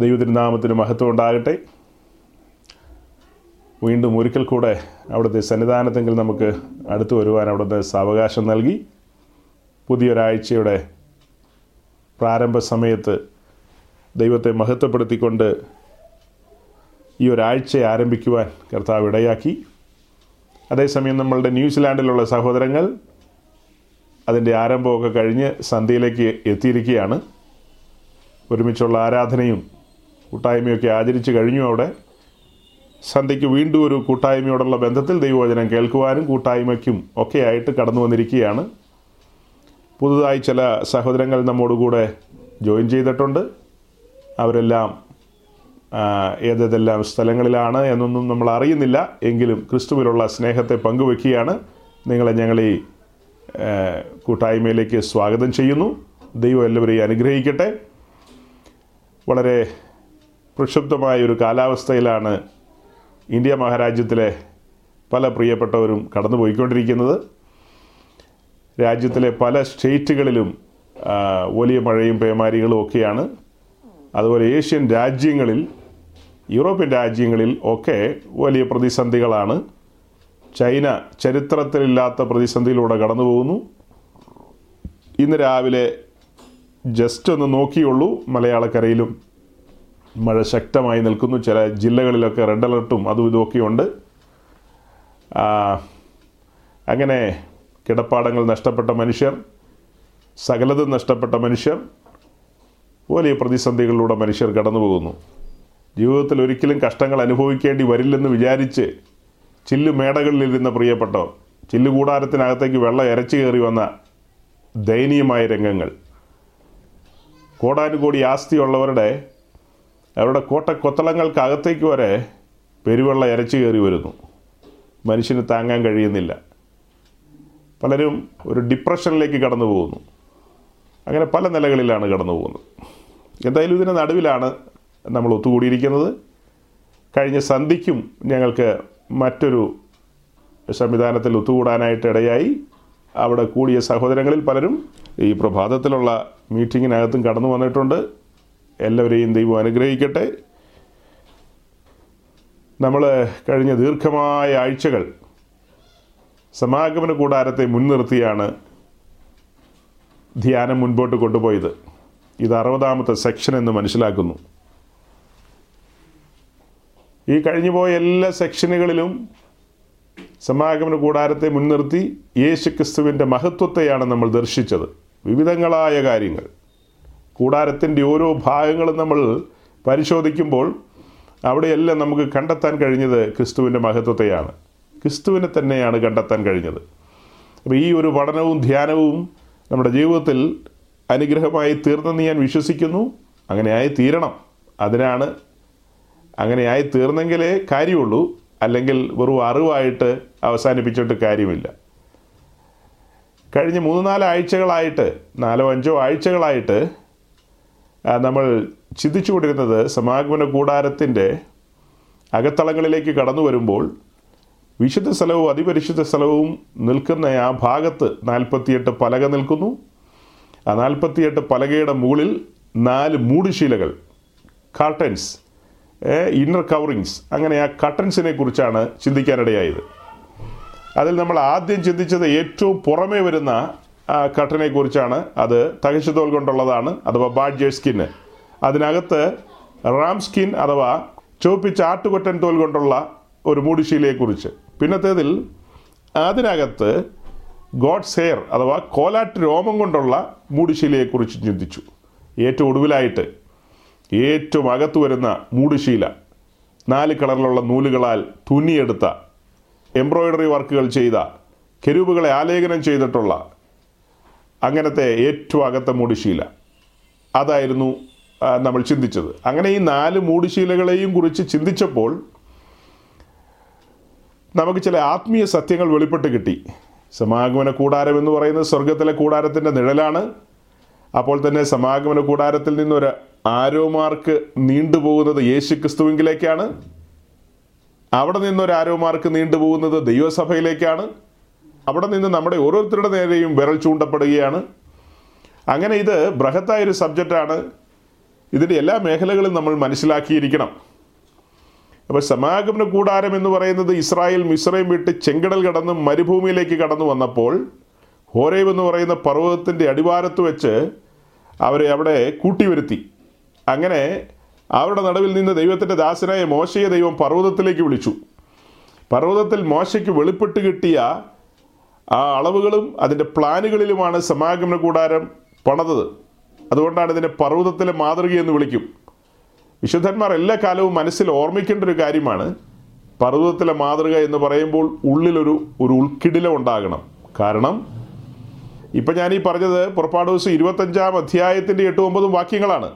ദൈവത്തിരുനാമത്തിന് മഹത്വം ഉണ്ടാകട്ടെ വീണ്ടും ഒരിക്കൽ കൂടെ അവിടുത്തെ സന്നിധാനത്തെങ്കിൽ നമുക്ക് അടുത്തു വരുവാൻ അവിടുത്തെ സാവകാശം നൽകി. പുതിയൊരാഴ്ചയുടെ പ്രാരംഭ സമയത്ത് ദൈവത്തെ മഹത്വപ്പെടുത്തിക്കൊണ്ട് ഈ ഒരാഴ്ച ആരംഭിക്കുവാൻ കർത്താവ് ഇടയാക്കി. അതേസമയം നമ്മളുടെ ന്യൂസിലാൻഡിലുള്ള സഹോദരങ്ങൾ അതിന്റെ ആരംഭമൊക്കെ കഴിഞ്ഞ് സന്ധ്യയിലേക്ക് എത്തിയിരിക്കുകയാണ്. ഒരുമിച്ചുള്ള ആരാധനയും കൂട്ടായ്മയൊക്കെ ആചരിച്ചു കഴിഞ്ഞു അവിടെ. സന്ധ്യയ്ക്ക് വീണ്ടും ഒരു കൂട്ടായ്മയോടുള്ള ബന്ധത്തിൽ ദൈവവചനം കേൾക്കുവാനും കൂട്ടായ്മയ്ക്കും ഒക്കെയായിട്ട് കടന്നു വന്നിരിക്കുകയാണ്. പുതുതായി ചില സഹോദരങ്ങൾ നമ്മോടുകൂടെ ജോയിൻ ചെയ്തിട്ടുണ്ട്. അവരെല്ലാം ഏതെല്ലാം സ്ഥലങ്ങളിലാണ് എന്നൊന്നും നമ്മൾ അറിയുന്നില്ല. എങ്കിലും ക്രിസ്തുവിലുള്ള സ്നേഹത്തെ പങ്കുവെക്കുകയാണ്. നിങ്ങളെ ഞങ്ങൾ ഈ കൂട്ടായ്മയിലേക്ക് സ്വാഗതം ചെയ്യുന്നു. ദൈവം എല്ലാവരെയും അനുഗ്രഹിക്കട്ടെ. വളരെ പ്രക്ഷുബ്ധമായ ഒരു കാലാവസ്ഥയിലാണ് ഇന്ത്യ മഹാരാജ്യത്തിലെ പല പ്രിയപ്പെട്ടവരും കടന്നുപോയിക്കൊണ്ടിരിക്കുന്നത്. രാജ്യത്തിലെ പല സ്റ്റേറ്റുകളിലും വലിയ മഴയും പേമാരികളും ഒക്കെയാണ്. അതുപോലെ ഏഷ്യൻ രാജ്യങ്ങളിൽ യൂറോപ്യൻ രാജ്യങ്ങളിൽ ഒക്കെ വലിയ പ്രതിസന്ധികളാണ്. ചൈന ചരിത്രത്തിലില്ലാത്ത പ്രതിസന്ധിയിലൂടെ കടന്നു പോകുന്നു ഇന്ന് രാവിലെ ജസ്റ്റ് ഒന്ന് നോക്കിയുള്ളൂ മലയാളക്കരയിലും. മഴ ശക്തമായി നിൽക്കുന്നു. ചില ജില്ലകളിലൊക്കെ റെഡ് അലർട്ടും അതും ഇതുമൊക്കെ ഉണ്ട്. അങ്ങനെ കിടപ്പാടങ്ങൾ നഷ്ടപ്പെട്ട മനുഷ്യർ സകലതും നഷ്ടപ്പെട്ട മനുഷ്യർ വലിയ പ്രതിസന്ധികളിലൂടെ മനുഷ്യർ കടന്നു പോകുന്നു ജീവിതത്തിൽ ഒരിക്കലും കഷ്ടങ്ങൾ അനുഭവിക്കേണ്ടി വരില്ലെന്ന് വിചാരിച്ച് ചില്ലു മേടകളിലിരുന്ന പ്രിയപ്പെട്ടവർ ചില്ലു കൂടാരത്തിനകത്തേക്ക് വെള്ളം ഇരച്ചു കയറി വന്ന ദയനീയമായ രംഗങ്ങൾ. കോടാനുകോടി ആസ്തിയുള്ളവരുടെ അവരുടെ കോട്ടക്കൊത്തളങ്ങൾക്കകത്തേക്ക് വരെ പെരുവെള്ള ഇരച്ചു കയറി വരുന്നു. മനുഷ്യന് താങ്ങാൻ കഴിയുന്നില്ല. പലരും ഒരു ഡിപ്രഷനിലേക്ക് കടന്നു പോകുന്നു. അങ്ങനെ പല നിലകളിലാണ് കടന്നു പോകുന്നത്. എന്തായാലും ഇതിന് നടുവിലാണ് നമ്മൾ ഒത്തുകൂടിയിരിക്കുന്നത്. കഴിഞ്ഞ സന്ധിക്കും ഞങ്ങൾക്ക് മറ്റൊരു സംവിധാനത്തിൽ ഒത്തുകൂടാനായിട്ട് ഇടയായി. അവിടെ കൂടിയ സഹോദരങ്ങളിൽ പലരും ഈ പ്രഭാതത്തിലുള്ള മീറ്റിങ്ങിനകത്തും കടന്നു വന്നിട്ടുണ്ട്. എല്ലാവരെയും ദൈവം അനുഗ്രഹിക്കട്ടെ. നമ്മൾ കഴിഞ്ഞ ദീർഘമായ ആഴ്ചകൾ സമാഗമന കൂടാരത്തെ മുൻനിർത്തിയാണ് ധ്യാനം മുൻപോട്ട് കൊണ്ടുപോയത്. ഇത് അറുപതാമത്തെ സെക്ഷൻ എന്ന് മനസ്സിലാക്കുന്നു. ഈ കഴിഞ്ഞുപോയ എല്ലാ സെക്ഷനുകളിലും സമാഗമന കൂടാരത്തെ മുൻനിർത്തി യേശുക്രിസ്തുവിന്റെ മഹത്വത്തെയാണ് നമ്മൾ ദർശിച്ചത്. വിവിധങ്ങളായ കാര്യങ്ങൾ. കൂടാരത്തിന്റെ ഓരോ ഭാഗങ്ങളും നമ്മൾ പരിശോധിക്കുമ്പോൾ അവിടെയെല്ലാം നമുക്ക് കണ്ടെത്താൻ കഴിഞ്ഞത് ക്രിസ്തുവിന്റെ മഹത്വത്തെയാണ്. ക്രിസ്തുവിനെ തന്നെയാണ് കണ്ടെത്താൻ കഴിഞ്ഞത്. അപ്പോൾ ഈ ഒരു പഠനവും ധ്യാനവും നമ്മുടെ ജീവിതത്തിൽ അനുഗ്രഹമായി തീർന്നെന്ന് ഞാൻ വിശ്വസിക്കുന്നു. അങ്ങനെയായി തീരണം. അതിനാണ് അങ്ങനെയായി തീർന്നെങ്കിലേ കാര്യമുള്ളൂ. അല്ലെങ്കിൽ വെറും അറിവായിട്ട് അവസാനിപ്പിച്ചിട്ട് കാര്യമില്ല. കഴിഞ്ഞ മൂന്ന് നാല് ആഴ്ചകളായിട്ട് നാലോ അഞ്ചോ ആഴ്ചകളായിട്ട് നമ്മൾ ചിന്തിച്ചു കൊണ്ടിരുന്നത് സമാഗമന കൂടാരത്തിന്റെ അകത്തളങ്ങളിലേക്ക് കടന്നു വരുമ്പോൾ വിശുദ്ധ സ്ഥലവും അതിപരിശുദ്ധ സ്ഥലവും നിൽക്കുന്ന ആ ഭാഗത്ത് നാൽപ്പത്തിയെട്ട് പലക നിൽക്കുന്നു. ആ നാൽപ്പത്തിയെട്ട് പലകയുടെ മുകളിൽ നാല് മൂടുശീലകൾ കാർട്ടൻസ് ഇന്നർ കവറിങ്സ് അങ്ങനെ ആ കർട്ടൻസിനെ കുറിച്ചാണ് ചിന്തിക്കാനിടയായത്. അതിൽ നമ്മൾ ആദ്യം ചിന്തിച്ചത് ഏറ്റവും പുറമേ വരുന്ന കട്ടനെ കുറിച്ചാണ്. അത് തകശുതോൽ കൊണ്ടുള്ളതാണ്. അഥവാ ബാഡ്ജർ സ്കിന്ന്. അതിനകത്ത് റാം സ്കിൻ അഥവാ ചുവപ്പിച്ച ആട്ടുകൊറ്റൻ തോൽ കൊണ്ടുള്ള ഒരു മൂടിശീലയെക്കുറിച്ച് പിന്നത്തേതിൽ അതിനകത്ത് ഗോഡ്സ് ഹെയർ അഥവാ കോലാട്ട് രോമം കൊണ്ടുള്ള മൂടിശീലയെക്കുറിച്ച് ചിന്തിച്ചു. ഏറ്റവും ഒടുവിലായിട്ട് ഏറ്റവും അകത്ത് വരുന്ന മൂടുശീല. നാല് കളറിലുള്ള നൂലുകളാൽ തുന്നിയെടുത്ത എംബ്രോയിഡറി വർക്കുകൾ ചെയ്ത കെരൂബുകളെ ആലേഖനം ചെയ്തിട്ടുള്ള അങ്ങനത്തെ ഏറ്റവും അകത്തെ മൂടുശീല. അതായിരുന്നു നമ്മൾ ചിന്തിച്ചത്. അങ്ങനെ ഈ നാല് മൂടുശീലകളെയും കുറിച്ച് ചിന്തിച്ചപ്പോൾ നമുക്ക് ചില ആത്മീയ സത്യങ്ങൾ വെളിപ്പെട്ട് കിട്ടി. സമാഗമന കൂടാരം എന്ന് പറയുന്നത് സ്വർഗത്തിലെ കൂടാരത്തിന്റെ നിഴലാണ്. അപ്പോൾ തന്നെ സമാഗമന കൂടാരത്തിൽ നിന്നൊരു ആരോമാർക്ക് നീണ്ടുപോകുന്നത് യേശു ക്രിസ്തുവിങ്കിലേക്കാണ് അവിടെ നിന്നൊരു ആരോമാർക്ക് നീണ്ടുപോകുന്നത് ദൈവസഭയിലേക്കാണ്. അവിടെ നിന്ന് നമ്മുടെ ഓരോരുത്തരുടെ നേരെയും വിരൽ ചൂണ്ടപ്പെടുകയാണ്. അങ്ങനെ ഇത് ബൃഹത്തായൊരു സബ്ജക്റ്റാണ് ഇതിന്റെ എല്ലാ മേഖലകളും നമ്മൾ മനസ്സിലാക്കിയിരിക്കണം. അപ്പോൾ സമാഗമന കൂടാരം എന്ന് പറയുന്നത് ഇസ്രായേൽ മിശ്രയും വിട്ട് ചെങ്കടൽ കടന്ന് മരുഭൂമിയിലേക്ക് കടന്നു വന്നപ്പോൾ ഹോരേവ് എന്ന് പറയുന്ന പർവതത്തിന്റെ അടിവാരത്ത് വെച്ച് അവരെ അവിടെ കൂട്ടിവരുത്തി. അങ്ങനെ അവരുടെ നടുവിൽ നിന്ന് ദൈവത്തിന്റെ ദാസനായ മോശയെ ദൈവം പർവതത്തിലേക്ക് വിളിച്ചു. പർവതത്തിൽ മോശയ്ക്ക് വെളിപ്പെട്ട് കിട്ടിയ ആ അളവുകളും അതിന്റെ പ്ലാനുകളിലുമാണ് സമാഗമന കൂടാരം പണതത്. അതുകൊണ്ടാണ് ഇതിനെ പർവതത്തിലെ മാതൃക എന്ന് വിളിക്കും. വിശുദ്ധന്മാർ എല്ലാ കാലവും മനസ്സിൽ ഓർമ്മിക്കേണ്ട ഒരു കാര്യമാണ്. പർവതത്തിലെ മാതൃക എന്ന് പറയുമ്പോൾ ഉള്ളിലൊരു ഒരു ഉൾക്കിടിലം ഉണ്ടാകണം. കാരണം ഇപ്പം ഞാൻ ഈ പറഞ്ഞത് പുറപ്പാട് ദിവസം ഇരുപത്തഞ്ചാം അധ്യായത്തിന്റെ എട്ട് ഒമ്പതും വാക്യങ്ങളാണ്.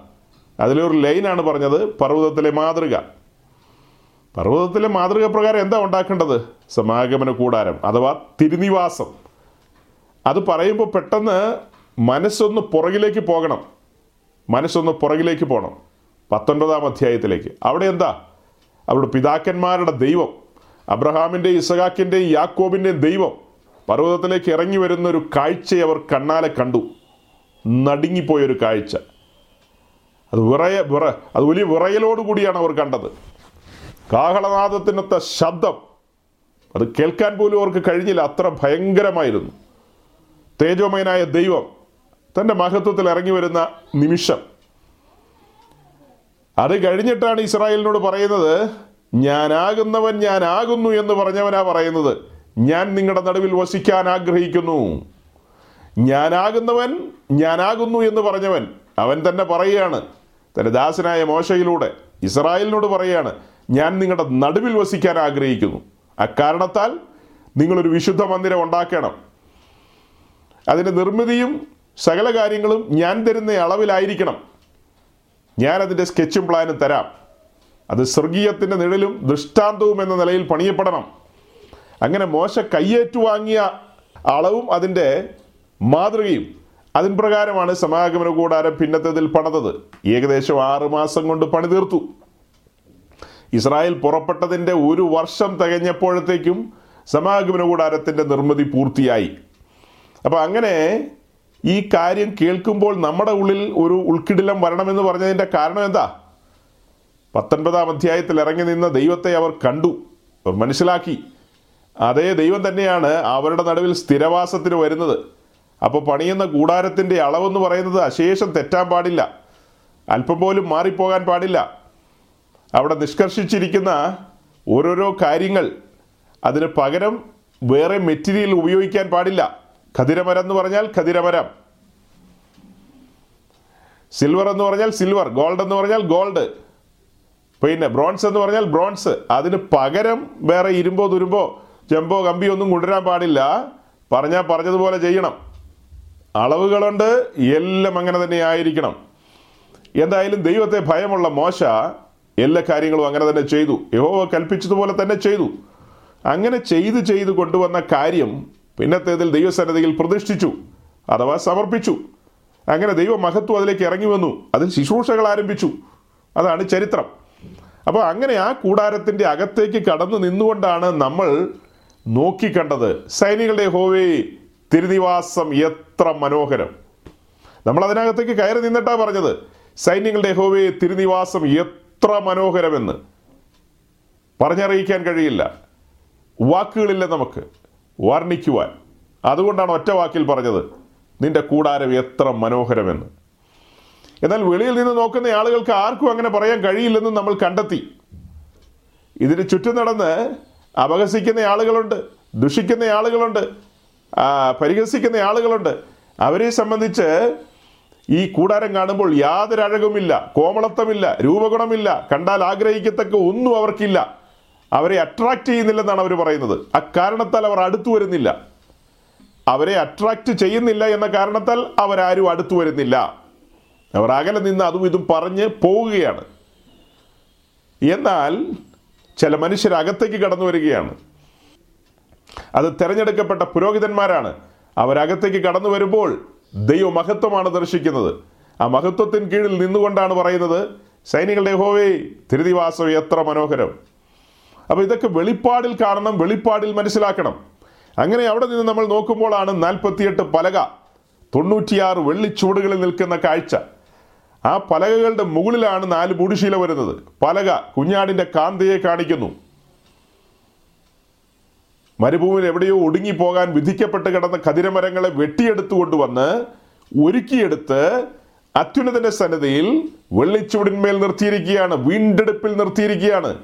അതിലൊരു ലൈനാണ് പറഞ്ഞത് പർവതത്തിലെ മാതൃക. പർവതത്തിലെ മാതൃക പ്രകാരം എന്താ ഉണ്ടാക്കേണ്ടത്? സമാഗമന കൂടാരം അഥവാ തിരുനിവാസം. അത് പറയുമ്പോൾ പെട്ടെന്ന് മനസ്സൊന്ന് പുറകിലേക്ക് പോകണം. മനസ്സൊന്ന് പുറകിലേക്ക് പോകണം. പത്തൊൻപതാം അധ്യായത്തിലേക്ക്. അവിടെ എന്താ? അവിടെ പിതാക്കന്മാരുടെ ദൈവം അബ്രഹാമിന്റെ ഇസഹാക്കിന്റെയും യാക്കോബിന്റെയും ദൈവം പർവതത്തിലേക്ക് ഇറങ്ങി വരുന്ന ഒരു കാഴ്ചയെ അവർ കണ്ണാലെ കണ്ടു. നടുങ്ങിപ്പോയൊരു കാഴ്ച. അത് വിറയ വിറ അത് വലിയ വിറയലോടുകൂടിയാണ് അവർ കണ്ടത്. കാഹളനാദത്തിനൊത്ത ശബ്ദം. അത് കേൾക്കാൻ പോലും അവർക്ക് കഴിഞ്ഞില്ല. അത്ര ഭയങ്കരമായിരുന്നു. തേജോമയനായ ദൈവം തന്റെ മഹത്വത്തിൽ ഇറങ്ങി വരുന്ന നിമിഷം. അത് കഴിഞ്ഞിട്ടാണ് ഇസ്രായേലിനോട് പറയുന്നത് ഞാനാകുന്നവൻ ഞാനാകുന്നു എന്ന് പറഞ്ഞവനാ പറയുന്നത്. ഞാൻ നിങ്ങളുടെ നടുവിൽ വസിക്കാൻ ആഗ്രഹിക്കുന്നു. ഞാനാകുന്നവൻ ഞാനാകുന്നു എന്ന് പറഞ്ഞവൻ. അവൻ തന്നെ പറയുകയാണ് തന്റെ ദാസനായ മോശയിലൂടെ. ഇസ്രായേലിനോട് പറയുകയാണ് ഞാൻ നിങ്ങളുടെ നടുവിൽ വസിക്കാൻ ആഗ്രഹിക്കുന്നു. അക്കാരണത്താൽ നിങ്ങളൊരു വിശുദ്ധ മന്ദിരം ഉണ്ടാക്കണം. അതിന്റെ നിർമ്മിതിയും സകല കാര്യങ്ങളും ഞാൻ തരുന്ന അളവിലായിരിക്കണം. ഞാൻ അതിന്റെ സ്കെച്ചും പ്ലാനും തരാം. അത് സ്വർഗീയത്തിന്റെ നിഴലും ദൃഷ്ടാന്തവും എന്ന നിലയിൽ പണിയപ്പെടണം. അങ്ങനെ മോശ കയ്യേറ്റുവാങ്ങിയ അളവും അതിന്റെ മാതൃകയും അതിൻ പ്രകാരമാണ് സമാഗമന കൂടാരം പിന്നത്തതിൽ പണിതത്. ഏകദേശം ആറ് മാസം കൊണ്ട് പണി തീർത്തു ഇസ്രായേൽ പുറപ്പെട്ടതിന്റെ ഒരു വർഷം തികഞ്ഞപ്പോഴത്തേക്കും സമാഗമന കൂടാരത്തിന്റെ നിർമ്മിതി പൂർത്തിയായി. അപ്പോൾ അങ്ങനെ ഈ കാര്യം കേൾക്കുമ്പോൾ നമ്മുടെ ഉള്ളിൽ ഒരു ഉൾക്കിടിലം വരണമെന്ന് പറഞ്ഞതിന്റെ കാരണം എന്താ? പത്തൊൻപതാം അധ്യായത്തിൽ ഇറങ്ങി നിന്ന ദൈവത്തെ അവർ കണ്ടു അവർ മനസ്സിലാക്കി. അതേ ദൈവം തന്നെയാണ് അവരുടെ നടുവിൽ സ്ഥിരവാസത്തിന് വരുന്നത്. അപ്പോൾ പണിയുന്ന കൂടാരത്തിന്റെ അളവെന്ന് പറയുന്നത് അശേഷം തെറ്റാൻ പാടില്ല. അല്പം പോലും മാറിപ്പോകാൻ പാടില്ല. അവിടെ നിഷ്കർഷിച്ചിരിക്കുന്ന ഓരോരോ കാര്യങ്ങൾ അതിന് പകരം വേറെ മെറ്റീരിയൽ ഉപയോഗിക്കാൻ പാടില്ല. ഖതിരമരം എന്ന് പറഞ്ഞാൽ ഖതിരമരം സിൽവർ എന്ന് പറഞ്ഞാൽ സിൽവർ ഗോൾഡ് എന്ന് പറഞ്ഞാൽ ഗോൾഡ് പിന്നെ ബ്രോൺസ് എന്ന് പറഞ്ഞാൽ ബ്രോൺസ് അതിന് പകരം വേറെ ഇരുമ്പോ തുരുമ്പോ ചെമ്പോ കമ്പിയോ ഒന്നും കൊണ്ടുവരാൻ പാടില്ല. പറഞ്ഞാൽ പറഞ്ഞതുപോലെ ചെയ്യണം. അളവുകളുണ്ട് എല്ലാം അങ്ങനെ തന്നെ ആയിരിക്കണം. എന്തായാലും ദൈവത്തെ ഭയമുള്ള മോശ എല്ലാ കാര്യങ്ങളും അങ്ങനെ തന്നെ ചെയ്തു. യഹോവ കൽപ്പിച്ചതുപോലെ തന്നെ ചെയ്തു. അങ്ങനെ ചെയ്ത് ചെയ്ത് കൊണ്ടുവന്ന കാര്യം പിന്നത്തേതിൽ ദൈവസന്നദ്ധയിൽ പ്രതിഷ്ഠിച്ചു. അഥവാ സമർപ്പിച്ചു. അങ്ങനെ ദൈവമഹത്വം അതിലേക്ക് ഇറങ്ങി വന്നു. അതിൽ ശുശ്രൂഷകൾ ആരംഭിച്ചു. അതാണ് ചരിത്രം. അപ്പോൾ അങ്ങനെ ആ കൂടാരത്തിന്റെ അകത്തേക്ക് കടന്നു നിന്നുകൊണ്ടാണ് നമ്മൾ നോക്കിക്കണ്ടത്. സൈനികളുടെ ഹോവേ തിരുനിവാസം എത്ര മനോഹരം. നമ്മൾ അതിനകത്തേക്ക് കയറി നിന്നിട്ടാണ് പറഞ്ഞത്. സൈന്യങ്ങളുടെ ഹോവേ തിരുനിവാസം എത്ര മനോഹരമെന്ന് പറഞ്ഞറിയിക്കാൻ കഴിയില്ല. വാക്കുകളില്ല നമുക്ക്. വർണിക്കുവാൻ. അതുകൊണ്ടാണ് ഒറ്റ വാക്കിൽ പറഞ്ഞത് നിന്റെ കൂടാരം എത്ര മനോഹരമെന്ന്. എന്നാൽ വെളിയിൽ നിന്ന് നോക്കുന്ന ആളുകൾക്ക് ആർക്കും അങ്ങനെ പറയാൻ കഴിയില്ലെന്ന് നമ്മൾ കണ്ടെത്തി. ഇതിന് ചുറ്റും നടന്ന് അപഹസിക്കുന്ന ആളുകളുണ്ട് ദുഷിക്കുന്ന ആളുകളുണ്ട് പരിഹസിക്കുന്ന ആളുകളുണ്ട്. അവരെ സംബന്ധിച്ച് ഈ കൂടാരം കാണുമ്പോൾ യാതൊരു അഴകുമില്ല കോമളത്വമില്ല രൂപഗുണമില്ല. കണ്ടാൽ ആഗ്രഹിക്കത്തക്ക ഒന്നും അവർക്കില്ല. അവരെ അട്രാക്റ്റ് ചെയ്യുന്നില്ലെന്നാണ് അവർ പറയുന്നത്. അക്കാരണത്താൽ അവർ അടുത്തു വരുന്നില്ല. അവരെ അട്രാക്റ്റ് ചെയ്യുന്നില്ല എന്ന കാരണത്താൽ അവരാരും അടുത്തു വരുന്നില്ല. അവർ അകലെ നിന്ന് അതും ഇതും പറഞ്ഞ് പോവുകയാണ്. എന്നാൽ ചില മനുഷ്യർ അകത്തേക്ക് കടന്നു വരികയാണ്. അത് തിരഞ്ഞെടുക്കപ്പെട്ട പുരോഹിതന്മാരാണ്. അവരകത്തേക്ക് കടന്നു വരുമ്പോൾ ദൈവ മഹത്വമാണ് ദർശിക്കുന്നത്. ആ മഹത്വത്തിൻ കീഴിൽ നിന്നുകൊണ്ടാണ് പറയുന്നത് സൈനികളുടെ ഹോവേ തിരുതിവാസം എത്ര മനോഹരം. അപ്പോൾ ഇതൊക്കെ വെളിപ്പാടിൽ കാണണം വെളിപ്പാടിൽ മനസ്സിലാക്കണം. അങ്ങനെ അവിടെ നിന്ന് നമ്മൾ നോക്കുമ്പോഴാണ് നാൽപ്പത്തിയെട്ട് പലക തൊണ്ണൂറ്റിയാറ് വെള്ളിച്ചൂടുകളിൽ നിൽക്കുന്ന കാഴ്ച. ആ പലകകളുടെ മുകളിലാണ് നാല് മൂടുശീല വരുന്നത്. പലക കുഞ്ഞാടിന്റെ കാന്തയെ കാണിക്കുന്നു. മരുഭൂമിയിൽ എവിടെയോ ഒടുങ്ങിപ്പോകാൻ വിധിക്കപ്പെട്ട് കിടന്ന ഖതിരമരങ്ങളെ വെട്ടിയെടുത്തു കൊണ്ടുവന്ന് ഒരുക്കിയെടുത്ത് അത്യുന്നതന്റെ സന്നദ്ധയിൽ വെള്ളിച്ചുവടിന്മേൽ നിർത്തിയിരിക്കുകയാണ് വീണ്ടെടുപ്പിൽ നിർത്തിയിരിക്കുകയാണ്.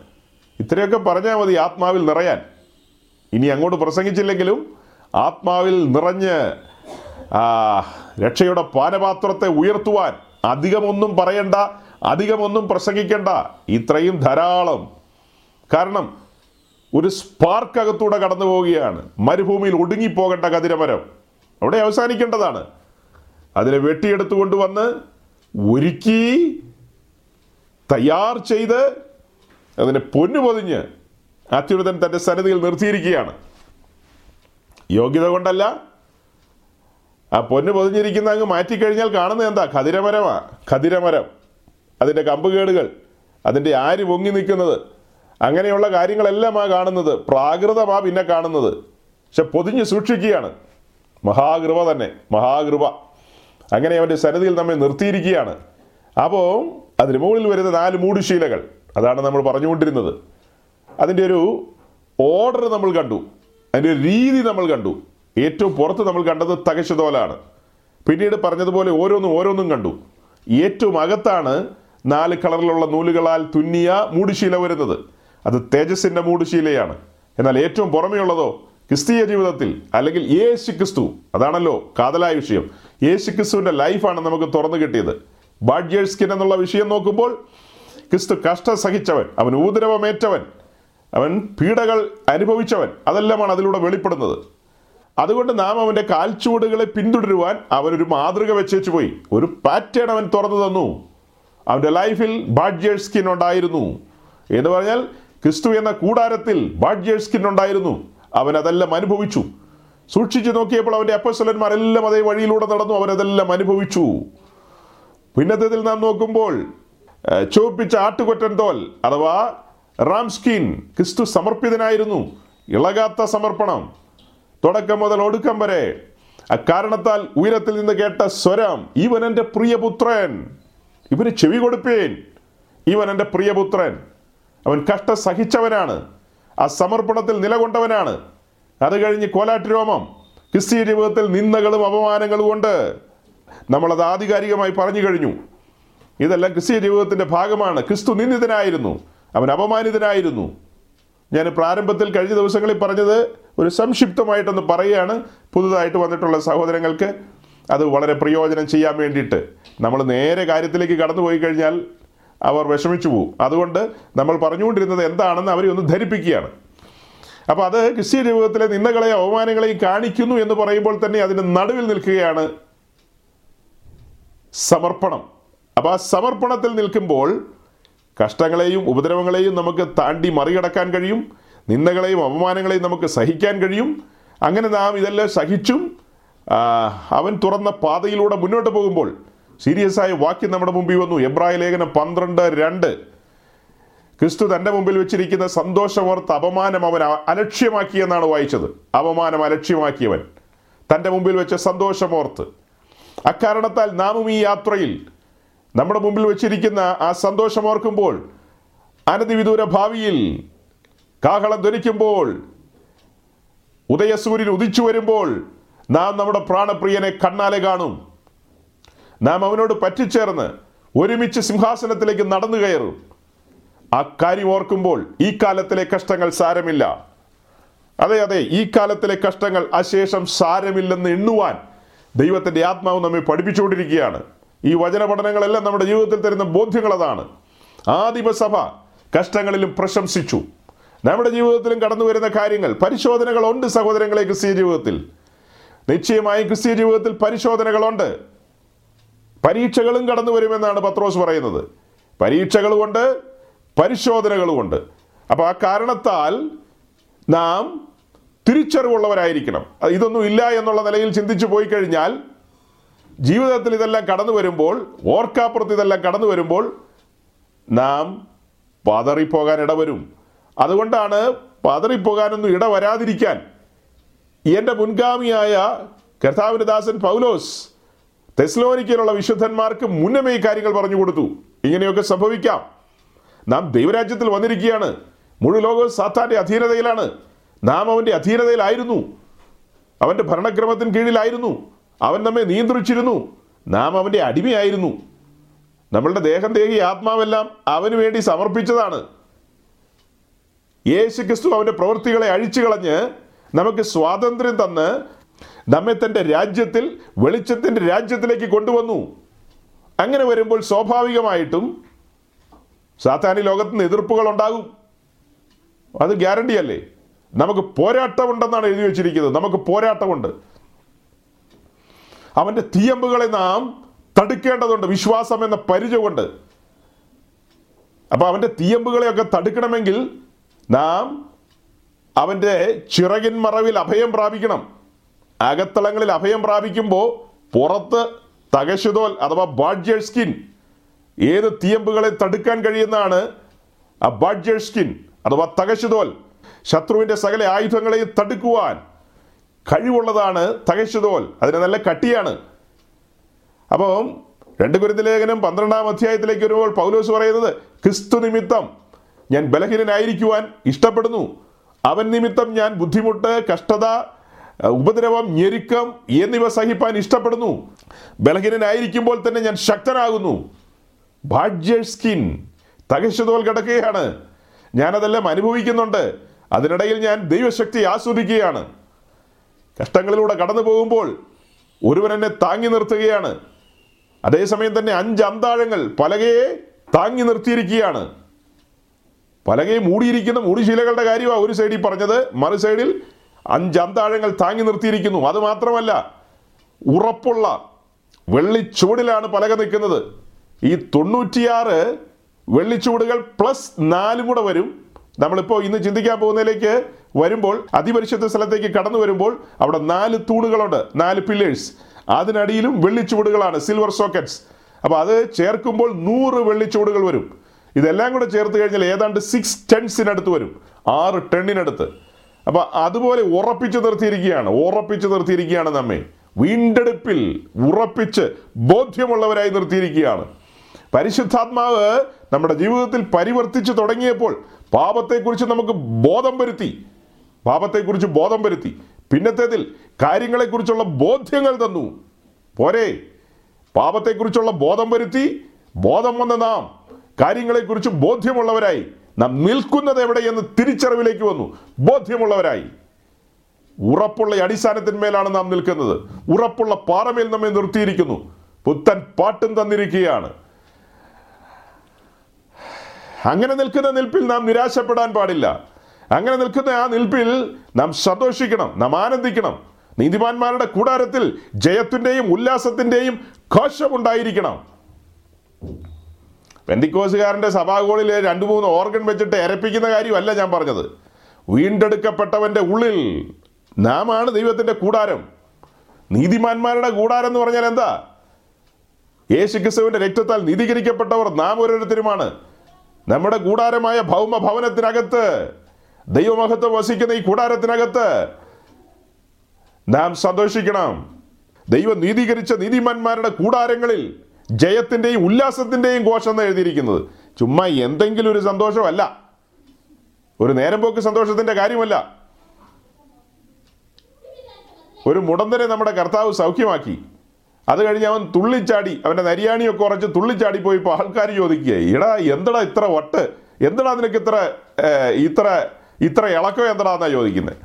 ഇത്രയൊക്കെ പറഞ്ഞാൽ മതി ആത്മാവിൽ നിറയാൻ. ഇനി അങ്ങോട്ട് പ്രസംഗിച്ചില്ലെങ്കിലും ആത്മാവിൽ നിറഞ്ഞ് രക്ഷയുടെ പാനപാത്രത്തെ ഉയർത്തുവാൻ അധികമൊന്നും പറയണ്ട അധികമൊന്നും പ്രസംഗിക്കണ്ട. ഇത്രയും ധാരാളം. കാരണം ഒരു സ്പാർക്ക് അകത്തൂടെ കടന്നു പോവുകയാണ്. മരുഭൂമിയിൽ ഒടുങ്ങിപ്പോകേണ്ട കതിരമരം. അവിടെ അവസാനിക്കേണ്ടതാണ്. അതിനെ വെട്ടിയെടുത്തു കൊണ്ടുവന്ന് ഒരുക്കി തയ്യാർ ചെയ്ത് അതിനെ പൊന്നു പൊതിഞ്ഞ് അത്യുന്നതൻ തന്റെ സന്നിധിയിൽ നിർത്തിയിരിക്കുകയാണ്. യോഗ്യത കൊണ്ടല്ല. ആ പൊന്ന് പൊതിഞ്ഞിരിക്കുന്ന അങ്ങ് മാറ്റിക്കഴിഞ്ഞാൽ കാണുന്നത് എന്താ? ഖതിരമരമാ ഖതിരമരം അതിന്റെ കമ്പുകേടുകൾ. അതിന്റെ ആര് പൊങ്ങി നിൽക്കുന്നത്? അങ്ങനെയുള്ള കാര്യങ്ങളെല്ലാം ആ കാണുന്നത്. പ്രാകൃതമാ പിന്നെ കാണുന്നത്. പക്ഷെ പൊതിഞ്ഞ് സൂക്ഷിക്കുകയാണ്. മഹാകൃപ തന്നെ മഹാകൃപ. അങ്ങനെ അവന്റെ സന്നിധിയിൽ നമ്മെ നിർത്തിയിരിക്കുകയാണ്. അപ്പോൾ അതിന് മുകളിൽ വരുന്ന നാല് മൂടുശീലകൾ. അതാണ് നമ്മൾ പറഞ്ഞുകൊണ്ടിരുന്നത്. അതിന്റെ ഒരു ഓർഡർ നമ്മൾ കണ്ടു. അതിന്റെ ഒരു രീതി നമ്മൾ കണ്ടു. ഏറ്റവും പുറത്ത് നമ്മൾ കണ്ടത് തകശതോലാണ് പിന്നീട് പറഞ്ഞതുപോലെ ഓരോന്നും ഓരോന്നും കണ്ടു. ഏറ്റവും അകത്താണ് നാല് കളറിലുള്ള നൂലുകളാൽ തുന്നിയ മൂടുശീല വരുന്നത്. അത് തേജസ്സിന്റെ മൂടുശീലയാണ്. എന്നാൽ ഏറ്റവും പുറമെയുള്ളതോ ക്രിസ്തീയ ജീവിതത്തിൽ അല്ലെങ്കിൽ യേശു ക്രിസ്തു അതാണല്ലോ കാതലായ വിഷയം. യേശു ക്രിസ്തുവിന്റെ ലൈഫാണ് നമുക്ക് തുറന്നു കിട്ടിയത്. ബാഡ്യേഴ്സ് സ്കിൻ എന്നുള്ള വിഷയം നോക്കുമ്പോൾ ക്രിസ്തു കഷ്ടം സഹിച്ചവൻ അവൻ ഊദ്രവമേറ്റവൻ അവൻ പീഡകൾ അനുഭവിച്ചവൻ അതെല്ലാമാണ് അതിലൂടെ വെളിപ്പെടുന്നത്. അതുകൊണ്ട് നാം അവന്റെ കാൽച്ചുവടുകളെ പിന്തുടരുവാൻ അവനൊരു മാതൃക വെച്ചേച്ചു പോയി. ഒരു പാറ്റേൺ അവൻ തുറന്നു തന്നു. അവന്റെ ലൈഫിൽ ബാഡ്ജേഴ്സ് സ്കിൻ ഉണ്ടായിരുന്നു. എന്ന് പറഞ്ഞാൽ ക്രിസ്തു എന്ന കൂടാരത്തിൽ ബാഡ്ജേഴ്സ് സ്കിൻ ഉണ്ടായിരുന്നു. അവൻ അതെല്ലാം അനുഭവിച്ചു. സൂക്ഷിച്ചു നോക്കിയപ്പോൾ അവന്റെ അപ്പസ്വലന്മാരെല്ലാം അതേ വഴിയിലൂടെ നടന്നു. അവനതെല്ലാം അനുഭവിച്ചു. പിന്നത്തേതിൽ നാം നോക്കുമ്പോൾ ചുവപ്പിച്ച ആട്ടുകൊറ്റൻ തോൽ അഥവാ റാംസ്കിൻ ക്രിസ്തു സമർപ്പിതനായിരുന്നു. ഇളകാത്ത സമർപ്പണം. തുടക്കം മുതൽ ഒടുക്കം വരെ അക്കാരണത്താൽ ഉയരത്തിൽ നിന്ന് കേട്ട സ്വരം ഇവൻ എന്റെ പ്രിയപുത്രൻ. ഇവന് ചെവി കൊടുപ്പേൻ. ഇവൻ എന്റെ പ്രിയപുത്രൻ. അവൻ കഷ്ട സഹിച്ചവനാണ്. ആ സമർപ്പണത്തിൽ നിലകൊണ്ടവനാണ്. അത് കഴിഞ്ഞ് കോലാട്ടുരോമം ക്രിസ്തീയ ജീവിതത്തിൽ നിന്ദകളും അപമാനങ്ങളും കൊണ്ട് നമ്മളത് ആധികാരികമായി പറഞ്ഞു കഴിഞ്ഞു. ഇതെല്ലാം ക്രിസ്തീയ ജീവിതത്തിന്റെ ഭാഗമാണ്. ക്രിസ്തു നിന്ദിതനായിരുന്നു. അവൻ അപമാനിതനായിരുന്നു. ഞാൻ പ്രാരംഭത്തിൽ കഴിഞ്ഞ ദിവസങ്ങളിൽ പറഞ്ഞത് ഒരു സംക്ഷിപ്തമായിട്ടൊന്ന് പറയുകയാണ്. പുതുതായിട്ട് വന്നിട്ടുള്ള സഹോദരങ്ങൾക്ക് അത് വളരെ പ്രയോജനം ചെയ്യാൻ വേണ്ടിയിട്ട്. നമ്മൾ നേരെ കാര്യത്തിലേക്ക് കടന്നു പോയി കഴിഞ്ഞാൽ അവർ വിഷമിച്ചു പോകും അതുകൊണ്ട് നമ്മൾ പറഞ്ഞുകൊണ്ടിരുന്നത് എന്താണെന്ന് അവരെ ഒന്ന് ധരിപ്പിക്കുകയാണ്. അപ്പോൾ അത് ക്രിസ്ത്യ ജീവിതത്തിലെ നിന്ദകളെയും അവമാനങ്ങളെയും കാണിക്കുന്നു എന്ന് പറയുമ്പോൾ തന്നെ അതിന് നടുവിൽ നിൽക്കുകയാണ് സമർപ്പണം. അപ്പോൾ ആ സമർപ്പണത്തിൽ നിൽക്കുമ്പോൾ കഷ്ടങ്ങളെയും ഉപദ്രവങ്ങളെയും നമുക്ക് താണ്ടി മറികടക്കാൻ കഴിയും. നിന്ദകളെയും അപമാനങ്ങളെയും നമുക്ക് സഹിക്കാൻ കഴിയും. അങ്ങനെ നാം ഇതെല്ലാം സഹിച്ചും അവൻ തുറന്ന പാതയിലൂടെ മുന്നോട്ട് പോകുമ്പോൾ സീരിയസ് ആയ വാക്യം നമ്മുടെ മുമ്പിൽ വന്നു. എബ്രായ ലേഖനം പന്ത്രണ്ട് രണ്ട്. ക്രിസ്തു തന്റെ മുമ്പിൽ വെച്ചിരിക്കുന്ന സന്തോഷമോർത്ത് അപമാനം അവൻ അലക്ഷ്യമാക്കി അലക്ഷ്യമാക്കിയെന്നാണ് വായിച്ചത്. അപമാനം അലക്ഷ്യമാക്കിയവൻ തന്റെ മുമ്പിൽ വെച്ച സന്തോഷമോർത്ത് അക്കാരണത്താൽ നാമും ഈ യാത്രയിൽ നമ്മുടെ മുമ്പിൽ വെച്ചിരിക്കുന്ന ആ സന്തോഷമോർക്കുമ്പോൾ അനധിവിദൂര ഭാവിയിൽ കാഹളം ധ്വനിക്കുമ്പോൾ ഉദയസൂര്യൻ ഉദിച്ചു വരുമ്പോൾ നാം നമ്മുടെ പ്രാണപ്രിയനെ കണ്ണാലെ കാണും. നാം അവനോട് പറ്റിച്ചേർന്ന് ഒരുമിച്ച് സിംഹാസനത്തിലേക്ക് നടന്നു കയറും. ആ കാര്യം ഓർക്കുമ്പോൾ ഈ കാലത്തിലെ കഷ്ടങ്ങൾ സാരമില്ല. അതെ അതെ ഈ കാലത്തിലെ കഷ്ടങ്ങൾ അശേഷം സാരമില്ലെന്ന് എണ്ണുവാൻ ദൈവത്തിന്റെ ആത്മാവ് നമ്മെ പഠിപ്പിച്ചുകൊണ്ടിരിക്കുകയാണ്. ഈ വചന പഠനങ്ങളെല്ലാം നമ്മുടെ ജീവിതത്തിൽ തരുന്ന ബോധ്യങ്ങൾ അതാണ്. ആദിമസഭ കഷ്ടങ്ങളിലും പ്രശംസിച്ചു. നമ്മുടെ ജീവിതത്തിലും കടന്നു വരുന്ന കാര്യങ്ങൾ പരിശോധനകളുണ്ട് സഹോദരങ്ങളെ ക്രിസ്തീയ ജീവിതത്തിൽ. നിശ്ചയമായും ക്രിസ്തീയ ജീവിതത്തിൽ പരിശോധനകളുണ്ട്. പരീക്ഷകളും കടന്നു വരുമെന്നാണ് പത്രോസ് പറയുന്നത്. പരീക്ഷകളുമുണ്ട് പരിശോധനകളുമുണ്ട് അപ്പോൾ ആ കാരണത്താൽ നാം തിരിച്ചറിവുള്ളവരായിരിക്കണം. ഇതൊന്നും ഇല്ല എന്നുള്ള നിലയിൽ ചിന്തിച്ചു പോയി കഴിഞ്ഞാൽ ജീവിതത്തിൽ ഇതെല്ലാം കടന്നു വരുമ്പോൾ ഓർക്കാപ്പുറത്ത് ഇതെല്ലാം കടന്നു വരുമ്പോൾ നാം പതറിപ്പോകാൻ ഇടവരും. അതുകൊണ്ടാണ് പതറിപ്പോകാനൊന്നും ഇട വരാതിരിക്കാൻ എന്റെ മുൻഗാമിയായ കർത്താവിന്റെ ദാസൻ പൗലോസ് തെസ്ലോനിക്കയിലുള്ള വിശുദ്ധന്മാർക്ക് മുന്നമേ ഈ കാര്യങ്ങൾ പറഞ്ഞു കൊടുത്തു. ഇങ്ങനെയൊക്കെ സംഭവിക്കാം. നാം ദൈവരാജ്യത്തിൽ വന്നിരിക്കുകയാണ്. മുഴുവൻ ലോകവും സാത്താന്റെ അധീനതയിലാണ്. നാം അവന്റെ അധീനതയിലായിരുന്നു. അവന്റെ ഭരണക്രമത്തിന് കീഴിലായിരുന്നു. അവൻ നമ്മെ നിയന്ത്രിച്ചിരുന്നു. നാം അവന്റെ അടിമയായിരുന്നു. നമ്മളുടെ ദേഹം ദേഹി ആത്മാവെല്ലാം അവന് വേണ്ടി സമർപ്പിച്ചതാണ്. യേശു ക്രിസ്തു അവന്റെ പ്രവൃത്തികളെ അഴിച്ചു കളഞ്ഞ് നമുക്ക് സ്വാതന്ത്ര്യം തന്ന് നമ്മെ തന്റെ രാജ്യത്തിൽ വെളിച്ചത്തിന്റെ രാജ്യത്തിലേക്ക് കൊണ്ടുവന്നു. അങ്ങനെ വരുമ്പോൾ സ്വാഭാവികമായിട്ടും സാത്താനി ലോകത്ത് നിന്ന് എതിർപ്പുകൾ ഉണ്ടാകും. അത് ഗ്യാരണ്ടി അല്ലേ? നമുക്ക് പോരാട്ടമുണ്ടെന്നാണ് എഴുതി വെച്ചിരിക്കുന്നത്. നമുക്ക് പോരാട്ടമുണ്ട്. അവന്റെ തീയമ്പുകളെ നാം തടുക്കേണ്ടതുണ്ട്. വിശ്വാസം എന്ന പരിച കൊണ്ട് അപ്പോൾ അവന്റെ തീയമ്പുകളെയൊക്കെ തടുക്കണമെങ്കിൽ നാം അവന്റെ ചിറകിൻ മറവിൽ അഭയം പ്രാപിക്കണം. അകത്തളങ്ങളിൽ അഭയം പ്രാപിക്കുമ്പോൾ പുറത്ത് തകശുതോൽ അഥവാ ബാഡ്ജർ സ്കിൻ ഏത് തീയമ്പുകളെ തടുക്കാൻ കഴിയുന്നതാണ് ആ ബാഡ്ജർ സ്കിൻ അഥവാ തകശുതോൽ. ശത്രുവിന്റെ സകല ആയുധങ്ങളെയും തടുക്കുവാൻ കഴിവുള്ളതാണ് തകശുതോൽ. അതിന് നല്ല കട്ടിയാണ്. അപ്പം രണ്ട് കുരുന്ന ലേഖനം പന്ത്രണ്ടാം അധ്യായത്തിലേക്ക് വരുമ്പോൾ പൗലോസ് പറയുന്നത് ക്രിസ്തു നിമിത്തം ഞാൻ ബലഹീനനായിരിക്കുവാൻ ഇഷ്ടപ്പെടുന്നു. അവൻ നിമിത്തം ഞാൻ ബുദ്ധിമുട്ട് കഷ്ടത ഉപദ്രവം ഞെരുക്കം എന്നിവ സഹിപ്പാൻ ഇഷ്ടപ്പെടുന്നു. ബലഹീനനായിരിക്കുമ്പോൾ തന്നെ ഞാൻ ശക്തനാകുന്നു. സ്കിൻ തകശതോൽ കിടക്കുകയാണ്. ഞാനതെല്ലാം അനുഭവിക്കുന്നുണ്ട്. അതിനിടയിൽ ഞാൻ ദൈവശക്തി ആസ്വദിക്കുകയാണ്. കഷ്ടങ്ങളിലൂടെ കടന്നു പോകുമ്പോൾ ഒരുവൻ എന്നെ താങ്ങി നിർത്തുകയാണ്. അതേസമയം തന്നെ അഞ്ച് അന്താഴങ്ങൾ പലകയെ താങ്ങി നിർത്തിയിരിക്കുകയാണ്. പലകയെ മൂടിയിരിക്കുന്ന മൂടിശീലകളുടെ കാര്യമാണ് ഒരു സൈഡിൽ പറഞ്ഞത്. മറു സൈഡിൽ അഞ്ച് അന്താഴങ്ങൾ താങ്ങി നിർത്തിയിരിക്കുന്നു. അത് മാത്രമല്ല ഉറപ്പുള്ള വെള്ളിച്ചൂടിലാണ് പലക നിൽക്കുന്നത്. ഈ തൊണ്ണൂറ്റിയാറ് വെള്ളിച്ചൂടുകൾ പ്ലസ് നാലും കൂടെ വരും. നമ്മളിപ്പോൾ ഇന്ന് ചിന്തിക്കാൻ പോകുന്നതിലേക്ക് വരുമ്പോൾ അതിപരിശുദ്ധ സ്ഥലത്തേക്ക് കടന്നു വരുമ്പോൾ അവിടെ നാല് തൂണുകളുണ്ട് നാല് പില്ലേഴ്സ് അതിനടിയിലും വെള്ളിച്ചൂടുകളാണ് സിൽവർ സോക്കറ്റ്സ് അപ്പോൾ അത് ചേർക്കുമ്പോൾ നൂറ് വെള്ളിച്ചൂടുകൾ വരും. ഇതെല്ലാം കൂടെ ചേർത്ത് കഴിഞ്ഞാൽ ഏതാണ്ട് സിക്സ് ടെൻസിനടുത്ത് വരും. ആറ് ടെണ്ണിനടുത്ത് അപ്പോൾ അതുപോലെ ഉറപ്പിച്ച് നിർത്തിയിരിക്കുകയാണ് ഉറപ്പിച്ച് നിർത്തിയിരിക്കുകയാണ് നമ്മെ. വീണ്ടെടുപ്പിൽ ഉറപ്പിച്ച് ബോധ്യമുള്ളവരായി നിർത്തിയിരിക്കുകയാണ്. പരിശുദ്ധാത്മാവ് നമ്മുടെ ജീവിതത്തിൽ പരിവർത്തിച്ച് തുടങ്ങിയപ്പോൾ പാപത്തെക്കുറിച്ച് നമുക്ക് ബോധം വരുത്തി പാപത്തെക്കുറിച്ച് ബോധം വരുത്തി. പിന്നത്തേതിൽ കാര്യങ്ങളെക്കുറിച്ചുള്ള ബോധ്യങ്ങൾ തന്നു. പോരെ? പാപത്തെക്കുറിച്ചുള്ള ബോധം വരുത്തി ബോധം വന്ന നാം കാര്യങ്ങളെക്കുറിച്ച് ബോധ്യമുള്ളവരായി നാം നിൽക്കുന്നത് എവിടെയെന്ന് തിരിച്ചറിവിലേക്ക് വന്നു. ബോധ്യമുള്ളവരായി. ഉറപ്പുള്ള അടിസ്ഥാനത്തിന്മേലാണ് നാം നിൽക്കുന്നത്. ഉറപ്പുള്ള പാറമേൽ നമ്മെ നിർത്തിയിരിക്കുന്നു. പുത്തൻ പാട്ടും തന്നിരിക്കുകയാണ്. അങ്ങനെ നിൽക്കുന്ന നിൽപ്പിൽ നാം നിരാശപ്പെടാൻ പാടില്ല. അങ്ങനെ നിൽക്കുന്ന ആ നിൽപ്പിൽ നാം സന്തോഷിക്കണം നാം ആനന്ദിക്കണം. നീതിമാന്മാരുടെ കൂടാരത്തിൽ ജയത്തിന്റെയും ഉല്ലാസത്തിന്റെയും ഘോഷമുണ്ടായിരിക്കണം പെന്തിക്കോസുകാരന്റെ സഭാഗോളിൽ രണ്ട് മൂന്ന് ഓർഗൻ വെച്ചിട്ട് എരപ്പിക്കുന്ന കാര്യമല്ല ഞാൻ പറഞ്ഞത്. വീണ്ടെടുക്കപ്പെട്ടവന്റെ ഉള്ളിൽ നാമാണ് ദൈവത്തിന്റെ കൂടാരം. നീതിമാന്മാരുടെ കൂടാരം എന്ന് പറഞ്ഞാൽ എന്താ? യേശു ക്രിസ്തുവിന്റെ രക്തത്താൽ നീതീകരിക്കപ്പെട്ടവർ നാം ഓരോരുത്തരുമാണ്. നമ്മുടെ കൂടാരമായ ഭൗമ ഭവനത്തിനകത്ത് ദൈവമഹത്വം വസിക്കുന്ന ഈ കൂടാരത്തിനകത്ത് നാം സന്തോഷിക്കണം. ദൈവം നീതീകരിച്ച നീതിമാന്മാരുടെ കൂടാരങ്ങളിൽ ജയത്തിന്റെയും ഉല്ലാസത്തിന്റെയും ഘോഷം എന്ന് എഴുതിയിരിക്കുന്നത്. ചുമ്മാ എന്തെങ്കിലും ഒരു സന്തോഷമല്ല. ഒരു നേരം പോക്ക് സന്തോഷത്തിന്റെ കാര്യമല്ല. ഒരു മുടന്തനെ നമ്മുടെ കർത്താവ് സൗഖ്യമാക്കി. അത് കഴിഞ്ഞ് അവൻ തുള്ളിച്ചാടി അവന്റെ നരിയാണിയൊക്കെ ഉറച്ച് തുള്ളിച്ചാടി പോയിപ്പോൾ ആൾക്കാർ ചോദിക്കുക ഇടാ എന്തടാ ഇത്ര വട്ട്? എന്തടാ നിനക്ക് ഇത്ര ഇത്ര ഇത്ര ഇളക്കം എന്തടാന്നാ ചോദിക്കുന്നത്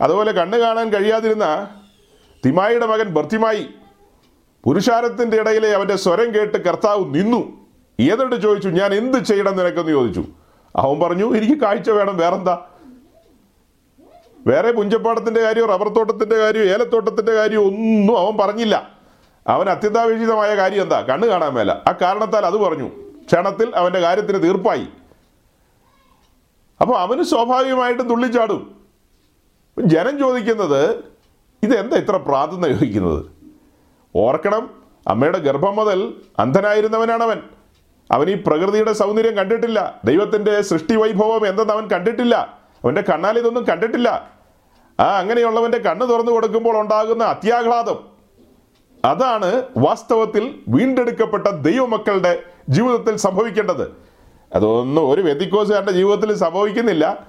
അതുപോലെ കണ്ണ് കാണാൻ കഴിയാതിരുന്ന തിമായിയുടെ മകൻ ബർത്തിമായി പുരുഷാരത്തിന്റെ ഇടയിലെ അവന്റെ സ്വരം കേട്ട് കർത്താവ് നിന്നു. ഏതെട്ട് ചോദിച്ചു ഞാൻ എന്ത് ചെയ്യണം? നിനക്കെന്ന് ചോദിച്ചു. അവൻ പറഞ്ഞു എനിക്ക് കാഴ്ച വേണം വേറെന്താ? വേറെ പുഞ്ചപ്പാടത്തിന്റെ കാര്യം റബ്ബർ തോട്ടത്തിന്റെ കാര്യം ഏലത്തോട്ടത്തിന്റെ കാര്യം ഒന്നും അവൻ പറഞ്ഞില്ല. അവൻ അത്യന്താപേക്ഷിതമായ കാര്യം എന്താ? കണ്ണ് കാണാൻ മേല. ആ കാരണത്താൽ അത് പറഞ്ഞു. ക്ഷണത്തിൽ അവന്റെ കാര്യത്തിന് തീർപ്പായി. അപ്പോൾ അവന് സ്വാഭാവികമായിട്ടും തുള്ളിച്ചാടും. ജനം ചോദിക്കുന്നത് ഇതെന്താ ഇത്ര പ്രാർത്ഥന ചോദിക്കുന്നത് ഓർക്കണം അമ്മയുടെ ഗർഭം മുതൽ അന്ധനായിരുന്നവനാണ് അവൻ അവൻ ഈ പ്രകൃതിയുടെ സൗന്ദര്യം കണ്ടിട്ടില്ല. ദൈവത്തിന്റെ സൃഷ്ടി വൈഭവം എന്തെന്ന് അവൻ കണ്ടിട്ടില്ല. അവന്റെ കണ്ണാൽ ഇതൊന്നും കണ്ടിട്ടില്ല. ആ അങ്ങനെയുള്ളവന്റെ കണ്ണ് തുറന്നു കൊടുക്കുമ്പോൾ ഉണ്ടാകുന്ന അത്യാഹ്ലാദം അതാണ് വാസ്തവത്തിൽ വീണ്ടെടുക്കപ്പെട്ട ദൈവമക്കളുടെ ജീവിതത്തിൽ സംഭവിക്കേണ്ടത്. അതൊന്നും ഒരു വ്യതിക്കോസുകാരന്റെ ജീവിതത്തിൽ സംഭവിക്കുന്നില്ല.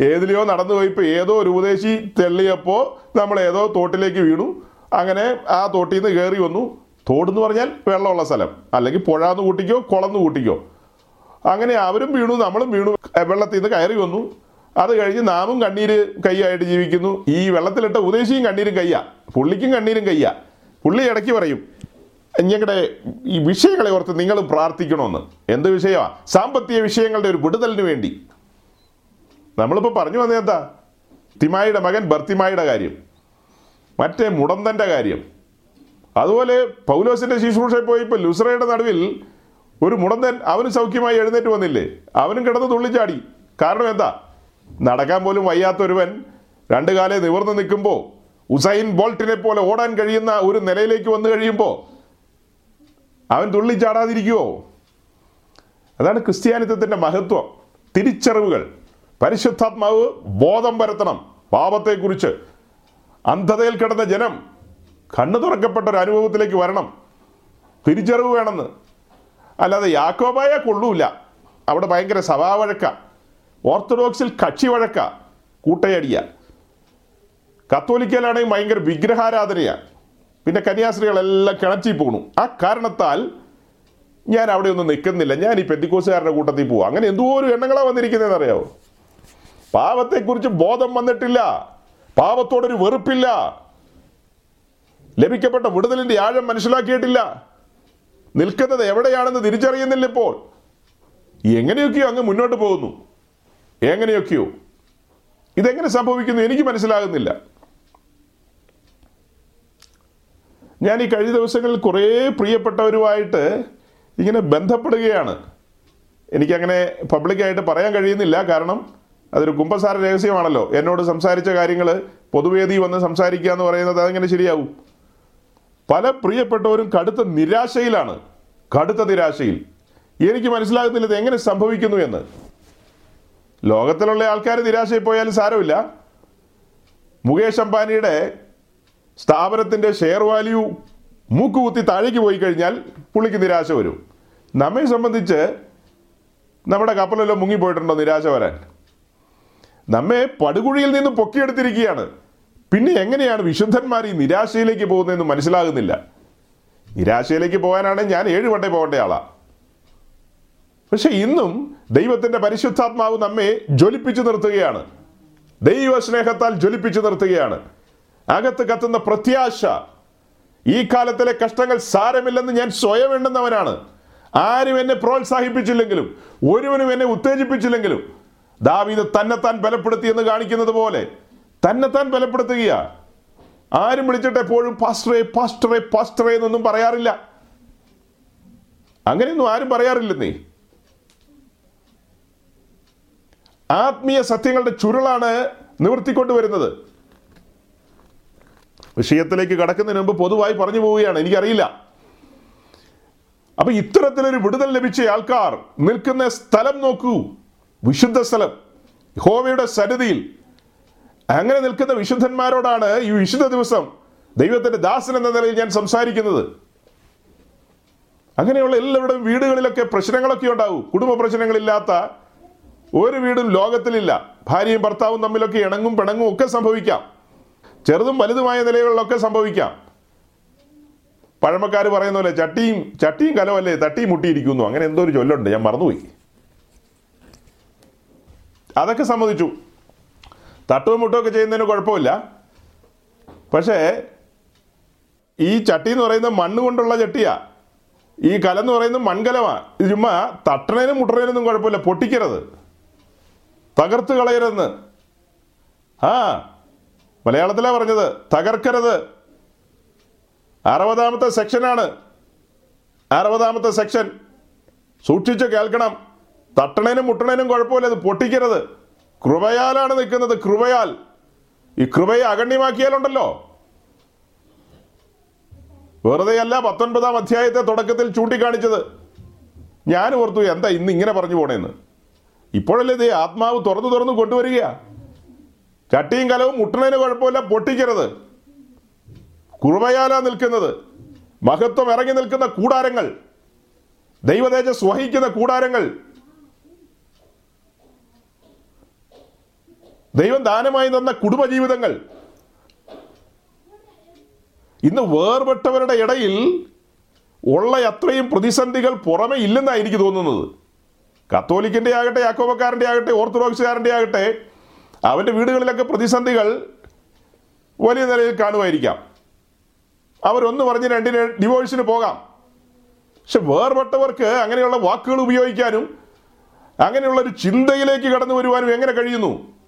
ഏതിലെയോ നടന്നു പോയിപ്പോൾ ഏതോ ഒരു ഉപദേശി തെള്ളിയപ്പോൾ നമ്മൾ ഏതോ തോട്ടിലേക്ക് വീണു. അങ്ങനെ ആ തോട്ടിൽ നിന്ന് കയറി വന്നു. തോടെന്ന് പറഞ്ഞാൽ വെള്ളമുള്ള സ്ഥലം. അല്ലെങ്കിൽ പുഴന്ന് കൂട്ടിക്കോ കുളന്ന് കൂട്ടിക്കോ. അങ്ങനെ അവരും വീണു നമ്മളും വീണു. വെള്ളത്തിൽ നിന്ന് കയറി വന്നു. അത് കഴിഞ്ഞ് നാമും കണ്ണീര് കൈയായിട്ട് ജീവിക്കുന്നു. ഈ വെള്ളത്തിലിട്ട ഉദ്ദേശിയും കണ്ണീരും കയ്യാ. പുള്ളിക്കും കണ്ണീരും കയ്യാ. പുള്ളി ഇടയ്ക്ക് പറയും ഞങ്ങളുടെ ഈ വിഷയങ്ങളെ ഓർത്ത് നിങ്ങൾ പ്രാർത്ഥിക്കണമെന്ന് എന്ത് വിഷയമാ സാമ്പത്തിക വിഷയങ്ങളുടെ ഒരു വിടുതലിന് വേണ്ടി. നമ്മളിപ്പോൾ പറഞ്ഞു വന്നത് എന്താ തിമായിയുടെ മകൻ ബർത്തിമായിയുടെ കാര്യം. മറ്റേ മുടന്തന്റെ കാര്യം. അതുപോലെ പൗലോസിന്റെ ശുശ്രൂഷയിൽ പോയപ്പോൾ ലുസ്രയുടെ നടുവിൽ ഒരു മുടന്തൻ അവന് സൗഖ്യമായി എഴുന്നേറ്റ് വന്നില്ലേ? അവനും കിടന്ന് തുള്ളിച്ചാടി. കാരണം എന്താ? നടക്കാൻ പോലും വയ്യാത്തൊരുവൻ രണ്ടു കാലേ നിവർന്ന് നിൽക്കുമ്പോൾ ഉസൈൻ ബോൾട്ടിനെ പോലെ ഓടാൻ കഴിയുന്ന ഒരു നിലയിലേക്ക് വന്നു കഴിയുമ്പോൾ അവൻ തുള്ളിച്ചാടാതിരിക്കുമോ അതാണ് ക്രിസ്ത്യാനിത്വത്തിന്റെ മഹത്വം. തിരിച്ചറിവുകൾ. പരിശുദ്ധാത്മാവ് ബോധം വരുത്തണം പാപത്തെക്കുറിച്ച് അന്ധതയിൽ കിടന്ന ജനം കണ്ണു തുറക്കപ്പെട്ട ഒരു അനുഭവത്തിലേക്ക് വരണം. തിരിച്ചറിവ് വേണമെന്ന്. അല്ലാതെ യാക്കോബായ കൊള്ളൂല. അവിടെ ഭയങ്കര സഭാവഴക്ക. ഓർത്തഡോക്സിൽ കക്ഷി വഴക്ക കൂട്ടയടിയ. കത്തോലിക്കലാണെങ്കിൽ ഭയങ്കര വിഗ്രഹാരാധനയാണ് പിന്നെ കന്യാസ്ത്രീകളെല്ലാം കിണച്ചി പോണു. ആ കാരണത്താൽ ഞാൻ അവിടെ ഒന്നും നിൽക്കുന്നില്ല. ഞാൻ ഈ പെന്തിക്കോസുകാരുടെ കൂട്ടത്തിൽ പോകും അങ്ങനെ എന്തോ ഒരു എണ്ണങ്ങളാണ് വന്നിരിക്കുന്നതെന്ന് അറിയാവോ? പാപത്തെക്കുറിച്ച് ബോധം വന്നിട്ടില്ല. പാപത്തോടൊരു വെറുപ്പില്ല. ലഭിക്കപ്പെട്ട വിടുതലിന്റെ ആഴം മനസ്സിലാക്കിയിട്ടില്ല. നിൽക്കുന്നത് എവിടെയാണെന്ന് തിരിച്ചറിയുന്നില്ല ഇപ്പോൾ. എങ്ങനെയൊക്കെയോ അങ്ങ് മുന്നോട്ട് പോകുന്നു. എങ്ങനെയൊക്കെയോ. ഇതെങ്ങനെ സംഭവിക്കുന്നു എനിക്ക് മനസ്സിലാകുന്നില്ല. ഞാൻ ഈ കഴിഞ്ഞ ദിവസങ്ങളിൽ കുറേ പ്രിയപ്പെട്ടവരുമായിട്ട് ഇങ്ങനെ ബന്ധപ്പെടുകയാണ്. എനിക്കങ്ങനെ പബ്ലിക്കായിട്ട് പറയാൻ കഴിയുന്നില്ല. കാരണം അതൊരു കുംഭസാര രഹസ്യമാണല്ലോ. എന്നോട് സംസാരിച്ച കാര്യങ്ങൾ പൊതുവേദി വന്ന് സംസാരിക്കുക എന്ന് പറയുന്നത് അതെങ്ങനെ ശരിയാവും? പല പ്രിയപ്പെട്ടവരും കടുത്ത നിരാശയിലാണ്. കടുത്ത നിരാശയിൽ. എനിക്ക് മനസ്സിലാകുന്നില്ല ഇത് എങ്ങനെ സംഭവിക്കുന്നു എന്ന്. ലോകത്തിലുള്ള ആൾക്കാർ നിരാശയിൽ പോയാലും സാരമില്ല. മുകേഷ് അംബാനിയുടെ സ്ഥാപനത്തിന്റെ ഷെയർ വാല്യൂ മൂക്കുകുത്തി താഴേക്ക് പോയി കഴിഞ്ഞാൽ പുള്ളിക്ക് നിരാശ വരും. നമ്മെ സംബന്ധിച്ച് നമ്മുടെ കപ്പലെല്ലാം മുങ്ങിപ്പോയിട്ടുണ്ടോ നിരാശ വരാൻ? നമ്മെ പടുകുഴിയിൽ നിന്ന് പൊക്കിയെടുത്തിരിക്കുകയാണ്. പിന്നെ എങ്ങനെയാണ് വിശുദ്ധന്മാർ ഈ നിരാശയിലേക്ക് പോകുന്നതെന്ന് മനസ്സിലാകുന്നില്ല. നിരാശയിലേക്ക് പോകാനാണ് ഞാൻ ഏഴ് വട്ടേ പോകേണ്ട ആളാ. പക്ഷെ ഇന്നും ദൈവത്തിന്റെ പരിശുദ്ധാത്മാവ് നമ്മെ ജ്വലിപ്പിച്ചു നിർത്തുകയാണ്. ദൈവ സ്നേഹത്താൽ ജ്വലിപ്പിച്ചു നിർത്തുകയാണ്. അകത്ത് കത്തുന്ന പ്രത്യാശ ഈ കാലത്തിലെ കഷ്ടങ്ങൾ സാരമില്ലെന്ന് ഞാൻ സ്വയം എണ്ണുന്നവനാണ്. ആരും എന്നെ പ്രോത്സാഹിപ്പിച്ചില്ലെങ്കിലും ഒരുവനും എന്നെ ഉത്തേജിപ്പിച്ചില്ലെങ്കിലും ദാവീദ് തന്നെത്താൻ ബലപ്പെടുത്തി എന്ന് കാണിക്കുന്നത് പോലെ തന്നെത്താൻ ബലപ്പെടുത്തുകയാ. ആരും വിളിച്ചിട്ട് എപ്പോഴും പാസ്റ്ററേ പാസ്റ്ററേ പാസ്റ്ററേ എന്നൊന്നും പറയാറില്ല. അങ്ങനെയൊന്നും ആരും പറയാറില്ലെന്നേ. ആത്മീയ സത്യങ്ങളുടെ ചുരുളാണ് നിവർത്തിക്കൊണ്ടുവരുന്നത് വിഷയത്തിലേക്ക് കടക്കുന്നതിന് മുമ്പ് പൊതുവായി പറഞ്ഞു പോവുകയാണ്. എനിക്കറിയില്ല. അപ്പൊ ഇത്തരത്തിലൊരു വിടുതൽ ലഭിച്ച ആൾക്കാർ നിൽക്കുന്ന സ്ഥലം നോക്കൂ. വിശുദ്ധ സ്ഥലം ഹോവയുടെ സന്നിധിയിൽ. അങ്ങനെ നിൽക്കുന്ന വിശുദ്ധന്മാരോടാണ് ഈ വിശുദ്ധ ദിവസം ദൈവത്തിന്റെ ദാസൻ എന്ന നിലയിൽ ഞാൻ സംസാരിക്കുന്നത്. അങ്ങനെയുള്ള എല്ലാവരുടെയും വീടുകളിലൊക്കെ പ്രശ്നങ്ങളൊക്കെ ഉണ്ടാവും. കുടുംബ പ്രശ്നങ്ങളില്ലാത്ത ഒരു വീടും ലോകത്തിലില്ല. ഭാര്യയും ഭർത്താവും തമ്മിലൊക്കെ ഇണങ്ങും പിണങ്ങും ഒക്കെ സംഭവിക്കാം. ചെറുതും വലുതുമായ നിലകളിലൊക്കെ സംഭവിക്കാം. പഴമക്കാർ പറയുന്ന പോലെ ചട്ടിയും ചട്ടിയും കലമല്ലേ? തട്ടിയും മുട്ടിയിരിക്കുന്നു അങ്ങനെ എന്തോ ഒരു ചൊല്ലുണ്ട്. ഞാൻ മറന്നുപോയി. അതൊക്കെ സമ്മതിച്ചു. തട്ടും മുട്ടുമൊക്കെ ചെയ്യുന്നതിന് കുഴപ്പമില്ല. പക്ഷേ ഈ ചട്ടി എന്ന് പറയുന്നത് മണ്ണ് കൊണ്ടുള്ള ചട്ടിയാ. ഈ കല എന്ന് പറയുന്നത് മൺകലമാ. ഇത് ചുമ്മാ തട്ടണേനും മുട്ടണേനൊന്നും കുഴപ്പമില്ല. പൊട്ടിക്കരുത്. തകർത്ത് കളയരുതെന്ന്. ആ മലയാളത്തിലാ പറഞ്ഞത്. തകർക്കരുത്. അറുപതാമത്തെ സെക്ഷനാണ്. അറുപതാമത്തെ സെക്ഷൻ. സൂക്ഷിച്ച് കേൾക്കണം. തട്ടണേനും മുട്ടണേനും കുഴപ്പമില്ല അത് പൊട്ടിക്കരുത്. കൃപയാലാണ് നിൽക്കുന്നത് കൃപയാൽ. ഈ കൃപയെ അഗണ്യമാക്കിയാലുണ്ടല്ലോ. വെറുതെയല്ല പത്തൊൻപതാം അധ്യായത്തെ തുടക്കത്തിൽ ചൂണ്ടിക്കാണിച്ചത്. ഞാൻ ഓർത്തു എന്താ ഇന്ന് ഇങ്ങനെ പറഞ്ഞു പോണേന്ന്. ഇപ്പോഴല്ലേ ഇത് ആത്മാവ് തുറന്നു തുറന്നു കൊണ്ടുവരിക ചട്ടിയും കലവും മുട്ടണേന് കുഴപ്പമില്ല പൊട്ടിക്കരുത്. കുറുമയാലാ നിൽക്കുന്നത്. മഹത്വം ഇറങ്ങി നിൽക്കുന്ന കൂടാരങ്ങൾ. ദൈവതേജസ് വഹിക്കുന്ന കൂടാരങ്ങൾ. ദൈവം ദാനമായി തന്ന കുടുംബജീവിതങ്ങൾ. ഇന്ന് വേർപെട്ടവരുടെ ഇടയിൽ ഉള്ള അത്രയും പ്രതിസന്ധികൾ പുറമേ ഇല്ലെന്നാണ് എനിക്ക് തോന്നുന്നത്. കത്തോലിക്കിന്റെ ആകട്ടെ യാക്കോബക്കാരന്റെ ആകട്ടെ ഓർത്തഡോക്സുകാരന്റെ ആകട്ടെ അവന്റെ വീടുകളിലൊക്കെ പ്രതിസന്ധികൾ വലിയ നിലയിൽ കാണുമായിരിക്കാം. അവരൊന്ന് പറഞ്ഞ് രണ്ടിന് ഡിവോഴ്സിന് പോകാം. പക്ഷെ വേർപെട്ടവർക്ക് അങ്ങനെയുള്ള വാക്കുകൾ ഉപയോഗിക്കാനും അങ്ങനെയുള്ള ഒരു ചിന്തയിലേക്ക് കടന്നു വരുവാനും എങ്ങനെ കഴിയുന്നു?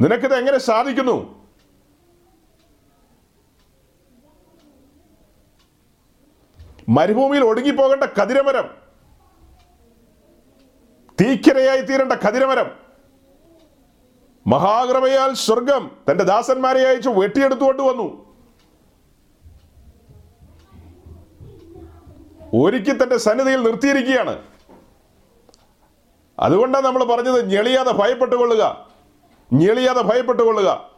നിനക്കിത് എങ്ങനെ സാധിക്കുന്നു? മരുഭൂമിയിൽ ഒടുങ്ങിപ്പോകേണ്ട കതിരമരം തീക്കിരയായി തീരേണ്ട കതിരമരം മഹാകൃപയാൽ സ്വർഗം തന്റെ ദാസന്മാരെ അയച്ച് വെട്ടിയെടുത്തുകൊണ്ട് വന്നു. ഒരുക്കി തന്റെ സന്നിധിയിൽ നിർത്തിയിരിക്കുകയാണ്. അതുകൊണ്ടാണ് നമ്മൾ പറഞ്ഞത് ഞെളിയാതെ ഭയപ്പെട്ടുകൊള്ളുക. ഞെളിയാതെ ഭയപ്പെട്ടുകൊള്ളുക.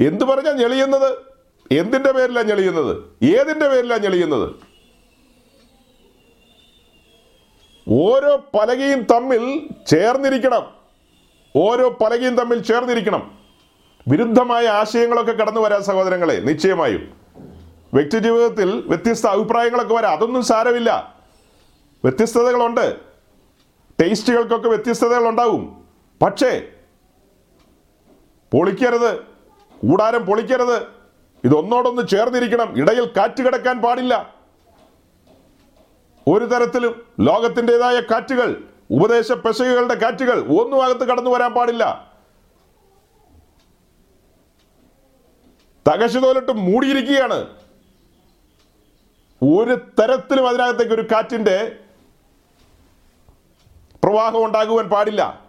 എന്തു പറഞ്ഞാൽ ഞെളിയുന്നത്? എന്തിന്റെ പേരിലാണ് ഞെളിയുന്നത്? ഏതിന്റെ പേരിലാണ് ഞെളിയുന്നത്? ഓരോ പലകയും തമ്മിൽ ചേർന്നിരിക്കണം. ഓരോ പലകയും തമ്മിൽ ചേർന്നിരിക്കണം. വിരുദ്ധമായ ആശയങ്ങളൊക്കെ കടന്നു വരാൻ സഹോദരങ്ങളെ നിശ്ചയമായും. വ്യക്തി ജീവിതത്തിൽ വ്യത്യസ്ത അഭിപ്രായങ്ങളൊക്കെ വരാം. അതൊന്നും സാരമില്ല. വ്യത്യസ്തതകളുണ്ട്. ടേസ്റ്റുകൾക്കൊക്കെ വ്യത്യസ്തതകൾ ഉണ്ടാവും പക്ഷേ പൊളിക്കരുത്. കൂടാരം പൊളിക്കരുത്. ഇതൊന്നോടൊന്ന് ചേർന്നിരിക്കണം. ഇടയിൽ കാറ്റ് കിടക്കാൻ പാടില്ല. ഒരു തരത്തിലും ലോകത്തിന്റെതായ കാറ്റുകൾ ഉപദേശ പെശകുകളുടെ കാറ്റുകൾ ഒന്നും അകത്ത് കടന്നു വരാൻ പാടില്ല. തകശുതോലിട്ട് മൂടിയിരിക്കുകയാണ്. ഒരു തരത്തിലും അതിനകത്തേക്ക് ഒരു കാറ്റിന്റെ പ്രവാഹം ഉണ്ടാകുവാൻ പാടില്ല.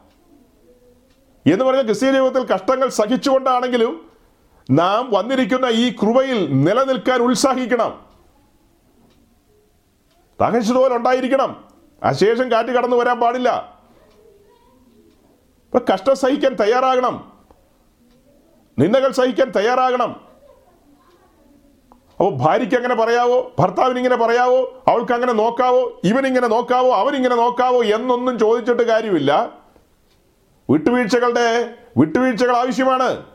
എന്ന് പറഞ്ഞ ക്രിസ്തീയ ജീവിതത്തിൽ കഷ്ടങ്ങൾ സഹിച്ചുകൊണ്ടാണെങ്കിലും നാം വന്നിരിക്കുന്ന ഈ കൃപയിൽ നിലനിൽക്കാൻ ഉത്സാഹിക്കണം. തകച്ചതുപോലെ ഉണ്ടായിരിക്കണം. അശേഷം കാറ്റ് കടന്നു വരാൻ പാടില്ല. കഷ്ടം സഹിക്കാൻ തയ്യാറാകണം. നിന്ദകൾ സഹിക്കാൻ തയ്യാറാകണം. അപ്പോൾ ഭാര്യയ്ക്ക് അങ്ങനെ പറയാവോ? ഭർത്താവിന് ഇങ്ങനെ പറയാവോ? അവൾക്ക് അങ്ങനെ നോക്കാവോ? ഇവനിങ്ങനെ നോക്കാവോ? അവനിങ്ങനെ നോക്കാവോ? എന്നൊന്നും ചോദിച്ചിട്ട് കാര്യമില്ല. വിട്ടുവീഴ്ചകളുടെ വിട്ടുവീഴ്ചകൾ ആവശ്യമാണ്.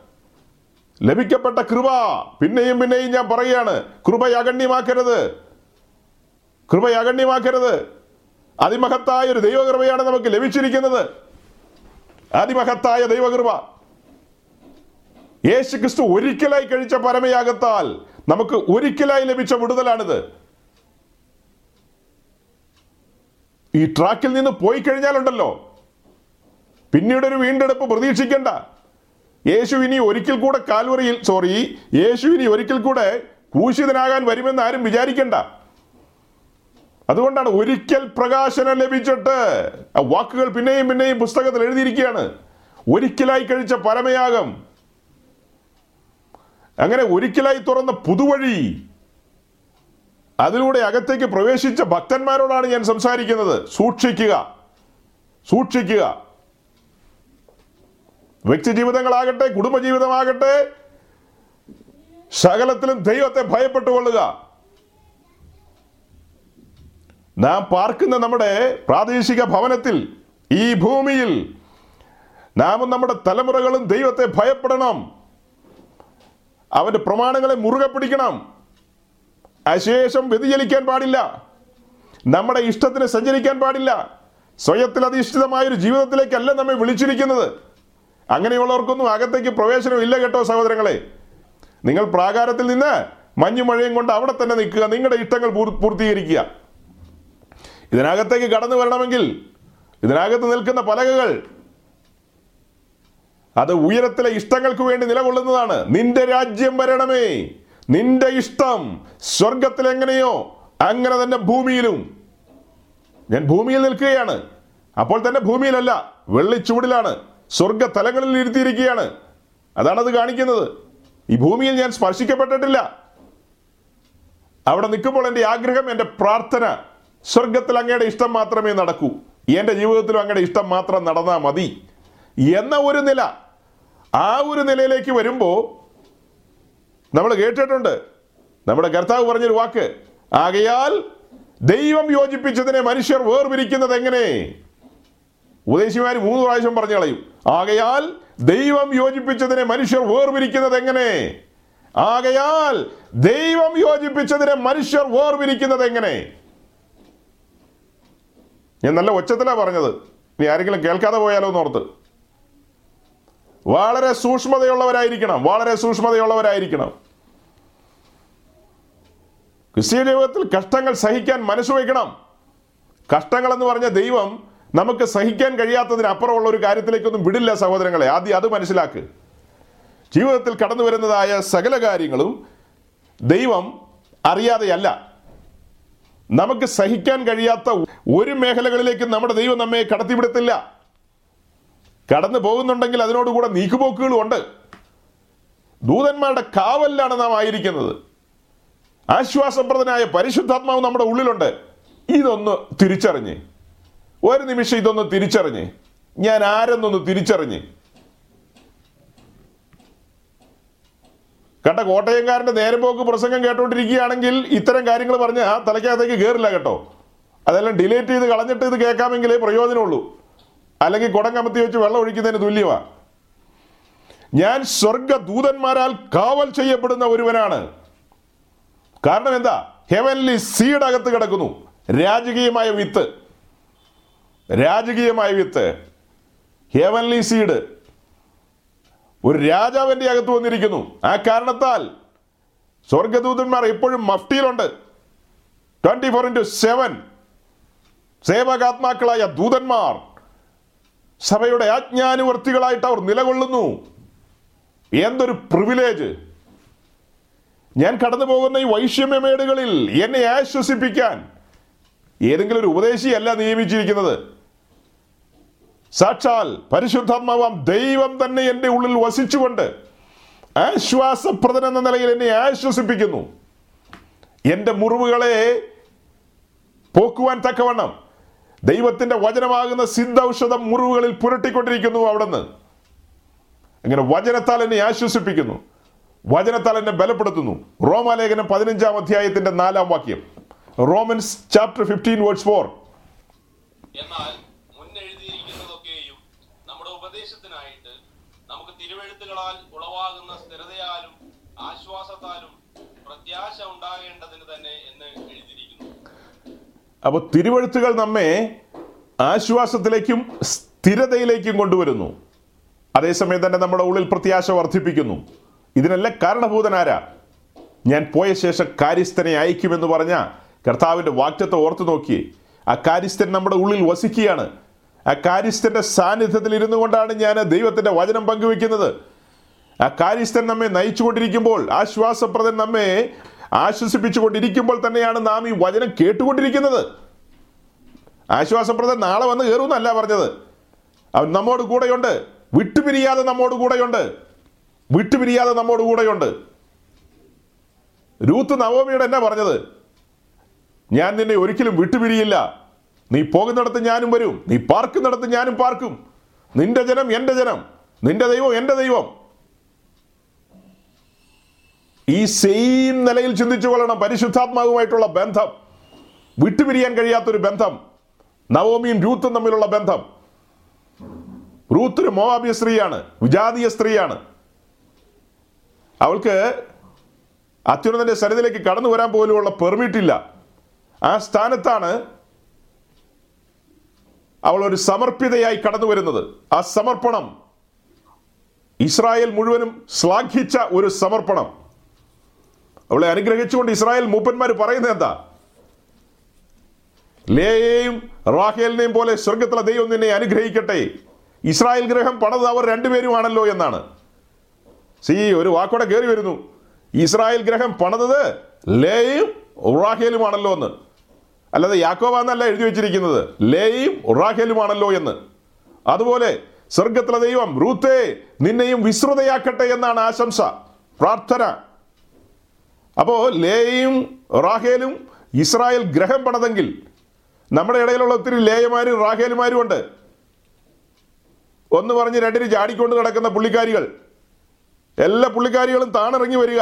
ലഭിക്കപ്പെട്ട കൃപ പിന്നെയും പിന്നെയും ഞാൻ പറയുകയാണ്. കൃപ അഗണ്യമാക്കരുത്. കൃപ അഗണ്യമാക്കരുത്. അതിമഹത്തായ ഒരു ദൈവകൃപയാണ് നമുക്ക് ലഭിച്ചിരിക്കുന്നത്. അതിമഹത്തായ ദൈവകൃപ. യേശു ക്രിസ്തു ഒരിക്കലായി കഴിച്ച പരമയാഗത്താൽ നമുക്ക് ഒരിക്കലായി ലഭിച്ച വിടുതലാണിത്. ഈ ട്രാക്കിൽ നിന്ന് പോയി കഴിഞ്ഞാലുണ്ടല്ലോ. പിന്നീട് ഒരു വീണ്ടെടുപ്പ് പ്രതീക്ഷിക്കണ്ട. യേശു ഇനി ഒരിക്കൽ കൂടെ കാൽവറിയിൽ സോറി യേശു ഇനി ഒരിക്കൽ കൂടെ ക്രൂശിതനാകാൻ വരുമെന്ന് ആരും വിചാരിക്കണ്ട. അതുകൊണ്ടാണ് ഒരിക്കൽ പ്രകാശനം ലഭിച്ചിട്ട് ആ വാക്കുകൾ പിന്നെയും പിന്നെയും പുസ്തകത്തിൽ എഴുതിയിരിക്കുകയാണ്. ഒരിക്കലായി കഴിച്ച പരമയാഗം. അങ്ങനെ ഒരിക്കലായി തുറന്ന പുതുവഴി അതിലൂടെ അകത്തേക്ക് പ്രവേശിച്ച ഭക്തന്മാരോടാണ് ഞാൻ സംസാരിക്കുന്നത്. സൂക്ഷിക്കുക. സൂക്ഷിക്കുക. വ്യക്തി ജീവിതങ്ങളാകട്ടെ കുടുംബജീവിതമാകട്ടെ സകലത്തിലും ദൈവത്തെ ഭയപ്പെട്ടുകൊള്ളുക. നാം പാർക്കുന്ന നമ്മുടെ പ്രാദേശിക ഭവനത്തിൽ ഈ ഭൂമിയിൽ നാമും നമ്മുടെ തലമുറകളും ദൈവത്തെ ഭയപ്പെടണം. അവന്റെ പ്രമാണങ്ങളെ മുറുകെ പിടിക്കണം. അശേഷം വ്യതിചലിക്കാൻ പാടില്ല. നമ്മുടെ ഇഷ്ടത്തിന് സഞ്ചരിക്കാൻ പാടില്ല. സ്വയത്തിൽ ഒരു ജീവിതത്തിലേക്കല്ല നമ്മെ വിളിച്ചിരിക്കുന്നത്. അങ്ങനെയുള്ളവർക്കൊന്നും അകത്തേക്ക് പ്രവേശനം ഇല്ല കേട്ടോ സഹോദരങ്ങളെ. നിങ്ങൾ പ്രാകാരത്തിൽ നിന്ന് മഞ്ഞു മഴയും കൊണ്ട് അവിടെ തന്നെ നിൽക്കുക. നിങ്ങളുടെ ഇഷ്ടങ്ങൾ പൂർ- പൂർത്തീകരിക്കുക. ഇതിനകത്തേക്ക് കടന്നു വരണമെങ്കിൽ ഇതിനകത്ത് നിൽക്കുന്ന പലകകൾ അത് ഉയരത്തിലെ ഇഷ്ടങ്ങൾക്ക് വേണ്ടി നിലകൊള്ളുന്നതാണ്. നിന്റെ രാജ്യം വരണമേ. നിന്റെ ഇഷ്ടം സ്വർഗത്തിൽ എങ്ങനെയോ അങ്ങനെ തന്നെ ഭൂമിയിലും. ഞാൻ ഭൂമിയിൽ നിൽക്കുകയാണ്. അപ്പോൾ തന്നെ ഭൂമിയിലല്ല വെള്ളിച്ചൂടിലാണ് സ്വർഗ തലങ്ങളിൽ ഇരുത്തിയിരിക്കുകയാണ്. അതാണത് കാണിക്കുന്നത്. ഈ ഭൂമിയിൽ ഞാൻ സ്പർശിക്കപ്പെട്ടിട്ടില്ല. അവിടെ നിൽക്കുമ്പോൾ എന്റെ ആഗ്രഹം എന്റെ പ്രാർത്ഥന സ്വർഗത്തിൽ അങ്ങയുടെ ഇഷ്ടം മാത്രമേ നടക്കൂ. എന്റെ ജീവിതത്തിലും അങ്ങയുടെ ഇഷ്ടം മാത്രം നടന്നാൽ മതി. എന്ന ഒരു നില. ആ ഒരു നിലയിലേക്ക് വരുമ്പോൾ നമ്മൾ കേട്ടിട്ടുണ്ട്. നമ്മുടെ കർത്താവ് പറഞ്ഞൊരു വാക്ക്. ആകയാൽ ദൈവം യോജിപ്പിച്ചതിനെ മനുഷ്യർ വേർപിരിക്കുന്നത് എങ്ങനെ? ഉപദേശിമാർ മൂന്ന് പ്രാവശ്യം പറഞ്ഞു കളയും. ആകയാൽ ദൈവം യോജിപ്പിച്ചതിനെ മനുഷ്യർ വേർപിരിക്കുന്നത് എങ്ങനെ? ആകയാൽ ദൈവം യോജിപ്പിച്ചതിനെ മനുഷ്യർ വേർപിരിക്കുന്നത് എങ്ങനെ? ഞാൻ നല്ല ഒച്ചത്തിലാ പറഞ്ഞത്. ഇനി ആരെങ്കിലും കേൾക്കാതെ പോയാലോ എന്നോർത്ത്. വളരെ സൂക്ഷ്മതയുള്ളവരായിരിക്കണം. വളരെ സൂക്ഷ്മതയുള്ളവരായിരിക്കണം. ക്രിസ്ത്യ ജീവിതത്തിൽ കഷ്ടങ്ങൾ സഹിക്കാൻ മനസ്സ് വയ്ക്കണം. കഷ്ടങ്ങൾ എന്ന് പറഞ്ഞ ദൈവം നമുക്ക് സഹിക്കാൻ കഴിയാത്തതിനപ്പുറമുള്ള ഒരു കാര്യത്തിലേക്കൊന്നും വിടില്ല സഹോദരങ്ങളെ. ആദ്യം അത് മനസ്സിലാക്ക്. ജീവിതത്തിൽ കടന്നു വരുന്നതായ സകല കാര്യങ്ങളും ദൈവം അറിയാതെയല്ല. നമുക്ക് സഹിക്കാൻ കഴിയാത്ത ഒരു മേഖലകളിലേക്കും നമ്മുടെ ദൈവം നമ്മെ കടത്തിവിടത്തില്ല. കടന്നു പോകുന്നുണ്ടെങ്കിൽ അതിനോടുകൂടെ നീക്കുപോക്കുകളും ഉണ്ട്. ദൂതന്മാരുടെ കാവലിലാണ് നാം ആയിരിക്കുന്നത്. ആശ്വാസപ്രദനായ പരിശുദ്ധാത്മാവ് നമ്മുടെ ഉള്ളിലുണ്ട്. ഇതൊന്ന് തിരിച്ചറിഞ്ഞ്. ഒരു നിമിഷം ഇതൊന്ന് തിരിച്ചറിഞ്ഞ്. ഞാൻ ആരെന്നൊന്ന് തിരിച്ചറിഞ്ഞ്. കണ്ട കോട്ടയംകാരന്റെ നേരമ്പോക്ക് പ്രസംഗം കേട്ടോണ്ടിരിക്കുകയാണെങ്കിൽ ഇത്തരം കാര്യങ്ങൾ പറഞ്ഞ് ആ തലയ്ക്കകത്തേക്ക് കയറില്ല കേട്ടോ. അതെല്ലാം ഡിലേറ്റ് ചെയ്ത് കളഞ്ഞിട്ട് ഇത് കേൾക്കാമെങ്കിലേ പ്രയോജനമുള്ളൂ. അല്ലെങ്കിൽ കുടം കമത്തി വെച്ച് വെള്ളം ഒഴിക്കുന്നതിന് തുല്യമാ. ഞാൻ സ്വർഗദൂതന്മാരാൽ കാവൽ ചെയ്യപ്പെടുന്ന ഒരുവനാണ്. കാരണം എന്താ? ഹെവൻലി സീഡ് അകത്ത് കിടക്കുന്നു. രാജകീയമായ വിത്ത്. രാജകീയമായ വിത്ത്. ഹേവൻലി സീഡ് ഒരു രാജാവിന്റെ അകത്ത് വന്നിരിക്കുന്നു. ആ കാരണത്താൽ സ്വർഗദൂതന്മാർ ഇപ്പോഴും മഫ്റ്റിയിലുണ്ട് ട്വന്റി ഫോർ ഇന്റു സെവൻ സേവകാത്മാക്കളായ ദൂതന്മാർ സഭയുടെ ആജ്ഞാനുവർത്തികളായിട്ട് അവർ നിലകൊള്ളുന്നു. എന്തൊരു പ്രിവിലേജ് ഞാൻ കടന്നു പോകുന്ന ഈ വൈഷമ്യമേടുകളിൽ എന്നെ ആശ്വസിപ്പിക്കാൻ ഏതെങ്കിലും ഒരു ഉപദേശിയല്ല നിയമിച്ചിരിക്കുന്നത്. സാക്ഷാൽ പരിശുദ്ധാത്മാവാം ദൈവം തന്നെ എന്റെ ഉള്ളിൽ വസിച്ചുകൊണ്ട് ആശ്വാസപ്രദൻ എന്ന നിലയിൽ എന്നെ ആശ്വസിപ്പിക്കുന്നു. എന്റെ മുറിവുകളെ പോക്കുവാൻ തക്കവണ്ണം ദൈവത്തിന്റെ വചനമാകുന്ന സിദ്ധൌഷധം മുറിവുകളിൽ പുരട്ടിക്കൊണ്ടിരിക്കുന്നു അവിടുന്ന്. അങ്ങനെ വചനത്താൽ എന്നെ ആശ്വസിപ്പിക്കുന്നു. വചനത്താൽ എന്നെ ബലപ്പെടുത്തുന്നു. റോമാലേഖനം പതിനഞ്ചാം അധ്യായത്തിന്റെ നാലാം വാക്യം. Romans chapter fifteen words four ഉപദേശത്തിനായിട്ട് നമുക്ക് തിരുവെഴുത്തുകളാൽ ഉളവാകുന്ന സ്ഥിരതയാലും ആശ്വാസത്താലും പ്രത്യാശ ഉണ്ടാകേണ്ടതിന് തന്നെ എന്ന് എഴുതിയിരിക്കുന്നു. അപ്പോൾ തിരുവഴുത്തുകൾ നമ്മെ ആശ്വാസത്തിലേക്കും സ്ഥിരതയിലേക്കും കൊണ്ടുവരുന്നു. അതേസമയം തന്നെ നമ്മുടെ ഉള്ളിൽ പ്രത്യാശ വർദ്ധിപ്പിക്കുന്നു. ഇതിനെല്ലാം കാരണഭൂതനാരാ ഞാൻ പോയ ശേഷം കാര്യസ്ഥനെ അയക്കുമെന്ന് പറഞ്ഞ കർത്താവിന്റെ വാക്യത്തെ ഓർത്തു നോക്കി ആ കാര്യസ്ഥൻ നമ്മുടെ ഉള്ളിൽ വസിക്കുകയാണ്. ആ കാര്യസ്ഥന്റെ സാന്നിധ്യത്തിൽ ഇരുന്നു കൊണ്ടാണ് ഞാൻ ദൈവത്തിന്റെ വചനം പങ്കുവെക്കുന്നത്. ആ കാര്യസ്ഥൻ നമ്മെ നയിച്ചുകൊണ്ടിരിക്കുമ്പോൾ ആശ്വാസപ്രദൻ നമ്മെ ആശ്വസിപ്പിച്ചുകൊണ്ടിരിക്കുമ്പോൾ തന്നെയാണ് നാം ഈ വചനം കേട്ടുകൊണ്ടിരിക്കുന്നത്. ആശ്വാസപ്രദൻ നാളെ വന്ന് കയറുമെന്നല്ല പറഞ്ഞത്. അവൻ നമ്മോട് കൂടെയുണ്ട്. വിട്ടുപിരിയാതെ നമ്മോട് കൂടെയുണ്ട്. വിട്ടുപിരിയാതെ നമ്മോട് കൂടെയുണ്ട്. രൂത്ത് നവോമിയോട് എന്നാ പറഞ്ഞത്? ഞാൻ നിന്നെ ഒരിക്കലും വിട്ടുപിരിയില്ല. നീ പോകുന്നിടത്ത് ഞാനും വരും. നീ പാർക്കുന്നിടത്ത് ഞാനും പാർക്കും. നിന്റെ ജനം എന്റെ ജനം. നിന്റെ ദൈവം എന്റെ ദൈവം. ഈ സെയിം നിലയിൽ ചിന്തിച്ചു കൊള്ളണം. പരിശുദ്ധാത്മാവുമായിട്ടുള്ള ബന്ധം. വിട്ടുപിരിയാൻ കഴിയാത്തൊരു ബന്ധം. നവോമിയും രൂത്തും തമ്മിലുള്ള ബന്ധം. റൂത്ത് ഒരു മോവാബിയ സ്ത്രീയാണ്. വിജാതീയ സ്ത്രീയാണ്. അവൾക്ക് അത്യുന്നതന്റെ സന്നിധിയിലേക്ക് കടന്നു വരാൻ പോലുമുള്ള പെർമിറ്റ് ഇല്ല. ആ സ്ഥാനത്താണ് അവൾ ഒരു സമർപ്പിതയായി കടന്നു വരുന്നത്. ആ സമർപ്പണം ഇസ്രായേൽ മുഴുവനും ശ്ലാഘിച്ച ഒരു സമർപ്പണം. അവളെ അനുഗ്രഹിച്ചുകൊണ്ട് ഇസ്രായേൽ മൂപ്പന്മാർ പറയുന്നത് എന്താ? ലേയെയും റാഹേലിനെയും പോലെ സ്വർഗത്തിലെ ദൈവം നിന്നെ അനുഗ്രഹിക്കട്ടെ. ഇസ്രായേൽ ഗ്രഹം പണത് അവർ രണ്ടുപേരുമാണല്ലോ എന്നാണ്. സി ഒരു വാക്കോടെ കയറി വരുന്നു. ഇസ്രായേൽ ഗ്രഹം പണത് ലേയും റാഹേലുമാണല്ലോ എന്ന്. അല്ലാതെ യാക്കോബാന്നല്ല എഴുതി വെച്ചിരിക്കുന്നത്. ലേയും റാഖേലുമാണല്ലോ എന്ന്. അതുപോലെ സ്വർഗത്തിലെ ദൈവം റൂത്തേ നിന്നെയും വിശ്രുതയാക്കട്ടെ എന്നാണ് ആശംസ പ്രാർത്ഥന. അപ്പോൾ ലേയും റാഹേലും ഇസ്രായേൽ ഗ്രഹം പണതെങ്കിൽ നമ്മുടെ ഇടയിലുള്ള ഒത്തിരി ലേയമാരും റാഹേലുമാരും ഉണ്ട്. ഒന്ന് പറഞ്ഞ് രണ്ടിന് ചാടിക്കൊണ്ട് നടക്കുന്ന പുള്ളിക്കാരികൾ. എല്ലാ പുള്ളിക്കാരികളും താണിറങ്ങി വരിക.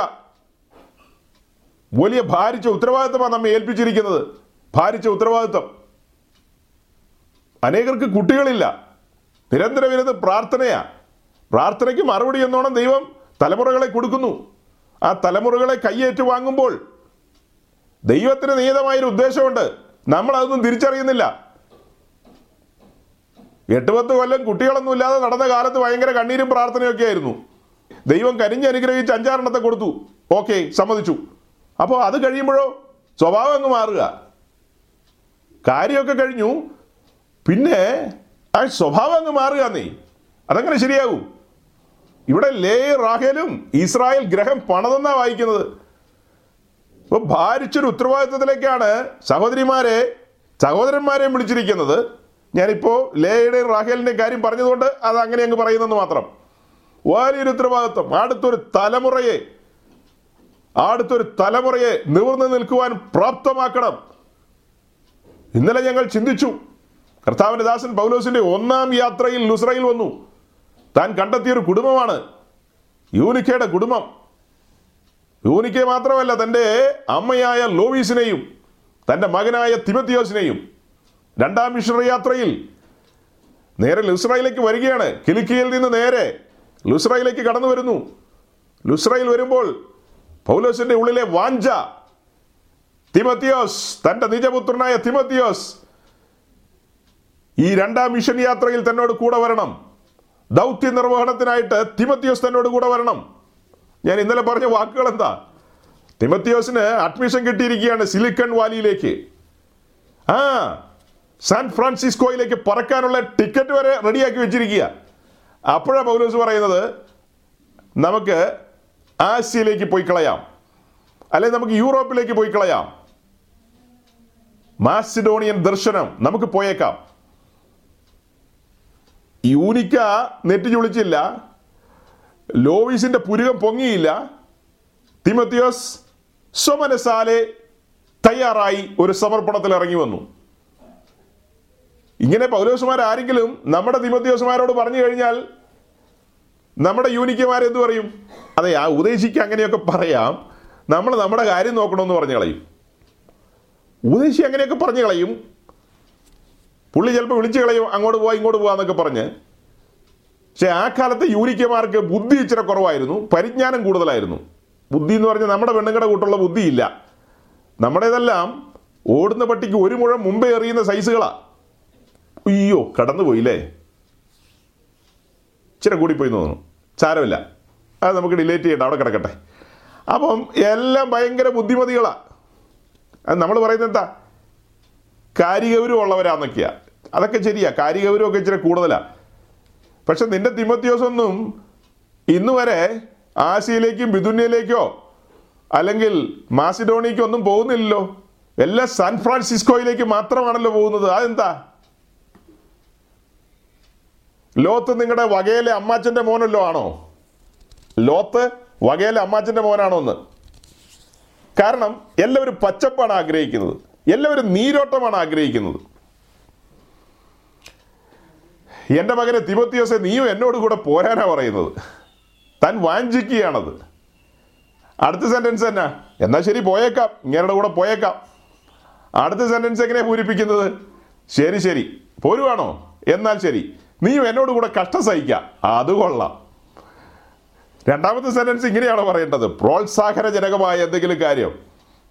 വലിയ ഭാരിച്ച ഉത്തരവാദിത്തമാണ് നമ്മെ ഏൽപ്പിച്ചിരിക്കുന്നത്. ഭാരിച്ച ഉത്തരവാദിത്വം. അനേകർക്ക് കുട്ടികളില്ല. നിരന്തരം ഇരുന്ന് പ്രാർത്ഥനയാ. പ്രാർത്ഥനയ്ക്ക് മറുപടി എന്നോണം ദൈവം തലമുറകളെ കൊടുക്കുന്നു. ആ തലമുറകളെ കയ്യേറ്റ് വാങ്ങുമ്പോൾ ദൈവത്തിന് നിയതമായൊരു ഉദ്ദേശമുണ്ട്. നമ്മൾ അതൊന്നും തിരിച്ചറിയുന്നില്ല. എട്ട് പത്ത് കൊല്ലം കുട്ടികളൊന്നും ഇല്ലാതെ നടന്ന കാലത്ത് ഭയങ്കര കണ്ണീരും പ്രാർത്ഥനയൊക്കെ ആയിരുന്നു. ദൈവം കരിഞ്ഞ് അനുഗ്രഹിച്ച് അഞ്ചാറെണ്ണത്തെ കൊടുത്തു. ഓക്കെ സമ്മതിച്ചു. അപ്പോൾ അത് കഴിയുമ്പോഴോ സ്വഭാവം അങ്ങ് മാറുക. കാര്യമൊക്കെ കഴിഞ്ഞു. പിന്നെ ആ സ്വഭാവം അങ്ങ് മാറുക നീ. അതങ്ങനെ ശരിയാകും. ഇവിടെ ലേ റാഹേലും ഇസ്രായേൽ ഗ്രഹം പണതെന്നാ വായിക്കുന്നത്. ഇപ്പൊ ഭാരിച്ചൊരു ഉത്തരവാദിത്വത്തിലേക്കാണ് സഹോദരിമാരെ സഹോദരന്മാരെ വിളിച്ചിരിക്കുന്നത്. ഞാനിപ്പോൾ ലേയുടെയും റാഹേലിന്റെയും കാര്യം പറഞ്ഞതുകൊണ്ട് അത് അങ്ങനെ അങ്ങ് പറയുന്നെന്ന് മാത്രം. വലിയൊരു ഉത്തരവാദിത്വം. അടുത്തൊരു തലമുറയെ അടുത്തൊരു തലമുറയെ നിവർന്നു നിൽക്കുവാൻ പ്രാപ്തമാക്കണം. ഇന്നലെ ഞങ്ങൾ ചിന്തിച്ചു. കർത്താവിന്റെ ദാസൻ പൗലോസിന്റെ ഒന്നാം യാത്രയിൽ ലുസ്രയിൽ വന്നു. താൻ കണ്ടെത്തിയൊരു കുടുംബമാണ്. യൂനിക്കയുടെ കുടുംബം. യൂനിക്ക മാത്രമല്ല തന്റെ അമ്മയായ ലോവീസിനെയും തന്റെ മകനായ തിമത്തിയോസിനെയും രണ്ടാം മിഷണറി യാത്രയിൽ നേരെ ലുസ്രയിലേക്ക് വരികയാണ്. കിലിക്കിയിൽ നിന്ന് നേരെ ലുസ്രയിലേക്ക് കടന്നു വരുന്നു ലുസ്രയിൽ വരുമ്പോൾ പൗലോസിന്റെ ഉള്ളിലെ വാഞ്ച തിമത്തിയോസ് തന്റെ നിജപുത്രനായ തിമത്തിയോസ് ഈ രണ്ടാം മിഷൻ യാത്രയിൽ തന്നോട് കൂടെ വരണം. ദൗത്യ നിർവഹണത്തിനായിട്ട് തിമത്തിയോസ് തന്നോട് കൂടെ വരണം. ഞാൻ ഇന്നലെ പറഞ്ഞ വാക്കുകൾ എന്താ തിമത്തിയോസിന് അഡ്മിഷൻ കിട്ടിയിരിക്കുകയാണ് സിലിക്കൺ വാലിയിലേക്ക്. ആ സാൻ ഫ്രാൻസിസ്കോയിലേക്ക് പറക്കാനുള്ള ടിക്കറ്റ് വരെ റെഡിയാക്കി വെച്ചിരിക്കുക. അപ്പോഴാണ് പൗലോസ് പറയുന്നത് നമുക്ക് ആസിയയിലേക്ക് പോയി കളയാം. അല്ലെങ്കിൽ നമുക്ക് യൂറോപ്പിലേക്ക് പോയി കളയാം. മാസിഡോണിയൻ ദർശനം. നമുക്ക് പോയേക്കാം. യൂനിക്ക നെറ്റി ചുളിച്ചില്ല. ലോവിസിന്റെ പുരുകം പൊങ്ങിയില്ല. തിമത്തിയോസ് സ്വമനസാലെ തയ്യാറായി ഒരു സമർപ്പണത്തിൽ ഇറങ്ങി വന്നു. ഇങ്ങനെ പൗലോസുമാർ ആരെങ്കിലും നമ്മുടെ തിമത്തിയോസുമാരോട് പറഞ്ഞു കഴിഞ്ഞാൽ നമ്മുടെ യൂനിക്കമാർ എന്ത് പറയും? അതെ ആ ഉദ്ദേശിക്ക് അങ്ങനെയൊക്കെ പറയാം. നമ്മൾ നമ്മുടെ കാര്യം നോക്കണമെന്ന് പറഞ്ഞു കളയും ഉദ്ദേശി അങ്ങനെയൊക്കെ പറഞ്ഞു കളയും. പുള്ളി ചിലപ്പോൾ വിളിച്ചു കളയും അങ്ങോട്ട് പോവാ ഇങ്ങോട്ട് പോവാന്നൊക്കെ പറഞ്ഞ്. പക്ഷെ ആ കാലത്ത് യൂനിക്കമാർക്ക് ബുദ്ധി ഇച്ചിരി കുറവായിരുന്നു പരിജ്ഞാനം കൂടുതലായിരുന്നു. ബുദ്ധി എന്ന് പറഞ്ഞാൽ നമ്മുടെ പെണ്ണുങ്ങളുടെ കൂട്ടുള്ള ബുദ്ധിയില്ല. നമ്മുടേതെല്ലാം ഓടുന്ന പട്ടിക്ക് ഒരു മുഴം മുമ്പേ എറിയുന്ന സൈസുകളാ. അയ്യോ കടന്നുപോയില്ലേ? ഇച്ചിരി കൂടിപ്പോയി തോന്നുന്നു. സാരമില്ല. അത് നമുക്ക് ഡിലേറ്റ് ചെയ്യണ്ട അവിടെ കിടക്കട്ടെ. അപ്പം എല്ലാം ഭയങ്കര ബുദ്ധിമതികളാ. അത് നമ്മൾ പറയുന്നത് എന്താ? കാര്യഗൗരവം ഉള്ളവരാന്നൊക്കെയാ അതൊക്കെ ശരിയാ. കാര്യഗൗരവമൊക്കെ ഇച്ചിരി കൂടുതലാ. പക്ഷെ നിന്റെ തിമത്യോസൊന്നും ഇന്ന് വരെ ബിദുന്യയിലേക്കോ അല്ലെങ്കിൽ മാസിഡോണിയയ്ക്കോ ഒന്നും പോകുന്നില്ലല്ലോ. എല്ലാം സാൻ ഫ്രാൻസിസ്കോയിലേക്ക് മാത്രമാണല്ലോ പോകുന്നത്. അതെന്താ? ലോത്ത് നിങ്ങളുടെ വകയിലെ അമ്മാച്ചന്റെ മോനല്ലോ ആണോ? ലോത്ത് വകയിലെ അമ്മാച്ചന്റെ മോനാണോ എന്ന്. കാരണം എല്ലാവരും പച്ചപ്പാണ് ആഗ്രഹിക്കുന്നത്. എല്ലാവരും നീരോട്ടമാണ് ആഗ്രഹിക്കുന്നത്. എന്റെ മകനെ തിമത്തിയോസെ നീയും എന്നോട് കൂടെ പോരാനാ പറയുന്നത്. താൻ വാഞ്ചിക്കുകയാണത്. അടുത്ത സെന്റൻസ് എന്നാ? എന്നാ ശരി പോയേക്കാം. ഇങ്ങനെയുടെ കൂടെ പോയേക്കാം. അടുത്ത സെന്റൻസ് എങ്ങനെയാ പൂരിപ്പിക്കുന്നത്? ശരി ശരി. പോരുവാണോ? എന്നാൽ ശരി. നീയും എന്നോട് കൂടെ കഷ്ടം സഹിക്കാം. അത് കൊള്ളാം. രണ്ടാമത്തെ സെന്റൻസ് ഇങ്ങനെയാണ് പറയേണ്ടത്? പ്രോത്സാഹനജനകമായ എന്തെങ്കിലും കാര്യം.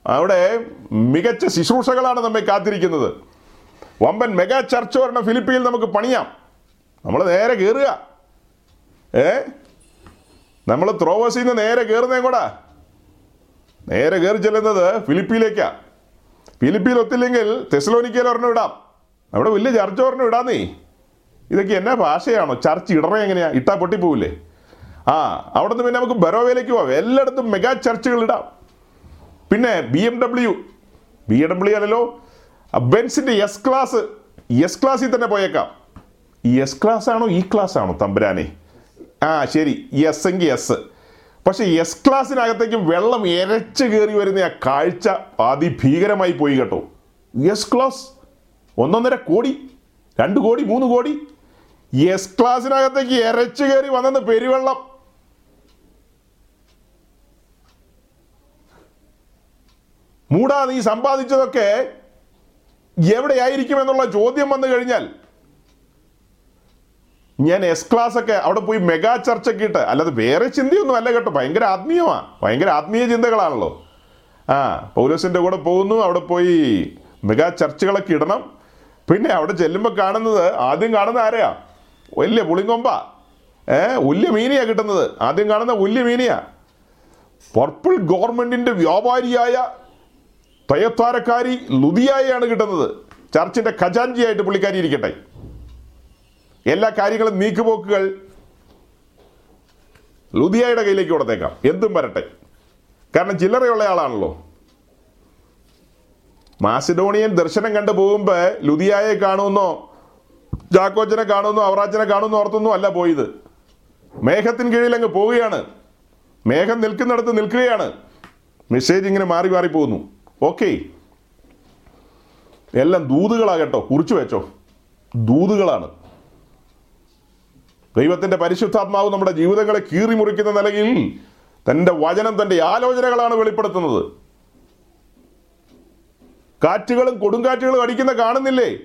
അവിടെ മികച്ച ശുശ്രൂഷകളാണ് നമ്മെ കാത്തിരിക്കുന്നത്. വമ്പൻ മെഗാ ചർച്ച് പറഞ്ഞ ഫിലിപ്പിയിൽ നമുക്ക് പണിയാം. നമ്മൾ നേരെ കയറുക ഏ? നമ്മൾ ത്രോവസിൽ നിന്ന് നേരെ കയറുന്നേ കൂടാ. നേരെ കയറി ചെല്ലുന്നത് ഫിലിപ്പിയിലേക്കാ ഫിലിപ്പിയിൽ ഒത്തില്ലെങ്കിൽ തെസലോനിക്കയിൽ ഒരെണ്ണം ഇടാം. അവിടെ വലിയ ചർച്ച ഒരെണ്ണം ഇടാന്നേ ഇതൊക്കെ എന്നാ ഭാഷയാണോ? ചർച്ച് ഇടറേ എങ്ങനെയാ? ഇട്ടാ പൊട്ടിപ്പോവില്ലേ? ആ അവിടെ നിന്ന് പിന്നെ നമുക്ക് ബറോവയിലേക്ക് പോവാം. എല്ലായിടത്തും മെഗാ ചർച്ചുകൾ ഇടാം. പിന്നെ B M W B M W അല്ലല്ലോ. ബെൻസിന്റെ എസ് ക്ലാസ് എസ് ക്ലാസ്സിൽ തന്നെ പോയേക്കാം. എസ് ക്ലാസ് ആണോ ഈ ക്ലാസ് ആണോ തമ്പുരാനെ? ആ ശരി. എസ് എങ്കിൽ എസ് പക്ഷെ എസ് ക്ലാസ്സിനകത്തേക്ക് വെള്ളം ഇരച്ച് കയറി വരുന്ന ആ കാഴ്ച അതിഭീകരമായി പോയി കേട്ടോ. എസ് ക്ലാസ് ഒന്നൊന്നര കോടി രണ്ട് കോടി മൂന്ന് കോടി. എസ് ക്ലാസ്സിനകത്തേക്ക് എരച്ച് കയറി വന്നെന്ന് പെരുവെള്ളം. മൂടാ നീ സമ്പാദിച്ചതൊക്കെ എവിടെയായിരിക്കും എന്നുള്ള ചോദ്യം വന്നു കഴിഞ്ഞാൽ ഞാൻ എസ് ക്ലാസ് ഒക്കെ അവിടെ പോയി മെഗാ ചർച്ചൊക്കെ ഇട്ട് അല്ലാതെ വേറെ ചിന്തയൊന്നും അല്ല കേട്ടോ. ഭയങ്കര ആത്മീയമാണ് ഭയങ്കര ആത്മീയ ചിന്തകളാണല്ലോ. ആ പൗലോസിന്റെ കൂടെ പോകുന്നു അവിടെ പോയി മെഗാ ചർച്ചകളൊക്കെ ഇടണം. പിന്നെ അവിടെ ചെല്ലുമ്പോൾ കാണുന്നത് ആദ്യം കാണുന്ന ആരെയാ? വലിയ പുളിങ്കൊമ്പ. ഏ ഉല്യ മീനിയാ കിട്ടുന്നത്. ആദ്യം കാണുന്ന ഉല്യ മീനിയാ. പർപ്പിൾ ഗവൺമെന്റിന്റെ വ്യാപാരിയായ തയ്യത്താരക്കാരി ലുതിയായാണ് കിട്ടുന്നത്. ചർച്ചിന്റെ ഖജാൻജിയായിട്ട് പുള്ളിക്കാരി ഇരിക്കട്ടെ. എല്ലാ കാര്യങ്ങളും നീക്കുപോക്കുകൾ ലുതിയായുടെ കയ്യിലേക്ക് കൊടുത്തേക്കാം. എന്തും വരട്ടെ. കാരണം ചില്ലറയുള്ള ആളാണല്ലോ. മാസിഡോണിയൻ ദർശനം കണ്ടു പോകുമ്പോൾ ലുതിയായെ കാണുമെന്നോ ജാക്കോച്ചനെ കാണുമെന്നോ അവറാച്ചനെ കാണുമെന്നോ ഓർത്തൊന്നും അല്ല പോയത്. മേഘത്തിന് കീഴിൽ അങ്ങ് പോവുകയാണ്. മേഘം നിൽക്കുന്നിടത്ത് നിൽക്കുകയാണ്. മെസ്സേജ് ഇങ്ങനെ മാറി മാറി പോകുന്നു. ഓക്കെ. എല്ലാം ദൂതുകളാകട്ടോ കുറിച്ചു വെച്ചോ. ദൂതുകളാണ്. ദൈവത്തിന്റെ പരിശുദ്ധാത്മാവ് നമ്മുടെ ജീവിതങ്ങളെ കീറി മുറിക്കുന്ന നിലയിൽ തന്റെ വചനം തന്റെ ആലോചനകളാണ് വെളിപ്പെടുത്തുന്നത്. കാറ്റുകളും കൊടുങ്കാറ്റുകളും അടിക്കുന്ന കാണുന്നില്ലേ?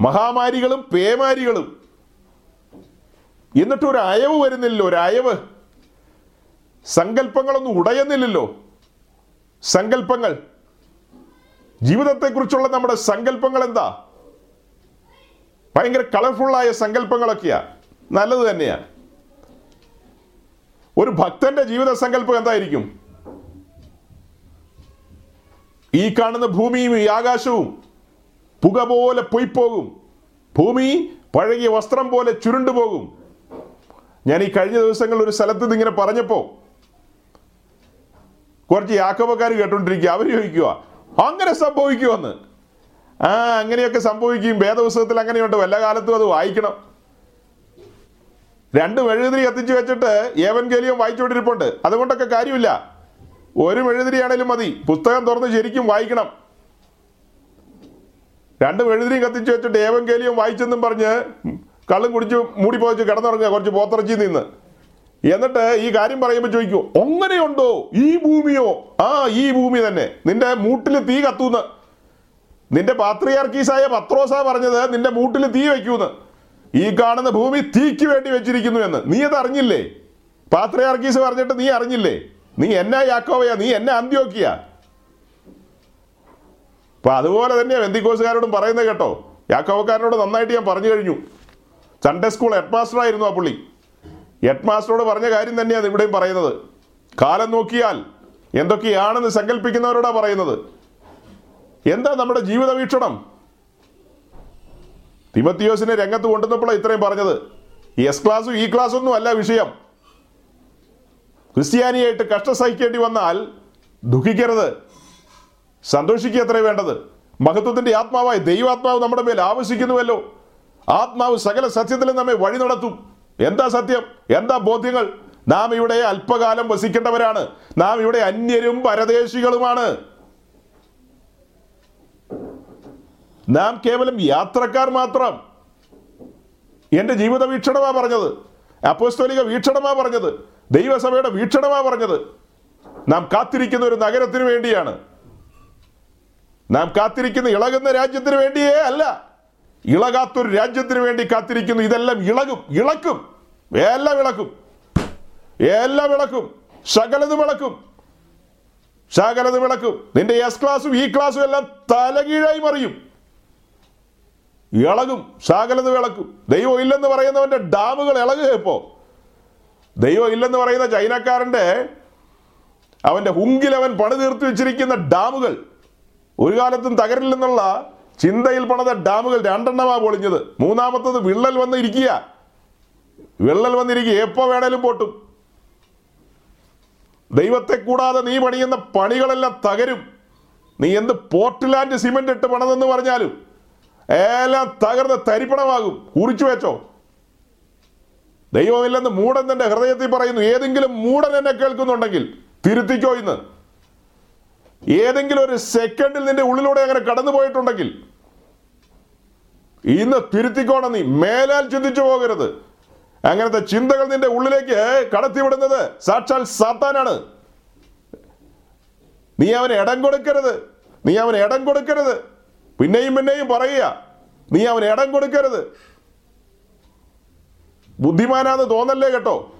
മഹാമാരികളും പേമാരികളും. എന്നിട്ട് ഒരു അയവ് വരുന്നില്ലല്ലോ ഒരു അയവ്. സങ്കല്പങ്ങളൊന്നും ഉടയുന്നില്ലല്ലോ. സങ്കല്പങ്ങൾ. ജീവിതത്തെക്കുറിച്ചുള്ള നമ്മുടെ സങ്കല്പങ്ങൾ എന്താ ഭയങ്കര കളർഫുള്ളായ സങ്കല്പങ്ങളൊക്കെയാ. നല്ലത് തന്നെയാ. ഒരു ഭക്തന്റെ ജീവിത സങ്കല്പം എന്തായിരിക്കും? ഈ കാണുന്ന ഭൂമിയും ഈ ആകാശവും പുക പോലെ പൊയ്പോകും. ഭൂമി പഴകിയ വസ്ത്രം പോലെ ചുരുണ്ടുപോകും. ഞാൻ ഈ കഴിഞ്ഞ ദിവസങ്ങളിൽ ഒരു സ്ഥലത്ത് ഇതിങ്ങനെ പറഞ്ഞപ്പോ കുറച്ച് യാക്കോബക്കാർ കേട്ടോണ്ടിരിക്കുക. അവർ ചോദിക്കുക അങ്ങനെ സംഭവിക്കുമെന്ന് ആ അങ്ങനെയൊക്കെ സംഭവിക്കും വേദപുസ്തകത്തിൽ അങ്ങനെയുണ്ട്. വല്ല കാലത്തും അത് വായിക്കണം. രണ്ട് മെഴുകുതിരി കത്തിച്ചു വെച്ചിട്ട് ഏവൻ ഗലിയും വായിച്ചുകൊണ്ടിരിപ്പുണ്ട്. അതുകൊണ്ടൊക്കെ കാര്യമില്ല. ഒരു മെഴുകുതിരിയാണേലും മതി. പുസ്തകം തുറന്ന് ശരിക്കും വായിക്കണം. രണ്ട് മെഴുകുതിരി കത്തിച്ചു വെച്ചിട്ട് ഏവൻ ഗലിയും വായിച്ചെന്നും പറഞ്ഞ് കള്ളും കുടിച്ച് മൂടി പോയിച്ച് കിടന്നുറങ്ങുക കുറച്ച് പോത്തിറച്ചി നിന്ന്. എന്നിട്ട് ഈ കാര്യം പറയുമ്പോൾ ചോദിക്കൂ ഒങ്ങനെയുണ്ടോ ഈ ഭൂമിയോ? ആ ഈ ഭൂമി തന്നെ. നിന്റെ മൂട്ടിൽ തീ കത്തൂന്ന്. നിന്റെ പാത്രിയാർക്കീസായ പത്രോസ പറഞ്ഞത് നിന്റെ മൂട്ടിൽ തീ വെക്കൂന്ന് ഈ കാണുന്ന ഭൂമി തീക്ക് വേണ്ടി വെച്ചിരിക്കുന്നു എന്ന്. നീ അത് അറിഞ്ഞില്ലേ? പാത്രിയാർക്കീസ് പറഞ്ഞിട്ട് നീ അറിഞ്ഞില്ലേ? നീ എന്നാ യാക്കോവയാ നീ എന്നെ അന്ത്യോക്കിയ. അപ്പൊ അതുപോലെ തന്നെയാ വെന്തിക്കോസുകാരോടും പറയുന്നത് കേട്ടോ. യാക്കോവക്കാരനോട് നന്നായിട്ട് ഞാൻ പറഞ്ഞു കഴിഞ്ഞു. സൺഡേ സ്കൂൾ ഹെഡ് മാസ്റ്റർ ആയിരുന്നു ആ പുള്ളി. ഹെഡ് മാസ്റ്ററോട് പറഞ്ഞ കാര്യം തന്നെയാണ് ഇവിടെയും പറയുന്നത്. കാലം നോക്കിയാൽ എന്തൊക്കെയാണെന്ന് സങ്കല്പിക്കുന്നവരോടാ പറയുന്നത്. എന്താ നമ്മുടെ ജീവിത വീക്ഷണം? തിമത്തിയോസിനെ രംഗത്ത് കൊണ്ടുവന്നപ്പോഴാണ് ഇത്രയും പറഞ്ഞത്. എസ് ക്ലാസ്സും ഈ ക്ലാസ്സും ഒന്നും അല്ല വിഷയം. ക്രിസ്ത്യാനിയായിട്ട് കഷ്ടം സഹിക്കേണ്ടി വന്നാൽ ദുഃഖിക്കരുത്. സന്തോഷിക്കുക എത്ര വേണ്ടത്. മഹത്വത്തിന്റെ ആത്മാവായി ദൈവാത്മാവ് നമ്മുടെ മേൽ ആവശ്യിക്കുന്നുവല്ലോ ആത്മാവ് സകല സത്യത്തിലും നമ്മെ വഴി നടത്തും എന്താ സത്യം? എന്താ ബോധ്യങ്ങൾ? നാം ഇവിടെ അല്പകാലം വസിക്കേണ്ടവരാണ്. നാം ഇവിടെ അന്യരും പരദേശികളുമാണ്. നാം കേവലം യാത്രക്കാർ മാത്രം. എന്റെ ജീവിത വീക്ഷണമാ പറഞ്ഞത്. അപ്പോസ്തോലിക വീക്ഷണമാ പറഞ്ഞത്. ദൈവസഭയുടെ വീക്ഷണമാ പറഞ്ഞത്. നാം കാത്തിരിക്കുന്ന ഒരു നഗരത്തിന് വേണ്ടിയാണ്. നാം കാത്തിരിക്കുന്ന ഇളകുന്ന രാജ്യത്തിന് വേണ്ടിയേ അല്ല. ഇളകാത്തൊരു രാജ്യത്തിന് വേണ്ടി കാത്തിരിക്കുന്നു. ഇതെല്ലാം ഇളകും. ഇളക്കും. എല്ലാം ഇളക്കും. എല്ലാം ഇളക്കും. സകലതും ഇളക്കും. സകലതും ഇളക്കും. നിന്റെ എസ് ക്ലാസ്സും ഇ ക്ലാസ്സും എല്ലാം തലകീഴായി മറിയും. ഇളകും. സകലതും ഇളക്കും. ദൈവം ഇല്ലെന്ന് പറയുന്നവന്റെ ഡാമുകൾ ഇളകുക ഇപ്പോ. ദൈവം ഇല്ലെന്ന് പറയുന്ന ചൈനക്കാരന്റെ അവന്റെ ഹുങ്കിൽ അവൻ പണി തീർത്തു വെച്ചിരിക്കുന്ന ഡാമുകൾ ഒരു കാലത്തും തകരില്ലെന്നുള്ള ചിന്തയിൽ പണിത ഡാമുകൾ രണ്ടെണ്ണമാ പൊളിഞ്ഞത്. മൂന്നാമത്തത് വിള്ളൽ വന്നിരിക്കുക. വിള്ളൽ വന്നിരിക്കുക. എപ്പോ വേണേലും പോട്ടും. ദൈവത്തെ കൂടാതെ നീ പണിയുന്ന പണികളെല്ലാം തകരും. നീ എന്ത് പോർട്ട്ലാൻഡ് സിമെന്റ് ഇട്ട് പണിതെന്ന് പറഞ്ഞാലും എല്ലാം തകർന്ന് തരിപ്പണമാകും. കുറിച്ചു വെച്ചോ. ദൈവമില്ലെന്ന് മൂടൻ തന്റെ ഹൃദയത്തിൽ പറയുന്നു. ഏതെങ്കിലും മൂടൻ എന്നെ കേൾക്കുന്നുണ്ടെങ്കിൽ തിരുത്തിക്കോ ഇന്ന്. ഏതെങ്കിലും ഒരു സെക്കൻഡിൽ നിന്റെ ഉള്ളിലൂടെ അങ്ങനെ കടന്നു പോയിട്ടുണ്ടെങ്കിൽ ഇന്ന് തിരുത്തിക്കോണം നീ. മേലാൽ ചിന്തിച്ചു പോകരുത്. അങ്ങനത്തെ ചിന്തകൾ നിന്റെ ഉള്ളിലേക്ക് കടത്തിവിടുന്നത് സാക്ഷാൽ സാത്താനാണ്. നീ അവന് ഇടം കൊടുക്കരുത്. നീ അവന് ഇടം കൊടുക്കരുത്. പിന്നെയും പിന്നെയും പറയുക നീ അവന് ഇടം കൊടുക്കരുത്. ബുദ്ധിമാനാന്ന് തോന്നല്ലേ കേട്ടോ?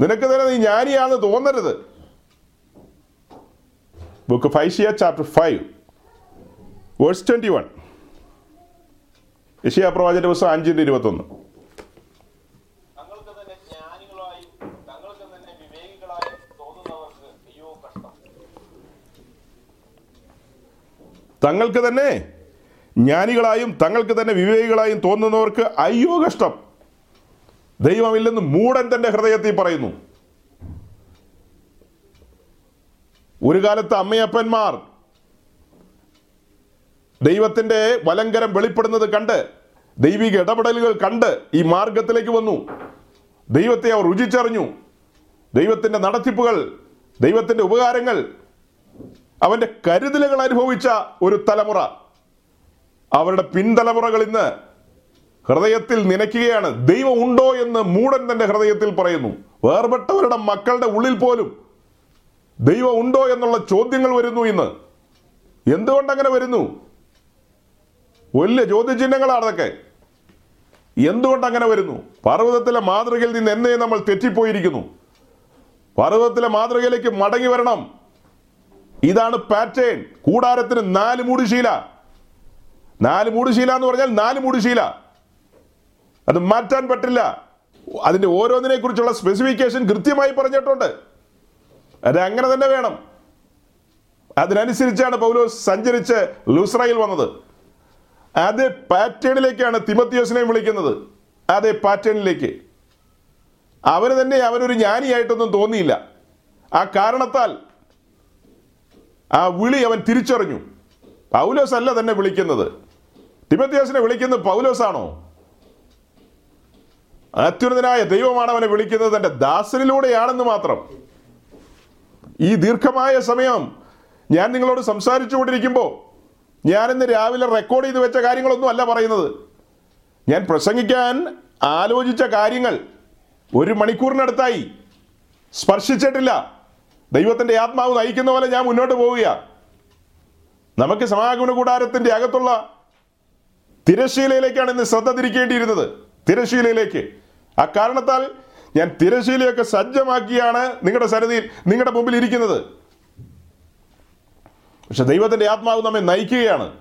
നിനക്ക് തന്നെ നീ ജ്ഞാനിയാന്ന് തോന്നരുത്. Book ഫൈഷിയ chapter five verse twenty one യശിയ പ്രവാചന പുസ്തകം അഞ്ചിന്റെ ഇരുപത്തൊന്ന്. തങ്ങൾക്ക് തന്നെ ജ്ഞാനികളായും തങ്ങൾക്ക് തന്നെ വിവേകികളായും തോന്നുന്നവർക്ക് അയ്യോ കഷ്ടം. ദൈവമില്ലെന്ന് മൂടൻ തന്റെ ഹൃദയത്തിൽ പറയുന്നു. ഒരു കാലത്ത് അമ്മയപ്പന്മാർ ദൈവത്തിന്റെ വലങ്കരം വെളിപ്പെടുന്നത് കണ്ട് ദൈവിക ഇടപെടലുകൾ കണ്ട് ഈ മാർഗത്തിലേക്ക് വന്നു. ദൈവത്തെ അവർ രുചിച്ചറിഞ്ഞു. ദൈവത്തിന്റെ നടത്തിപ്പുകൾ ദൈവത്തിന്റെ ഉപകാരങ്ങൾ അവന്റെ കരുതലുകൾ അനുഭവിച്ച ഒരു തലമുറ. അവരുടെ പിൻതലമുറകൾ ഇന്ന് ഹൃദയത്തിൽ നനയ്ക്കുകയാണ്. ദൈവം ഉണ്ടോ എന്ന് മൂടൻ തന്റെ ഹൃദയത്തിൽ പറയുന്നു. വേർപെട്ടവരുടെ മക്കളുടെ ഉള്ളിൽ പോലും ദൈവം ഉണ്ടോ എന്നുള്ള ചോദ്യങ്ങൾ വരുന്നു ഇന്ന്. എന്തുകൊണ്ടങ്ങനെ വരുന്നു? വലിയ ചോദ്യചിഹ്നങ്ങളാണ് അതൊക്കെ. എന്തുകൊണ്ടങ്ങനെ വരുന്നു? പർവതത്തിലെ മാതൃകയിൽ നിന്ന് എന്നെ നമ്മൾ തെറ്റിപ്പോയിരിക്കുന്നു. പർവതത്തിലെ മാതൃകയിലേക്ക് മടങ്ങി വരണം. ഇതാണ് പാറ്റേൺ കൂടാരത്തിന് നാല് മൂടുശീല. നാല് മൂടുശീല എന്ന് പറഞ്ഞാൽ നാല് മൂടുശീല. അത് മാറ്റാൻ പറ്റില്ല. അതിന്റെ ഓരോന്നിനെ കുറിച്ചുള്ള സ്പെസിഫിക്കേഷൻ കൃത്യമായി പറഞ്ഞിട്ടുണ്ട്. അത് അങ്ങനെ തന്നെ വേണം. അതിനനുസരിച്ചാണ് പൗലോസ് സഞ്ചരിച്ച് ലുസ്രയിൽ വന്നത്. അതേ പാറ്റേണിലേക്കാണ് തിമത്തിയോസിനെ വിളിക്കുന്നത്. അതേ പാറ്റേണിലേക്ക്. അവന് തന്നെ അവനൊരു ജ്ഞാനിയായിട്ടൊന്നും തോന്നിയില്ല. ആ കാരണത്താൽ ആ വിളി അവൻ തിരിച്ചറിഞ്ഞു. പൗലോസ് അല്ല തന്നെ വിളിക്കുന്നത്. തിമത്തിയോസിനെ വിളിക്കുന്നത് പൗലോസാണോ? അത്യുന്നതനായ ദൈവമാണ് അവനെ വിളിക്കുന്നത് തന്റെ ദാസനിലൂടെയാണെന്ന് മാത്രം. ഈ ദീർഘമായ സമയം ഞാൻ നിങ്ങളോട് സംസാരിച്ചു കൊണ്ടിരിക്കുമ്പോൾ ഞാൻ ഇന്ന് രാവിലെ റെക്കോർഡ് ചെയ്ത് വെച്ച കാര്യങ്ങളൊന്നും അല്ല പറയുന്നത്. ഞാൻ പ്രസംഗിക്കാൻ ആലോചിച്ച കാര്യങ്ങൾ ഒരു മണിക്കൂറിനടുത്തായി സ്പർശിച്ചിട്ടില്ല. ദൈവത്തിന്റെ ആത്മാവ് നയിക്കുന്ന പോലെ ഞാൻ മുന്നോട്ട് പോവുകയാണ് നമുക്ക് സമാഗമന കൂടാരത്തിന്റെ അകത്തുള്ള തിരശീലയിലേക്കാണ് ഇന്ന് ശ്രദ്ധ തിരിക്കേണ്ടിയിരുന്നത്. തിരശീലയിലേക്ക് അക്കാരണത്താൽ കാരണത്താൽ ഞാൻ തിരശീലയൊക്കെ സജ്ജമാക്കിയാണ് നിങ്ങളുടെ സന്നിധിയിൽ നിങ്ങളുടെ മുമ്പിൽ ഇരിക്കുന്നത്. പക്ഷെ ദൈവത്തിന്റെ ആത്മാവ് നമ്മെ നയിക്കുകയാണ്.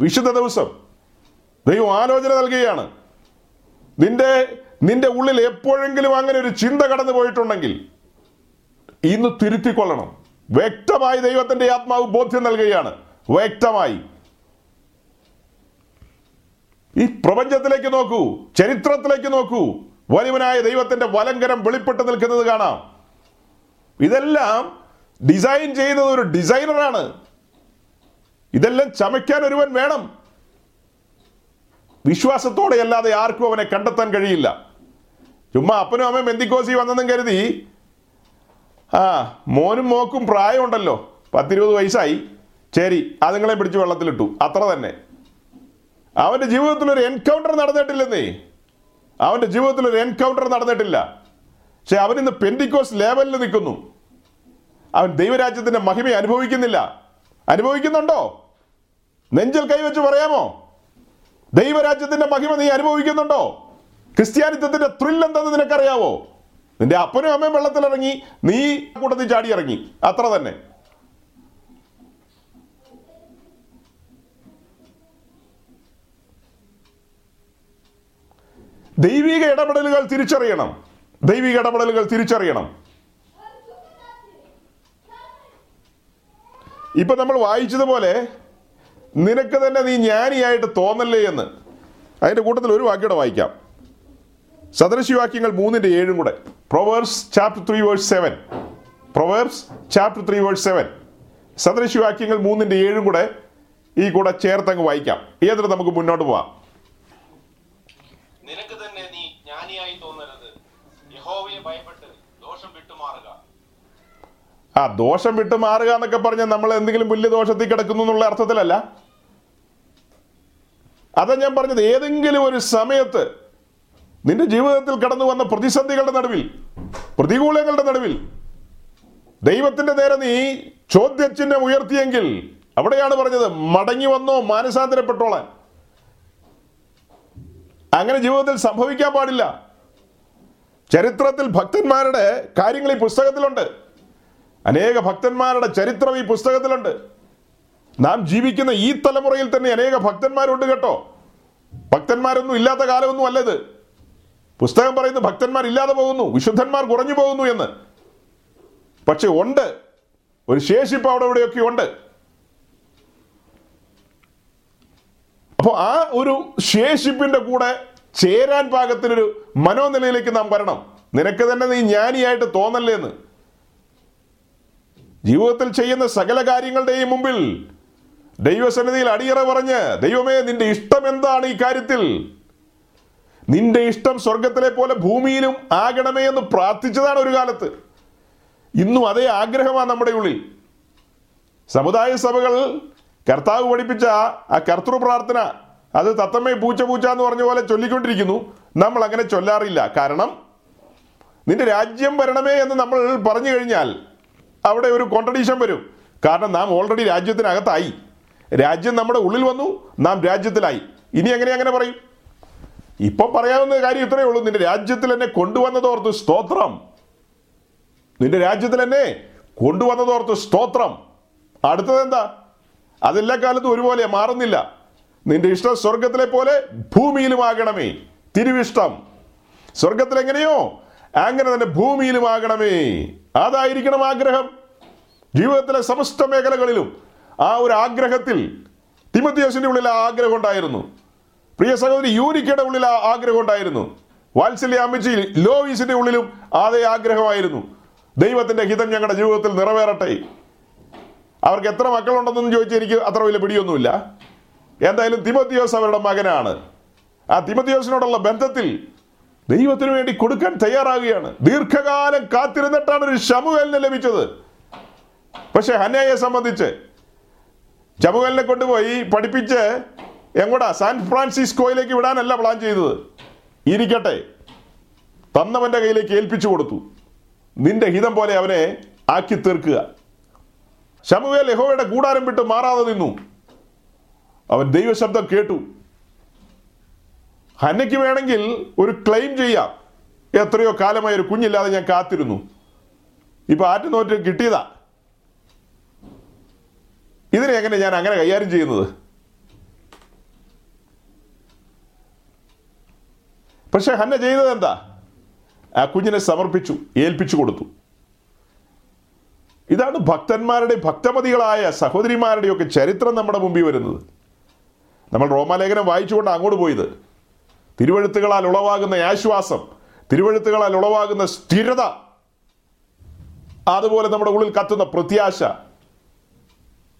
വിശുദ്ധ ദിവസം. ദൈവം ആലോചന നൽകുകയാണ്. നിന്റെ നിന്റെ ഉള്ളിൽ എപ്പോഴെങ്കിലും അങ്ങനെ ഒരു ചിന്ത കടന്നു പോയിട്ടുണ്ടെങ്കിൽ ഇന്ന് തിരുത്തിക്കൊള്ളണം. വ്യക്തമായി ദൈവത്തിന്റെ ആത്മാവ് ബോധ്യം നൽകുകയാണ്. വ്യക്തമായി. ഈ പ്രപഞ്ചത്തിലേക്ക് നോക്കൂ ചരിത്രത്തിലേക്ക് നോക്കൂ. വലിയവനായ ദൈവത്തിന്റെ വലങ്കരം വെളിപ്പെട്ട് നിൽക്കുന്നത് കാണാം. ഇതെല്ലാം ഡിസൈൻ ചെയ്യുന്നത് ഒരു ഡിസൈനറാണ്. ഇതെല്ലാം ചമയ്ക്കാൻ ഒരുവൻ വേണം. വിശ്വാസത്തോടെ അല്ലാതെ ആർക്കും അവനെ കണ്ടെത്താൻ കഴിയില്ല. ചുമ്മാ അപ്പനും അമ്മയും മെന്തിക്കോസി വന്നെന്നും കരുതി ആ മോനും മോക്കും പ്രായമുണ്ടല്ലോ. പത്തിരുപത് വയസ്സായി. ശരി അതുങ്ങളെ പിടിച്ച് വെള്ളത്തിലിട്ടു. അത്ര തന്നെ. അവന്റെ ജീവിതത്തിൽ ഒരു എൻകൗണ്ടർ നടന്നിട്ടില്ലെന്നേ. അവന്റെ ജീവിതത്തിൽ ഒരു എൻകൗണ്ടർ നടന്നിട്ടില്ല. പക്ഷെ അവൻ ഇന്ന് പെൻഡിക്കോസ് ലെവലിൽ നിൽക്കുന്നു. അവൻ ദൈവരാജ്യത്തിന്റെ മഹിമ അനുഭവിക്കുന്നില്ല. അനുഭവിക്കുന്നുണ്ടോ? നെഞ്ചിൽ കൈവച്ച് പറയാമോ? ദൈവരാജ്യത്തിന്റെ മഹിമ നീ അനുഭവിക്കുന്നുണ്ടോ? ക്രിസ്ത്യാനിത്വത്തിന്റെ ത്രിൽ എന്തെന്ന് നിനക്കറിയാവോ? നിന്റെ അപ്പനും അമ്മയും വെള്ളത്തിലിറങ്ങി നീ കൂട്ടത്തിൽ ചാടി ഇറങ്ങി അത്ര തന്നെ. ദൈവിക ഇടപെടലുകൾ തിരിച്ചറിയണം. ദൈവിക ഇടപെടലുകൾ തിരിച്ചറിയണം. ഇപ്പൊ നമ്മൾ വായിച്ചതുപോലെ നിനക്ക് തന്നെ നീ ജ്ഞാനിയായിട്ട് തോന്നല്ലേ എന്ന് അതിന്റെ കൂട്ടത്തിൽ ഒരു വാക്യൂടെ വായിക്കാം. സദൃശിവാക്യങ്ങൾ മൂന്നിന്റെ ഏഴും കൂടെ. Proverbs chapter three verse seven Proverbs chapter three verse seven സദൃശിവാക്യങ്ങൾ മൂന്നിന്റെ ഏഴും കൂടെ ഈ കൂടെ ചേർത്തങ്ങ് വായിക്കാം. ഏതൊരു നമുക്ക് മുന്നോട്ട് പോവാം നിനക്ക് തന്നെ നീ ജ്ഞാനിയായി തോന്നരുത് യഹോവയെ ഭയപ്പെട്ട് ദോഷം വിട്ടുമാറുക ആ ദോഷം വിട്ട് മാറുക എന്നൊക്കെ പറഞ്ഞാൽ നമ്മൾ എന്തെങ്കിലും വലിയ ദോഷത്തിൽ കിടക്കുന്നു എന്നുള്ള അർത്ഥത്തിലല്ല. അതാ ഞാൻ പറഞ്ഞത് ഏതെങ്കിലും ഒരു സമയത്ത് നിന്റെ ജീവിതത്തിൽ കടന്നു വന്ന പ്രതിസന്ധികളുടെ നടുവിൽ പ്രതികൂലങ്ങളുടെ നടുവിൽ ദൈവത്തിന്റെ നേരെ നീ ചോദ്യചിഹ്നം ഉയർത്തിയെങ്കിൽ അവിടെയാണ് പറഞ്ഞത് മടങ്ങി വന്നോ മാനസാന്തരപ്പെട്ടോളാൻ. അങ്ങനെ ജീവിതത്തിൽ സംഭവിക്കാൻ പാടില്ല. ചരിത്രത്തിൽ ഭക്തന്മാരുടെ കാര്യങ്ങൾ ഈ പുസ്തകത്തിലുണ്ട്. അനേക ഭക്തന്മാരുടെ ചരിത്രം ഈ പുസ്തകത്തിലുണ്ട്. നാം ജീവിക്കുന്ന ഈ തലമുറയിൽ തന്നെ അനേക ഭക്തന്മാരുണ്ട് കേട്ടോ. ഭക്തന്മാരൊന്നും ഇല്ലാത്ത കാലമൊന്നും അല്ലത്. പുസ്തകം പറയുന്നു ഭക്തന്മാർ ഇല്ലാതെ പോകുന്നു വിശുദ്ധന്മാർ കുറഞ്ഞു പോകുന്നു എന്ന്. പക്ഷെ ഉണ്ട്. ഒരു ശേഷിപ്പ് അവിടെ ഇവിടെയൊക്കെ ഉണ്ട്. അപ്പോൾ ആ ഒരു ശേഷിപ്പിന്റെ കൂടെ ചേരാൻ പാകത്തിനൊരു മനോനിലയിലേക്ക് നാം വരണം. നിനക്ക് തന്നെ നീ ജ്ഞാനിയായിട്ട് തോന്നല്ലേ എന്ന് ജീവിതത്തിൽ ചെയ്യുന്ന സകല കാര്യങ്ങളുടെയും മുമ്പിൽ ദൈവസന്നിധിയിൽ അടിയറ പറഞ്ഞ് ദൈവമേ നിന്റെ ഇഷ്ടം എന്താണ് ഈ കാര്യത്തിൽ? നിന്റെ ഇഷ്ടം സ്വർഗത്തിലെ പോലെ ഭൂമിയിലും ആകണമേ എന്ന് പ്രാർത്ഥിച്ചതാണ് ഒരു കാലത്ത്. ഇന്നും അതേ ആഗ്രഹമാണ് നമ്മുടെ ഉള്ളിൽ. സമുദായ സഭകൾ കർത്താവ് പഠിപ്പിച്ച ആ കർത്തൃ പ്രാർത്ഥന അത് തത്തമ്മേ പൂച്ച പൂച്ച എന്ന് പറഞ്ഞ പോലെ ചൊല്ലിക്കൊണ്ടിരിക്കുന്നു. നമ്മൾ അങ്ങനെ ചൊല്ലാറില്ല. കാരണം നിന്റെ രാജ്യം വരണമേ എന്ന് നമ്മൾ പറഞ്ഞു കഴിഞ്ഞാൽ അവിടെ ഒരു കോൺട്രഡീഷൻ വരും. കാരണം നാം ഓൾറെഡി രാജ്യത്തിനകത്തായി. രാജ്യം നമ്മുടെ ഉള്ളിൽ വന്നു നാം രാജ്യത്തിലായി. ഇനി എങ്ങനെ അങ്ങനെ പറയും? ഇപ്പം പറയാവുന്ന കാര്യം ഇത്രയേ ഉള്ളൂ. നിന്റെ രാജ്യത്തിൽ എന്നെ കൊണ്ടുവന്നതോർത്ത് സ്തോത്രം. നിന്റെ രാജ്യത്തിൽ എന്നെ കൊണ്ടുവന്നതോർത്ത് സ്തോത്രം. അടുത്തത് എന്താ? അതെല്ലാ കാലത്തും ഒരുപോലെ മാറുന്നില്ല. നിന്റെ ഇഷ്ടം സ്വർഗത്തിലെ പോലെ ഭൂമിയിലും ആകണമേ തിരുവിഷ്ടം. സ്വർഗത്തിൽ എങ്ങനെയോ അങ്ങനെ തന്നെ ഭൂമിയിലും ആകണമേ അതായിരിക്കണം ആഗ്രഹം. ജീവിതത്തിലെ സമസ്ത മേഖലകളിലും ആ ഒരു ആഗ്രഹത്തിൽ തിമത്തിയോസിന്റെ ഉള്ളിൽ ആ ആഗ്രഹം ഉണ്ടായിരുന്നു. പ്രിയ സഹോദരി യൂനിക്കയുടെ ഉള്ളിൽ ആ ആഗ്രഹം ഉണ്ടായിരുന്നു. വാത്സല്യ അമ്മച്ചി ലോവീസിന്റെ ഉള്ളിലും അതേ ആഗ്രഹമായിരുന്നു. ദൈവത്തിന്റെ ഹിതം ഞങ്ങളുടെ ജീവിതത്തിൽ നിറവേറട്ടെ. അവർക്ക് എത്ര മക്കളുണ്ടെന്നൊന്നും ചോദിച്ചാൽ എനിക്ക് അത്ര വലിയ പിടിയൊന്നുമില്ല. എന്തായാലും തിമത്തിയോസ് അവരുടെ മകനാണ്. ആ തിമത്തിയോസിനോടുള്ള ബന്ധത്തിൽ ദൈവത്തിനു വേണ്ടി കൊടുക്കാൻ തയ്യാറാകുകയാണ്. ദീർഘകാലം കാത്തിരുന്നിട്ടാണ് ഒരു ശമുവേലിന് ലഭിച്ചത്. പക്ഷെ ഹന്നയെ സംബന്ധിച്ച് ചമുകലിനെ കൊണ്ടുപോയി പഠിപ്പിച്ച് എങ്ങോട്ടാ സാൻ ഫ്രാൻസിസ്കോയിലേക്ക് വിടാനല്ല പ്ലാൻ ചെയ്തത്. ഇരിക്കട്ടെ. തന്നവന്റെ കയ്യിലേക്ക് ഏൽപ്പിച്ചു കൊടുത്തു. നിന്റെ ഹിതം പോലെ അവനെ ആക്കി തീർക്കുക. ശമുവേൽ യഹോവയുടെ കൂടാരം വിട്ട് മാറാതെ നിന്നു. അവൻ ദൈവശബ്ദം കേട്ടു. ഹന്നയ്ക്ക് വേണമെങ്കിൽ ഒരു ക്ലെയിം ചെയ്യാം. എത്രയോ കാലമായി ഒരു കുഞ്ഞില്ലാതെ ഞാൻ കാത്തിരുന്നു. ഇപ്പൊ ആറ്റുനോറ്റ് കിട്ടിയതാ. ഇതിനെ എങ്ങനെ ഞാൻ അങ്ങനെ കൈകാര്യം ചെയ്യുന്നത്? പക്ഷെ ഹന്ന ചെയ്തത് എന്താ? ആ കുഞ്ഞിനെ സമർപ്പിച്ചു ഏൽപ്പിച്ചു കൊടുത്തു. ഇതാണ് ഭക്തന്മാരുടെ ഭക്തമതികളായ സഹോദരിമാരുടെയൊക്കെ ചരിത്രം നമ്മുടെ മുമ്പിൽ വരുന്നത്. നമ്മൾ റോമാലേഖനം വായിച്ചുകൊണ്ട് അങ്ങോട്ട് പോയത്. തിരുവഴുത്തുകളാൽ ഉളവാകുന്ന ആശ്വാസം തിരുവഴുത്തുകളാൽ ഉളവാകുന്ന സ്ഥിരത അതുപോലെ നമ്മുടെ ഉള്ളിൽ കത്തുന്ന പ്രത്യാശ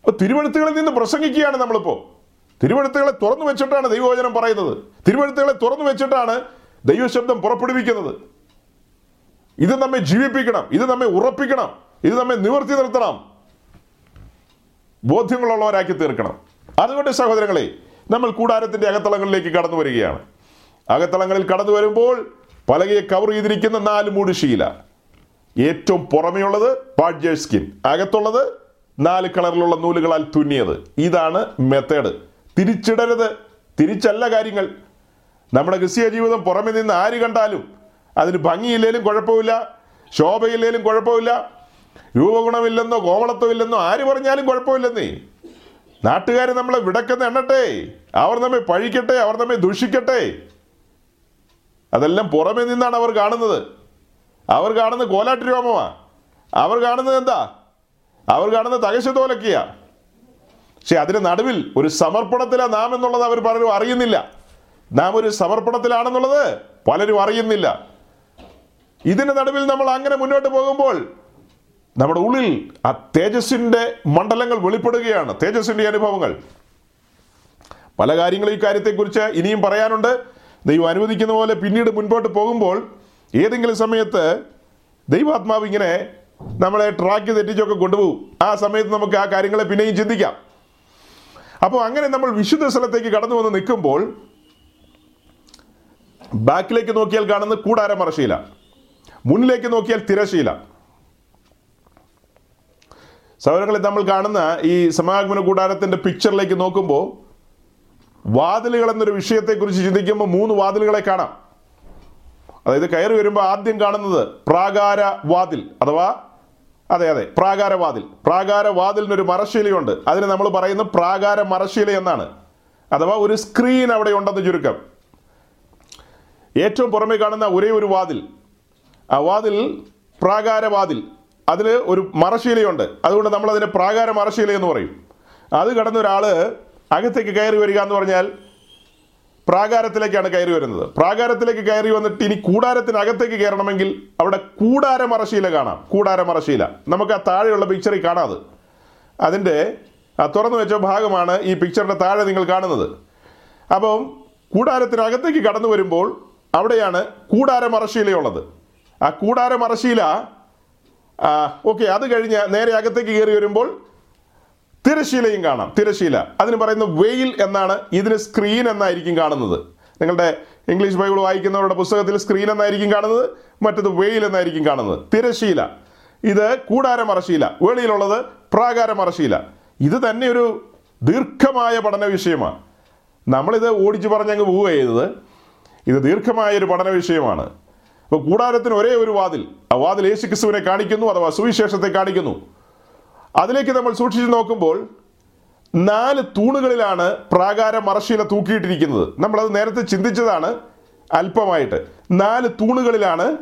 അപ്പൊ തിരുവഴുത്തുകളിൽ നിന്ന് പ്രസംഗിക്കുകയാണ് നമ്മളിപ്പോ. തിരുവഴുത്തുകളെ തുറന്നു വെച്ചിട്ടാണ് ദൈവവചനം പറയുന്നത്. തിരുവഴുത്തുകളെ തുറന്നു വെച്ചിട്ടാണ് ദൈവശബ്ദം പുറപ്പെടുവിക്കുന്നത്. ഇത് നമ്മെ ജീവിപ്പിക്കണം. ഇത് നമ്മെ ഉറപ്പിക്കണം. ഇത് നമ്മെ നിവർത്തി നിർത്തണം. ബോധ്യങ്ങളുള്ളവരാക്കി തീർക്കണം. അതുകൊണ്ട് സഹോദരങ്ങളെ നമ്മൾ കൂടാരത്തിന്റെ അകത്തളങ്ങളിലേക്ക് കടന്നു വരികയാണ്. അകത്തളങ്ങളിൽ കടന്നു വരുമ്പോൾ പലകയെ കവർ ചെയ്തിരിക്കുന്ന നാല് മൂട് ശീല. ഏറ്റവും പുറമെയുള്ളത് പാഡ്ജേഴ്സ് സ്കിൻ അകത്തുള്ളത് നാല് കളറിലുള്ള നൂലുകളാൽ തുന്നിയത്. ഇതാണ് മെത്തേഡ് തിരിച്ചിടരുത്. തിരിച്ചല്ല കാര്യങ്ങൾ. നമ്മുടെ ക്രിസ്തീയ ജീവിതം പുറമെ നിന്ന് ആര് കണ്ടാലും അതിന് ഭംഗിയില്ലേലും കുഴപ്പമില്ല. ശോഭയില്ലേലും കുഴപ്പമില്ല. രൂപഗുണമില്ലെന്നോ കോമളത്വമില്ലെന്നോ ആര് പറഞ്ഞാലും കുഴപ്പമില്ലെന്നേ. നാട്ടുകാർ നമ്മളെ വിടക്കുന്ന എണ്ണട്ടെ. അവർ നമ്മെ പഴിക്കട്ടെ. അവർ നമ്മെ ദുഷിക്കട്ടെ. അതെല്ലാം പുറമെ നിന്നാണ് അവർ കാണുന്നത്. അവർ കാണുന്നത് കോലാട്ടി അവർ കാണുന്നത് എന്താ? അവർ കാണുന്ന തകശ തോലക്കിയ പക്ഷെ അതിന് നടുവിൽ ഒരു സമർപ്പണത്തിലാണ് നാം എന്നുള്ളത് അവർ പലരും അറിയുന്നില്ല. നാം ഒരു സമർപ്പണത്തിലാണെന്നുള്ളത് പലരും അറിയുന്നില്ല. ഇതിന് നടുവിൽ നമ്മൾ അങ്ങനെ മുന്നോട്ട് പോകുമ്പോൾ നമ്മുടെ ഉള്ളിൽ ആ തേജസ്സിന്റെ മണ്ഡലങ്ങൾ വെളിപ്പെടുകയാണ്. തേജസ്സിന്റെ അനുഭവങ്ങൾ. പല കാര്യങ്ങളും ഈ കാര്യത്തെക്കുറിച്ച് ഇനിയും പറയാനുണ്ട്. ദൈവം അനുവദിക്കുന്ന പോലെ പിന്നീട് മുൻപോട്ട് പോകുമ്പോൾ ഏതെങ്കിലും സമയത്ത് ദൈവാത്മാവ് ഇങ്ങനെ നമ്മളെ ട്രാക്ക് തെറ്റിച്ചൊക്കെ കൊണ്ടുപോകും. ആ സമയത്ത് നമുക്ക് ആ കാര്യങ്ങളെ പിന്നെയും ചിന്തിക്കാം. അപ്പോൾ അങ്ങനെ നമ്മൾ വിശുദ്ധ സ്ഥലത്തേക്ക് കടന്നു വന്ന് നിൽക്കുമ്പോൾ ബാക്കിലേക്ക് നോക്കിയാൽ കാണുന്ന കൂടാരമറശീല മുന്നിലേക്ക് നോക്കിയാൽ തിരശീല സൗരങ്ങളിൽ നമ്മൾ കാണുന്ന ഈ സമാഗമന കൂടാരത്തിന്റെ പിക്ചറിലേക്ക് നോക്കുമ്പോൾ വാതിലുകൾ എന്നൊരു വിഷയത്തെക്കുറിച്ച് ചിന്തിക്കുമ്പോൾ മൂന്ന് വാതിലുകളെ കാണാം. അതായത് കയറി വരുമ്പോൾ ആദ്യം കാണുന്നത് പ്രാകാര വാതിൽ അഥവാ അതെ അതെ. പ്രാകാരവാതിൽ. പ്രാകാരവാതിലിനൊരു പ്രാകാര വാതിലിനൊരു മറശീലയുണ്ട് അതിന് നമ്മൾ പറയുന്ന പ്രാകാര മറശീല എന്നാണ്. അഥവാ ഒരു സ്ക്രീൻ അവിടെ ഉണ്ടെന്ന് ചുരുക്കം. ഏറ്റവും പുറമെ കാണുന്ന ഒരേ ഒരു വാതിൽ. ആ വാതിൽ പ്രാകാരവാതിൽ. അതിൽ ഒരു മറശീലയുണ്ട് അതുകൊണ്ട് നമ്മൾ അതിനെ പ്രാകാര മറശീല എന്ന് പറയും. അത് കടന്ന ഒരാൾ അകത്തേക്ക് കയറി വരിക എന്ന് പറഞ്ഞാൽ പ്രാകാരത്തിലേക്കാണ് കയറി വരുന്നത്. പ്രാകാരത്തിലേക്ക് കയറി വന്നിട്ട് ഇനി കൂടാരത്തിനകത്തേക്ക് കയറണമെങ്കിൽ അവിടെ കൂടാരമറശീല കാണാം. കൂടാരമറശീല. നമുക്ക് ആ താഴെയുള്ള പിക്ചറിൽ കാണാതെ അതിന്റെ ആ തുറന്നു വെച്ച ഭാഗമാണ് ഈ പിക്ചറിന്റെ താഴെ നിങ്ങൾ കാണുന്നത്. അപ്പം കൂടാരത്തിനകത്തേക്ക് കടന്നു വരുമ്പോൾ അവിടെയാണ് കൂടാരമറശീലയുള്ളത്. ആ കൂടാരമറശീല ഓക്കെ അത് കഴിഞ്ഞ് നേരെ അകത്തേക്ക് കയറി വരുമ്പോൾ തിരശീലയും കാണാം. തിരശീല അതിന് പറയുന്ന വെയിൽ എന്നാണ് ഇതിന് സ്ക്രീൻ എന്നായിരിക്കും കാണുന്നത്. നിങ്ങളുടെ ഇംഗ്ലീഷ് ബൈബിൾ വായിക്കുന്നവരുടെ പുസ്തകത്തിൽ സ്ക്രീൻ എന്നായിരിക്കും കാണുന്നത് മറ്റത് വെയിൽ എന്നായിരിക്കും കാണുന്നത്. തിരശീല ഇത് കൂടാര മറശീല വെളിയിലുള്ളത് പ്രാകാര മറശീല ഇത് തന്നെ ഒരു ദീർഘമായ പഠന വിഷയമാണ്. നമ്മളിത് ഓടിച്ചു പറഞ്ഞങ്ങ് പോവുക ചെയ്തത്. ഇത് ദീർഘമായ ഒരു പഠന വിഷയമാണ്. അപ്പോൾ കൂടാരത്തിന് ഒരേ ഒരു വാതിൽ. ആ വാതിൽ യേശു ക്രിസ്തുവിനെ കാണിക്കുന്നു അഥവാ സുവിശേഷത്തെ കാണിക്കുന്നു. അതിലേക്ക് നമ്മൾ സൂക്ഷിച്ചു നോക്കുമ്പോൾ നാല് തൂണുകളിലാണ് പ്രാകാര മറശീല തൂക്കിയിട്ടിരിക്കുന്നത്. നമ്മളത് നേരത്തെ ചിന്തിച്ചതാണ് അല്പമായിട്ട്. നാല് തൂണുകളിലാണ്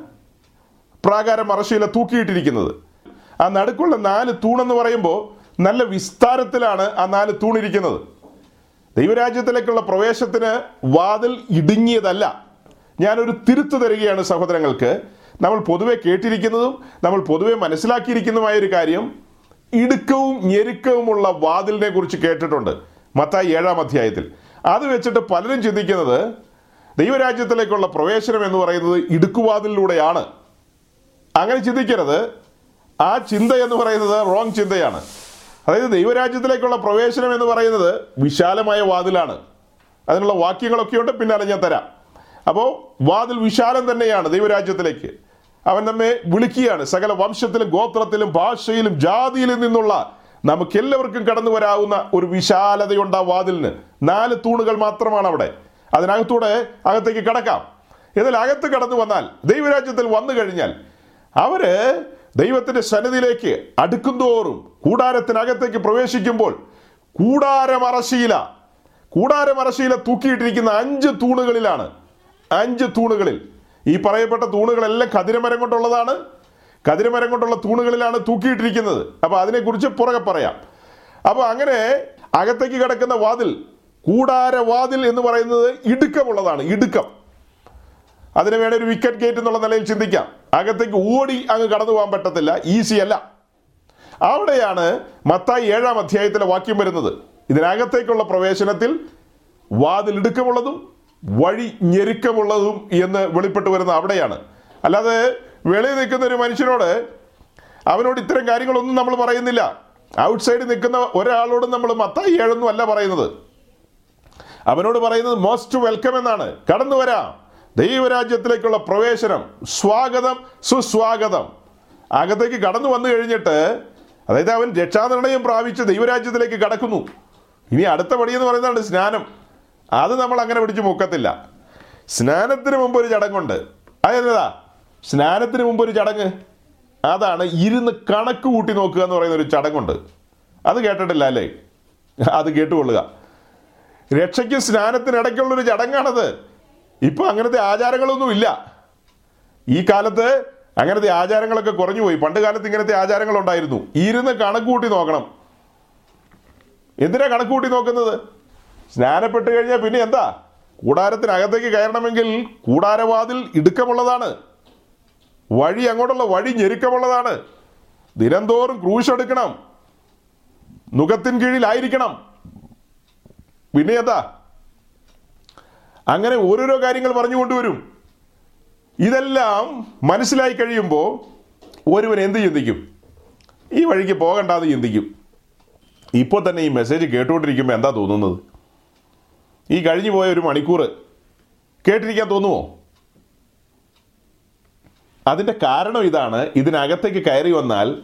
പ്രാകാര മറശീല തൂക്കിയിട്ടിരിക്കുന്നത്. ആ നടുക്കുള്ള നാല് തൂണെന്ന് പറയുമ്പോൾ നല്ല വിസ്താരത്തിലാണ് ആ നാല് തൂണിരിക്കുന്നത് ദൈവരാജ്യത്തിലേക്കുള്ള പ്രവേശത്തിന് വാതിൽ ഇടുങ്ങിയതല്ല. ഞാനൊരു തിരുത്തു തരികയാണ് സഹോദരങ്ങൾക്ക്. നമ്മൾ പൊതുവെ കേട്ടിരിക്കുന്നതും നമ്മൾ പൊതുവെ മനസ്സിലാക്കിയിരിക്കുന്നതുമായ ഒരു കാര്യം ഇടുക്കവും ഞെരുക്കവുമുള്ള വാതിലിനെ കുറിച്ച് കേട്ടിട്ടുണ്ട് മത്തായി ഏഴാം അധ്യായത്തിൽ. അത് വെച്ചിട്ട് പലരും ചിന്തിക്കുന്നത് ദൈവരാജ്യത്തിലേക്കുള്ള പ്രവേശനം എന്ന് പറയുന്നത് ഇടുക്കുവാതിലൂടെയാണ് അങ്ങനെ ചിന്തിക്കരുത്. ആ ചിന്ത എന്ന് പറയുന്നത് റോങ് ചിന്തയാണ്. അതായത് ദൈവരാജ്യത്തിലേക്കുള്ള പ്രവേശനം എന്ന് പറയുന്നത് വിശാലമായ വാതിലാണ്. അതിനുള്ള വാക്യങ്ങളൊക്കെ ഉണ്ട് പിന്നാലെ ഞാൻ തരാം. അപ്പോൾ വാതിൽ വിശാലം തന്നെയാണ് ദൈവരാജ്യത്തിലേക്ക്. അവൻ നമ്മെ വിളിക്കുകയാണ്. സകല വംശത്തിലും ഗോത്രത്തിലും ഭാഷയിലും ജാതിയിലും നിന്നുള്ള നമുക്കെല്ലാവർക്കും കടന്നു വരാവുന്ന ഒരു വിശാലതയുണ്ട് ആ വാതിലിന്. നാല് തൂണുകൾ മാത്രമാണ് അവിടെ. അതിനകത്തൂടെ അകത്തേക്ക് കടക്കാം. എന്നാൽ അകത്ത് കടന്നു വന്നാൽ ദൈവരാജ്യത്തിൽ വന്നു കഴിഞ്ഞാൽ അവർ ദൈവത്തിന്റെ സന്നിധിയിലേക്ക് അടുക്കുന്തോറും കൂടാരത്തിനകത്തേക്ക് പ്രവേശിക്കുമ്പോൾ കൂടാരമറശീല കൂടാരമറശീല തൂക്കിയിട്ടിരിക്കുന്ന അഞ്ച് തൂണുകളിലാണ്. അഞ്ച് തൂണുകളിൽ ഈ പറയപ്പെട്ട തൂണുകളെല്ലാം കതിരമരം കൊണ്ടുള്ളതാണ്. കതിരമരം കൊണ്ടുള്ള തൂണുകളിലാണ് തൂക്കിയിട്ടിരിക്കുന്നത്. അപ്പോൾ അതിനെക്കുറിച്ച് പുറകെ പറയാം. അപ്പോൾ അങ്ങനെ അകത്തേക്ക് കിടക്കുന്ന വാതിൽ കൂടാരവാതിൽ എന്ന് പറയുന്നത് ഇടുക്കമുള്ളതാണ് ഇടുക്കം. അതിന് വേണ്ട ഒരു വിക്കറ്റ് ഗേറ്റ് എന്നുള്ള നിലയിൽ ചിന്തിക്കാം. അകത്തേക്ക് ഓടി അങ്ങ് കടന്നു പോകാൻ പറ്റത്തില്ല ഈസി അല്ല. അവിടെയാണ് മത്തായി ഏഴാം അധ്യായത്തിലെ വാക്യം വരുന്നത്. ഇതിനകത്തേക്കുള്ള പ്രവേശനത്തിൽ വാതിൽ ഇടുക്കമുള്ളതും വഴി ഞെരുക്കമുള്ളതും എന്ന് വെളിപ്പെട്ട് വരുന്ന അവിടെയാണ്. അല്ലാതെ വെളി നിൽക്കുന്ന ഒരു മനുഷ്യനോട് അവനോട് ഇത്തരം കാര്യങ്ങളൊന്നും നമ്മൾ പറയുന്നില്ല. ഔട്ട്സൈഡ് നിൽക്കുന്ന ഒരാളോടും നമ്മൾ മത്തായി ഏഴൊന്നും അല്ല പറയുന്നത്. അവനോട് പറയുന്നത് മോസ്റ്റ് വെൽക്കം എന്നാണ്. കടന്നു വരാം. ദൈവരാജ്യത്തിലേക്കുള്ള പ്രവേശനം. സ്വാഗതം സുസ്വാഗതം. അകത്തേക്ക് കടന്നു വന്നു കഴിഞ്ഞിട്ട് അതായത് അവൻ രക്ഷാനിർണയം പ്രാപിച്ച് ദൈവരാജ്യത്തിലേക്ക് കടക്കുന്നു. ഇനി അടുത്ത പടി എന്ന് പറയുന്നതാണ് സ്നാനം. അത് നമ്മൾ അങ്ങനെ പിടിച്ച് മുക്കത്തില്ല. സ്നാനത്തിന് മുമ്പ് ഒരു ചടങ്ങുണ്ട്. അതെന്താ? സ്നാനത്തിന് മുമ്പ് ഒരു ചടങ്ങ്. അതാണ് ഇരുന്ന് കണക്ക് കൂട്ടി നോക്കുക എന്ന് പറയുന്ന ഒരു ചടങ്ങുണ്ട്. അത് കേട്ടിട്ടില്ല അല്ലേ? അത് കേട്ടുകൊള്ളുക. രക്ഷയ്ക്കും സ്നാനത്തിനിടയ്ക്കുള്ള ഒരു ചടങ്ങാണത്. ഇപ്പൊ അങ്ങനത്തെ ആചാരങ്ങളൊന്നും ഇല്ല. ഈ കാലത്ത് അങ്ങനത്തെ ആചാരങ്ങളൊക്കെ കുറഞ്ഞു പോയി. പണ്ട് കാലത്ത് ഇങ്ങനത്തെ ആചാരങ്ങൾ ഉണ്ടായിരുന്നു ഇരുന്ന് കണക്ക് കൂട്ടി നോക്കണം. എന്തിനാ കണക്ക് കൂട്ടി നോക്കുന്നത്? സ്നാനപ്പെട്ട് കഴിഞ്ഞാൽ പിന്നെ എന്താ? കൂടാരത്തിനകത്തേക്ക് കയറണമെങ്കിൽ കൂടാരവാതിൽ ഇടുക്കമുള്ളതാണ്. വഴി അങ്ങോട്ടുള്ള വഴി ഞെരുക്കമുള്ളതാണ്. ദിനംതോറും ക്രൂശെടുക്കണം നുഖത്തിൻ കീഴിലായിരിക്കണം. പിന്നെ എന്താ? അങ്ങനെ ഓരോരോ കാര്യങ്ങൾ പറഞ്ഞു കൊണ്ടുവരും. ഇതെല്ലാം മനസ്സിലായി കഴിയുമ്പോൾ ഒരുവൻ എന്ത് ചിന്തിക്കും? ഈ വഴിക്ക് പോകണ്ടെന്ന് ചിന്തിക്കും. ഇപ്പോൾ തന്നെ ഈ മെസ്സേജ് കേട്ടുകൊണ്ടിരിക്കുമ്പോൾ എന്താ തോന്നുന്നത്? ഈ കഴിഞ്ഞു പോയ ഒരു മണിക്കൂർ കേട്ടിരിക്കാൻ തോന്നുമോ? അതിന്റെ കാരണം ഇതാണ്. ഇതിനകത്തേക്ക് കയറി വന്നാൽ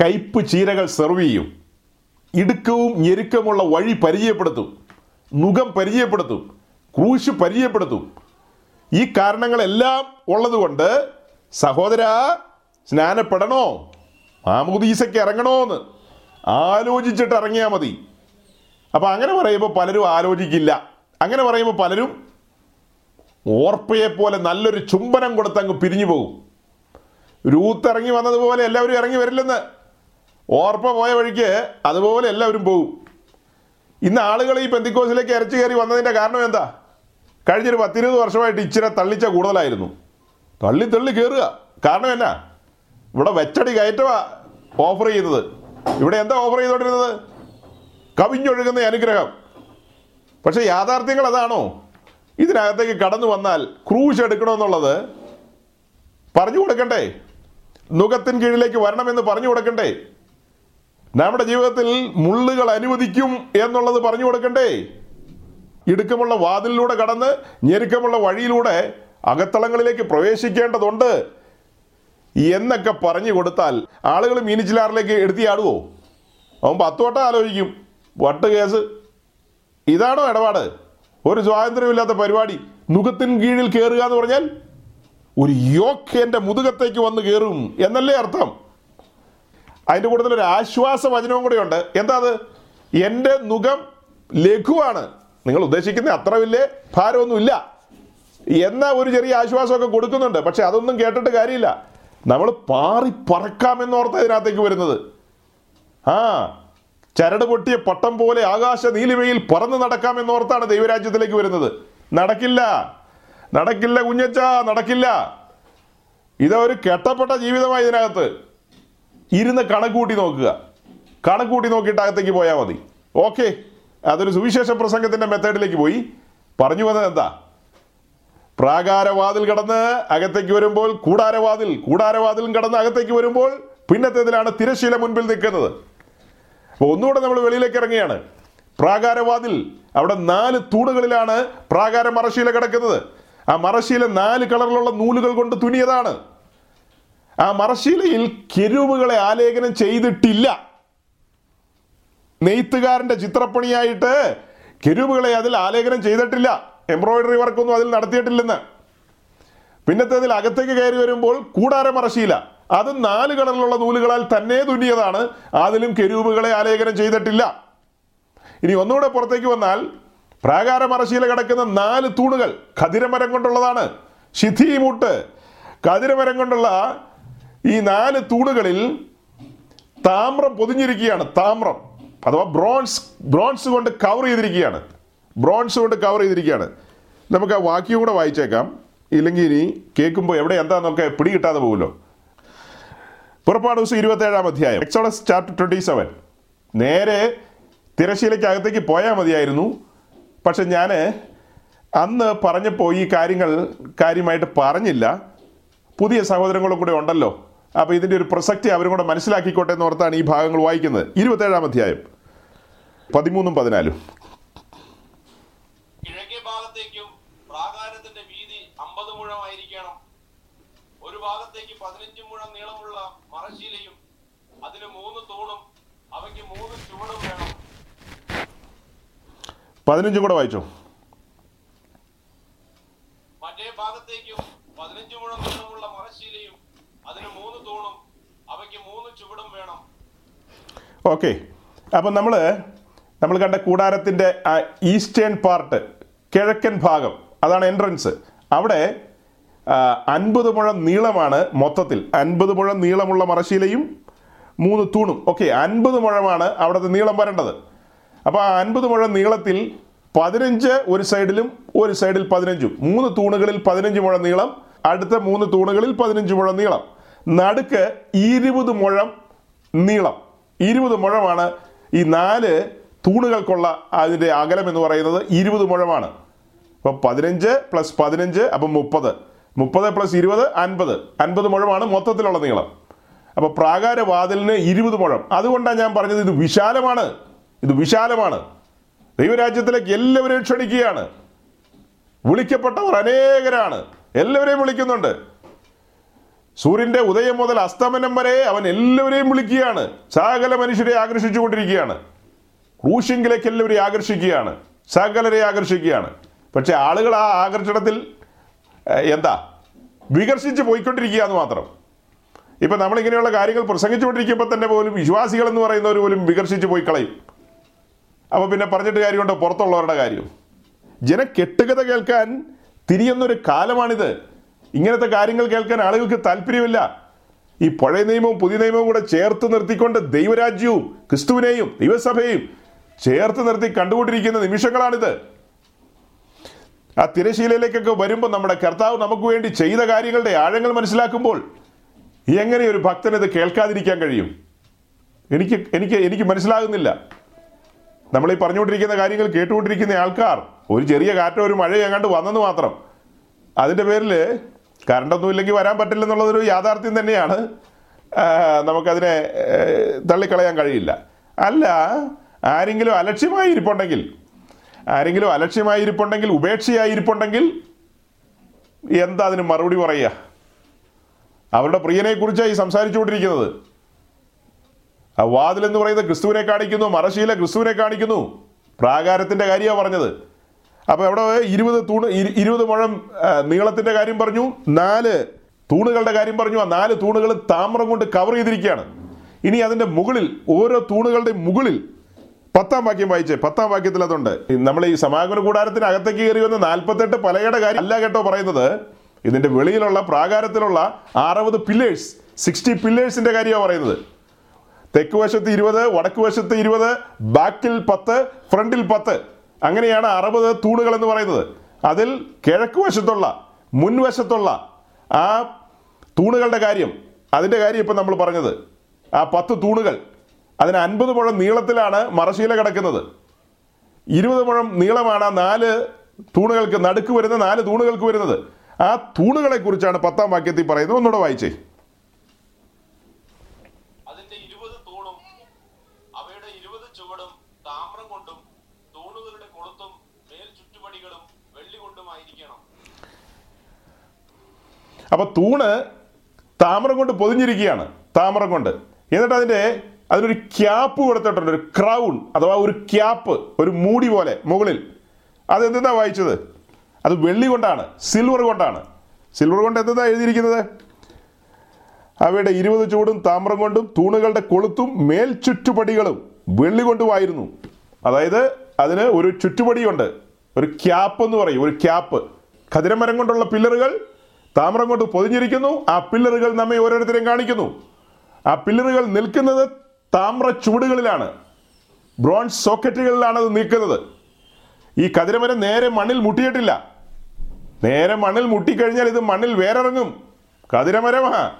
കയ്പ് ചീരകൾ സെർവ് ചെയ്യും. ഇടുക്കവും ഞെരുക്കമുള്ള വഴി പരിചയപ്പെടുത്തും. മുഖം പരിചയപ്പെടുത്തും. ക്രൂശ് പരിചയപ്പെടുത്തും. ഈ കാരണങ്ങളെല്ലാം ഉള്ളതുകൊണ്ട് സഹോദര സ്നാനപ്പെടണോ? മാമോദീസയ്ക്ക് ഇറങ്ങണോ എന്ന് ആലോചിച്ചിട്ട് ഇറങ്ങിയാൽ മതി. അപ്പം അങ്ങനെ പറയുമ്പോൾ പലരും ആലോചിക്കില്ല. അങ്ങനെ പറയുമ്പോൾ പലരും ഓർപ്പയെ പോലെ നല്ലൊരു ചുംബനം കൊടുത്ത് അങ്ങ് പിരിഞ്ഞു പോകും. രൂത്ത് ഇറങ്ങി വന്നതുപോലെ എല്ലാവരും ഇറങ്ങി വരില്ലെന്ന്. ഓർപ്പ പോയ വഴിക്ക് അതുപോലെ എല്ലാവരും പോകും ഇന്ന് ആളുകൾ ഈ പെന്തിക്കോസിലേക്ക് ഇറച്ചു കയറി വന്നതിന്റെ കാരണം എന്താ? കഴിഞ്ഞൊരു പത്തിരുപത് വർഷമായിട്ട് ഇച്ചിരി തള്ളിച്ച കൂടുതലായിരുന്നു. തള്ളി തള്ളി കയറുക കാരണം എന്നാ? ഇവിടെ വെച്ചടി കയറ്റവാ ഓഫർ ചെയ്യുന്നത്. ഇവിടെ എന്താ ഓഫർ ചെയ്തുകൊണ്ടിരുന്നത് കവിഞ്ഞൊഴുകുന്ന അനുഗ്രഹം. പക്ഷെ യാഥാർത്ഥ്യങ്ങൾ അതാണോ? ഇതിനകത്തേക്ക് കടന്നു വന്നാൽ ക്രൂശ് എടുക്കണമെന്നുള്ളത് പറഞ്ഞു കൊടുക്കണ്ടേ? നുഖത്തിൻ കീഴിലേക്ക് വരണമെന്ന് പറഞ്ഞു കൊടുക്കണ്ടേ? നമ്മുടെ ജീവിതത്തിൽ മുള്ളുകൾ അനുവദിക്കും എന്നുള്ളത് പറഞ്ഞു കൊടുക്കണ്ടേ? ഇടുക്കമുള്ള വാതിലിലൂടെ കടന്ന് ഞെരുക്കമുള്ള വഴിയിലൂടെ അകത്തളങ്ങളിലേക്ക് പ്രവേശിക്കേണ്ടതുണ്ട് എന്നൊക്കെ പറഞ്ഞു കൊടുത്താൽ ആളുകൾ മീനിച്ചിലാറിലേക്ക് എടുത്തിയാടുവോ? അവൻ പത്തോട്ടം ആലോചിക്കും. വട്ട് കേസ്. ഇതാണോ ഇടപാട്? ഒരു സ്വാതന്ത്ര്യമില്ലാത്ത പരിപാടി മുഖത്തിൻ കീഴിൽ കയറുക എന്ന് പറഞ്ഞാൽ ഒരു യോക്ക് മുതുകത്തേക്ക് വന്ന് കയറും എന്നല്ലേ അർത്ഥം. അതിന്റെ കൂട്ടത്തിൽ ഒരു ആശ്വാസ വചനവും കൂടെയുണ്ട്. എന്താ അത്? എന്റെ മുഖം ലഘുവാണ്. നിങ്ങൾ ഉദ്ദേശിക്കുന്ന അത്ര വലിയ ഭാരമൊന്നുമില്ല. എന്ന ഒരു ചെറിയ ആശ്വാസമൊക്കെ കൊടുക്കുന്നുണ്ട്. പക്ഷെ അതൊന്നും കേട്ടിട്ട് കാര്യമില്ല. നമ്മൾ പാറി പറക്കാമെന്നോർത്ത ഇതിനകത്തേക്ക് വരുന്നത്. ആ ചരട് പൊട്ടിയ പട്ടം പോലെ ആകാശ നീലിമയിൽ പറന്ന് നടക്കാമെന്നോർത്താണ് ദൈവരാജ്യത്തിലേക്ക് വരുന്നത്. നടക്കില്ല. നടക്കില്ല കുഞ്ഞച്ച നടക്കില്ല. ഇതൊരു കെട്ടപ്പെട്ട ജീവിതമായി ഇതിനകത്ത്. ഇരുന്ന് കണക്കൂട്ടി നോക്കുക. കണക്കൂട്ടി നോക്കിയിട്ട് അകത്തേക്ക് പോയാൽ മതി. ഓക്കെ. അതൊരു സുവിശേഷ പ്രസംഗത്തിന്റെ മെത്തേഡിലേക്ക് പോയി. പറഞ്ഞു വന്നത് എന്താ? പ്രാകാരവാതിൽ കടന്ന് അകത്തേക്ക് വരുമ്പോൾ കൂടാരവാതിൽ കൂടാരവാതിലും കടന്ന് അകത്തേക്ക് വരുമ്പോൾ പിന്നത്തേതിലാണ് തിരശീല മുൻപിൽ നിൽക്കുന്നത്. അപ്പോൾ ഒന്നുകൂടെ നമ്മൾ വെളിയിലേക്ക് ഇറങ്ങുകയാണ്. പ്രാകാരവാതിൽ അവിടെ നാല് തൂണുകളിലാണ് പ്രാകാര മറശീല കിടക്കുന്നത്. ആ മറശീല നാല് കളറിലുള്ള നൂലുകൾ കൊണ്ട് തുനിയതാണ് ആ മറശീലയിൽ കെരുവുകളെ ആലേഖനം ചെയ്തിട്ടില്ല. നെയ്ത്തുകാരന്റെ ചിത്രപ്പണിയായിട്ട് കെരുവുകളെ അതിൽ ആലേഖനം ചെയ്തിട്ടില്ല. എംബ്രോയിഡറി വർക്കൊന്നും അതിൽ നടത്തിയിട്ടില്ലെന്ന്. പിന്നത്തേതിൽ അകത്തേക്ക് കയറി വരുമ്പോൾ കൂടാര മറശീല അത് നാല് കളറിലുള്ള നൂലുകളാൽ തന്നെ തുന്നിയതാണ്. അതിലും കെരൂപുകളെ ആലേഖനം ചെയ്തിട്ടില്ല. ഇനി ഒന്നുകൂടെ പുറത്തേക്ക് വന്നാൽ പ്രാകാര മറശീല കിടക്കുന്ന നാല് തൂണുകൾ ഖതിരമരം കൊണ്ടുള്ളതാണ്. ശിഥിമുട്ട് ഖതിരമരം കൊണ്ടുള്ള ഈ നാല് തൂണുകളിൽ താമ്രം പൊതിഞ്ഞിരിക്കുകയാണ്. താമ്രം അഥവാ ബ്രോൺസ് ബ്രോൺസ് കൊണ്ട് കവർ ചെയ്തിരിക്കുകയാണ്. ബ്രോൺസ് കൊണ്ട് കവർ ചെയ്തിരിക്കുകയാണ്. നമുക്ക് ആ വാക്യം കൂടെ വായിച്ചേക്കാം. ഇല്ലെങ്കിൽ ഇനി കേൾക്കുമ്പോൾ എവിടെ എന്താന്നൊക്കെ പിടികിട്ടാതെ പോകുമല്ലോ. പുറപ്പാട് ദിവസം ഇരുപത്തേഴാം അധ്യായം. എക്സോഡസ് ചാപ്റ്റർ ട്വന്റി സെവൻ നേരെ തിരശ്ശീലയ്ക്ക് അകത്തേക്ക് പോയാൽ മതിയായിരുന്നു. പക്ഷെ ഞാൻ അന്ന് പറഞ്ഞപ്പോൾ ഈ കാര്യങ്ങൾ കാര്യമായിട്ട് പറഞ്ഞില്ല. പുതിയ സഹോദരങ്ങളും കൂടെ ഉണ്ടല്ലോ. അപ്പോൾ ഇതിന്റെ ഒരു പ്രസക്തി അവരും കൂടെ മനസ്സിലാക്കിക്കോട്ടെ എന്ന് ഓർത്താണ് ഈ ഭാഗങ്ങൾ വായിക്കുന്നത്. ഇരുപത്തേഴാം അധ്യായം. പതിമൂന്നും പതിനാലും കിഴക്കേ ഭാഗത്തേക്കും പ്രാകാരത്തിന്റെ വീതി അമ്പത് മുഴമായിരിക്കണം ഒരു ഭാഗത്തേക്ക് പതിനഞ്ച് മുഴം നീളമുള്ള മറശീലയും അതിന് മൂന്ന് തൂണും അവയ്ക്ക് മൂന്ന് ചുവടും വേണം പതിനഞ്ചും കൂടെ വായിച്ചോ. മറ്റേ ഭാഗത്തേക്കും പതിനഞ്ച് മുഴം നീളമുള്ള മറശ്ശീലയും അതിന് മൂന്ന് തൂണും അവയ്ക്ക് മൂന്ന് ചുവടും വേണം. ഓക്കെ. അപ്പം നമ്മൾ നമ്മൾ കണ്ട കൂടാരത്തിന്റെ ആ ഈസ്റ്റേൺ പാർട്ട് കിഴക്കൻ ഭാഗം അതാണ് എൻട്രൻസ് അവിടെ അൻപത് മുഴം നീളമാണ് മൊത്തത്തിൽ. അൻപത് മുഴം നീളമുള്ള മറശീലയും മൂന്ന് തൂണും. ഓക്കെ അൻപത് മുഴമാണ് അവിടുത്തെ നീളം വരേണ്ടത്. അപ്പോൾ ആ അൻപത് മുഴം നീളത്തിൽ പതിനഞ്ച് ഒരു സൈഡിലും ഒരു സൈഡിൽ പതിനഞ്ചും. മൂന്ന് തൂണുകളിൽ പതിനഞ്ച് മുഴം നീളം അടുത്ത മൂന്ന് തൂണുകളിൽ പതിനഞ്ച് മുഴം നീളം. നടുക്ക് ഇരുപത് മുഴം നീളം. ഇരുപത് മുഴമാണ് ഈ നാല് തൂണുകൾക്കുള്ള അതിന്റെ അകലം എന്ന് പറയുന്നത് ഇരുപത് മുഴമാണ്. അപ്പോൾ പതിനഞ്ച് പ്ലസ് പതിനഞ്ച് അപ്പം മുപ്പത്. മുപ്പത് പ്ലസ് ഇരുപത് അൻപത്. അൻപത് മുഴമാണ് മൊത്തത്തിലുള്ള നീളം. അപ്പോൾ പ്രാകാരവാതിലിന് ഇരുപത് മുഴം. അതുകൊണ്ടാണ് ഞാൻ പറഞ്ഞത് ഇത് വിശാലമാണ്. ഇത് വിശാലമാണ്. ദൈവരാജ്യത്തിലേക്ക് എല്ലാവരെയും ക്ഷണിക്കുകയാണ്. വിളിക്കപ്പെട്ടവർ അനേകരാണ്. എല്ലാവരെയും വിളിക്കുന്നുണ്ട്. സൂര്യന്റെ ഉദയം മുതൽ അസ്തമനം വരെ അവൻ എല്ലാവരെയും വിളിക്കുകയാണ്. സകല മനുഷ്യരെ ആകർഷിച്ചു കൊണ്ടിരിക്കുകയാണ് ക്രൂശിങ്കിലേക്ക് എല്ലാവരെയും ആകർഷിക്കുകയാണ്. സകലരെ ആകർഷിക്കുകയാണ്. പക്ഷെ ആളുകൾ ആ ആകർഷണത്തിൽ എന്താ? വികർഷിച്ച് പോയിക്കൊണ്ടിരിക്കുക എന്ന് മാത്രം. ഇപ്പം നമ്മളിങ്ങനെയുള്ള കാര്യങ്ങൾ പ്രസംഗിച്ചുകൊണ്ടിരിക്കുമ്പോൾ തന്നെ പോലും വിശ്വാസികൾ എന്ന് പറയുന്നവർ പോലും വികർഷിച്ച് പോയി കളയും. അപ്പോൾ പിന്നെ പറഞ്ഞിട്ട് കാര്യമുണ്ടോ? പുറത്തുള്ളവരുടെ കാര്യം. ജന കെട്ടുകഥ കേൾക്കാൻ തിരിയുന്നൊരു കാലമാണിത്. ഇങ്ങനത്തെ കാര്യങ്ങൾ കേൾക്കാൻ ആളുകൾക്ക് താല്പര്യമില്ല. ഈ പഴയ നിയമവും പുതിയ നിയമവും കൂടെ ചേർത്ത് നിർത്തിക്കൊണ്ട് ദൈവരാജ്യവും ക്രിസ്തുവിനെയും ദൈവസഭയും ചേർത്ത് നിർത്തി കണ്ടുകൊണ്ടിരിക്കുന്ന നിമിഷങ്ങളാണിത്. ആ തിരശീലയിലേക്കൊക്കെ വരുമ്പോൾ നമ്മുടെ കർത്താവ് നമുക്ക് വേണ്ടി ചെയ്ത കാര്യങ്ങളുടെ ആഴങ്ങൾ മനസ്സിലാക്കുമ്പോൾ എങ്ങനെ ഒരു ഇത് കേൾക്കാതിരിക്കാൻ കഴിയും? എനിക്ക് എനിക്ക് എനിക്ക് മനസ്സിലാകുന്നില്ല. നമ്മൾ ഈ പറഞ്ഞുകൊണ്ടിരിക്കുന്ന കാര്യങ്ങൾ കേട്ടുകൊണ്ടിരിക്കുന്ന ആൾക്കാർ ഒരു ചെറിയ കാറ്റോ ഒരു മഴയോ എങ്ങാണ്ട് വന്നെന്ന് മാത്രം. അതിന്റെ പേരിൽ കറണ്ടൊന്നും ഇല്ലെങ്കിൽ വരാൻ പറ്റില്ലെന്നുള്ളതൊരു യാഥാർത്ഥ്യം തന്നെയാണ്. നമുക്കതിനെ തള്ളിക്കളയാൻ കഴിയില്ല. അല്ല ആരെങ്കിലും അലക്ഷ്യമായി ഇരിപ്പുണ്ടെങ്കിൽ ആരെങ്കിലും അലക്ഷ്യമായി ഇരിപ്പുണ്ടെങ്കിൽ ഉപേക്ഷയായി ഇരിപ്പുണ്ടെങ്കിൽ എന്താ അതിന് മറുപടി പറയുക? അവരുടെ പ്രിയനെക്കുറിച്ചാണ് ഈ സംസാരിച്ചുകൊണ്ടിരിക്കുന്നത്. വാതിൽ എന്ന് പറയുന്നത് ക്രിസ്തുവിനെ കാണിക്കുന്നു മറശീല ക്രിസ്തുവിനെ കാണിക്കുന്നു. പ്രാകാരത്തിന്റെ കാര്യമാണ് പറഞ്ഞത്. അപ്പൊ അവിടെ ഇരുപത് തൂണ് ഇരു- ഇരുപത് മുഴം ആ, നീളത്തിന്റെ കാര്യം പറഞ്ഞു നാല് തൂണുകളുടെ കാര്യം പറഞ്ഞു ആ നാല് തൂണുകൾ താമ്രം കൊണ്ട് കവർ ചെയ്തിരിക്കുകയാണ്. ഇനി അതിന്റെ മുകളിൽ ഓരോ തൂണുകളുടെ മുകളിൽ പത്താം വാക്യം വായിച്ചേ പത്താം വാക്യത്തിൽ അതുണ്ട്. നമ്മൾ ഈ സമാഗമന കൂടാരത്തിന് അകത്തേക്ക് കയറി വന്ന നാൽപ്പത്തെട്ട് പലകയുടെ കാര്യം അല്ല കേട്ടോ പറയുന്നത്. ഇതിന്റെ വെളിയിലുള്ള പ്രാകാരത്തിലുള്ള അറുപത് പില്ലേഴ്സ് സിക്സ്റ്റി പില്ലേഴ്സിന്റെ കാര്യമാണ് പറയുന്നത്. തെക്ക് വശത്ത് ഇരുപത് വടക്ക് വശത്ത് ഇരുപത് ബാക്കിൽ പത്ത് ഫ്രണ്ടിൽ പത്ത്. അങ്ങനെയാണ് അറുപത് തൂണുകൾ എന്ന് പറയുന്നത്. അതിൽ കിഴക്ക് വശത്തുള്ള മുൻവശത്തുള്ള ആ തൂണുകളുടെ കാര്യം അതിന്റെ കാര്യം ഇപ്പം നമ്മൾ പറഞ്ഞത്. ആ പത്ത് തൂണുകൾ അതിന് അൻപത് മുഴം നീളത്തിലാണ് മറശീല കിടക്കുന്നത്. ഇരുപത് മുഴം നീളമാണ് ആ നാല് തൂണുകൾക്ക് നടുക്ക് വരുന്ന നാല് തൂണുകൾക്ക് വരുന്നത്. ആ തൂണുകളെക്കുറിച്ചാണ് പത്താം വാക്യത്തിൽ പറയുന്നത്. ഒന്നുകൂടെ വായിച്ചേ അതിന്റെ ഇരുപത് തൂണും അവയുടെ ഇരുപത് ചുവടും താമ്രം കൊണ്ടും തൂണുകളുടെ കൊളുത്തും മേൽ ചുറ്റുപടികളും വെള്ളി കൊണ്ടുമായിരിക്കണം അപ്പൊ തൂണ് താമരം കൊണ്ട് പൊതിഞ്ഞിരിക്കുകയാണ് താമരം കൊണ്ട്. എന്നിട്ട് അതിന്റെ അതിനൊരു ക്യാപ്പ് കൊടുത്തിട്ടുണ്ട് ഒരു ക്രൗൺ അഥവാ ഒരു ക്യാപ്പ് ഒരു മൂടി പോലെ മുകളിൽ. അത് എന്തെന്നാ വായിച്ചത്? അത് വെള്ളി കൊണ്ടാണ് സിൽവർ കൊണ്ടാണ്. സിൽവർ കൊണ്ട് എന്താ എഴുതിയിരിക്കുന്നത്? അവയുടെ ഇരുപത് ചൂടും താമ്രം കൊണ്ടും തൂണുകളുടെ കൊളുത്തും മേൽ ചുറ്റുപടികളും വെള്ളി കൊണ്ടുമായിരുന്നു. അതായത് അതിന് ഒരു ചുറ്റുപടിയുണ്ട്. ഒരു ക്യാപ്പ് എന്ന് പറയും ഒരു ക്യാപ്പ്. ഖതിരമരം കൊണ്ടുള്ള പില്ലറുകൾ താമ്രം കൊണ്ട് പൊതിഞ്ഞിരിക്കുന്നു. ആ പില്ലറുകൾ നമ്മെ ഓരോരുത്തരെയും കാണിക്കുന്നു. ആ പില്ലറുകൾ നിൽക്കുന്നത് താമ്ര ചുവടുകളിലാണ്. ബ്രോൺസ് സോക്കറ്റുകളിലാണ് അത് നിൽക്കുന്നത്. ഈ കതിരമരം നേരെ മണ്ണിൽ മുട്ടിയിട്ടില്ല. നേരെ മണ്ണിൽ മുട്ടിക്കഴിഞ്ഞാൽ ഇത് മണ്ണിൽ വേറിറങ്ങും. കതിരമരമാ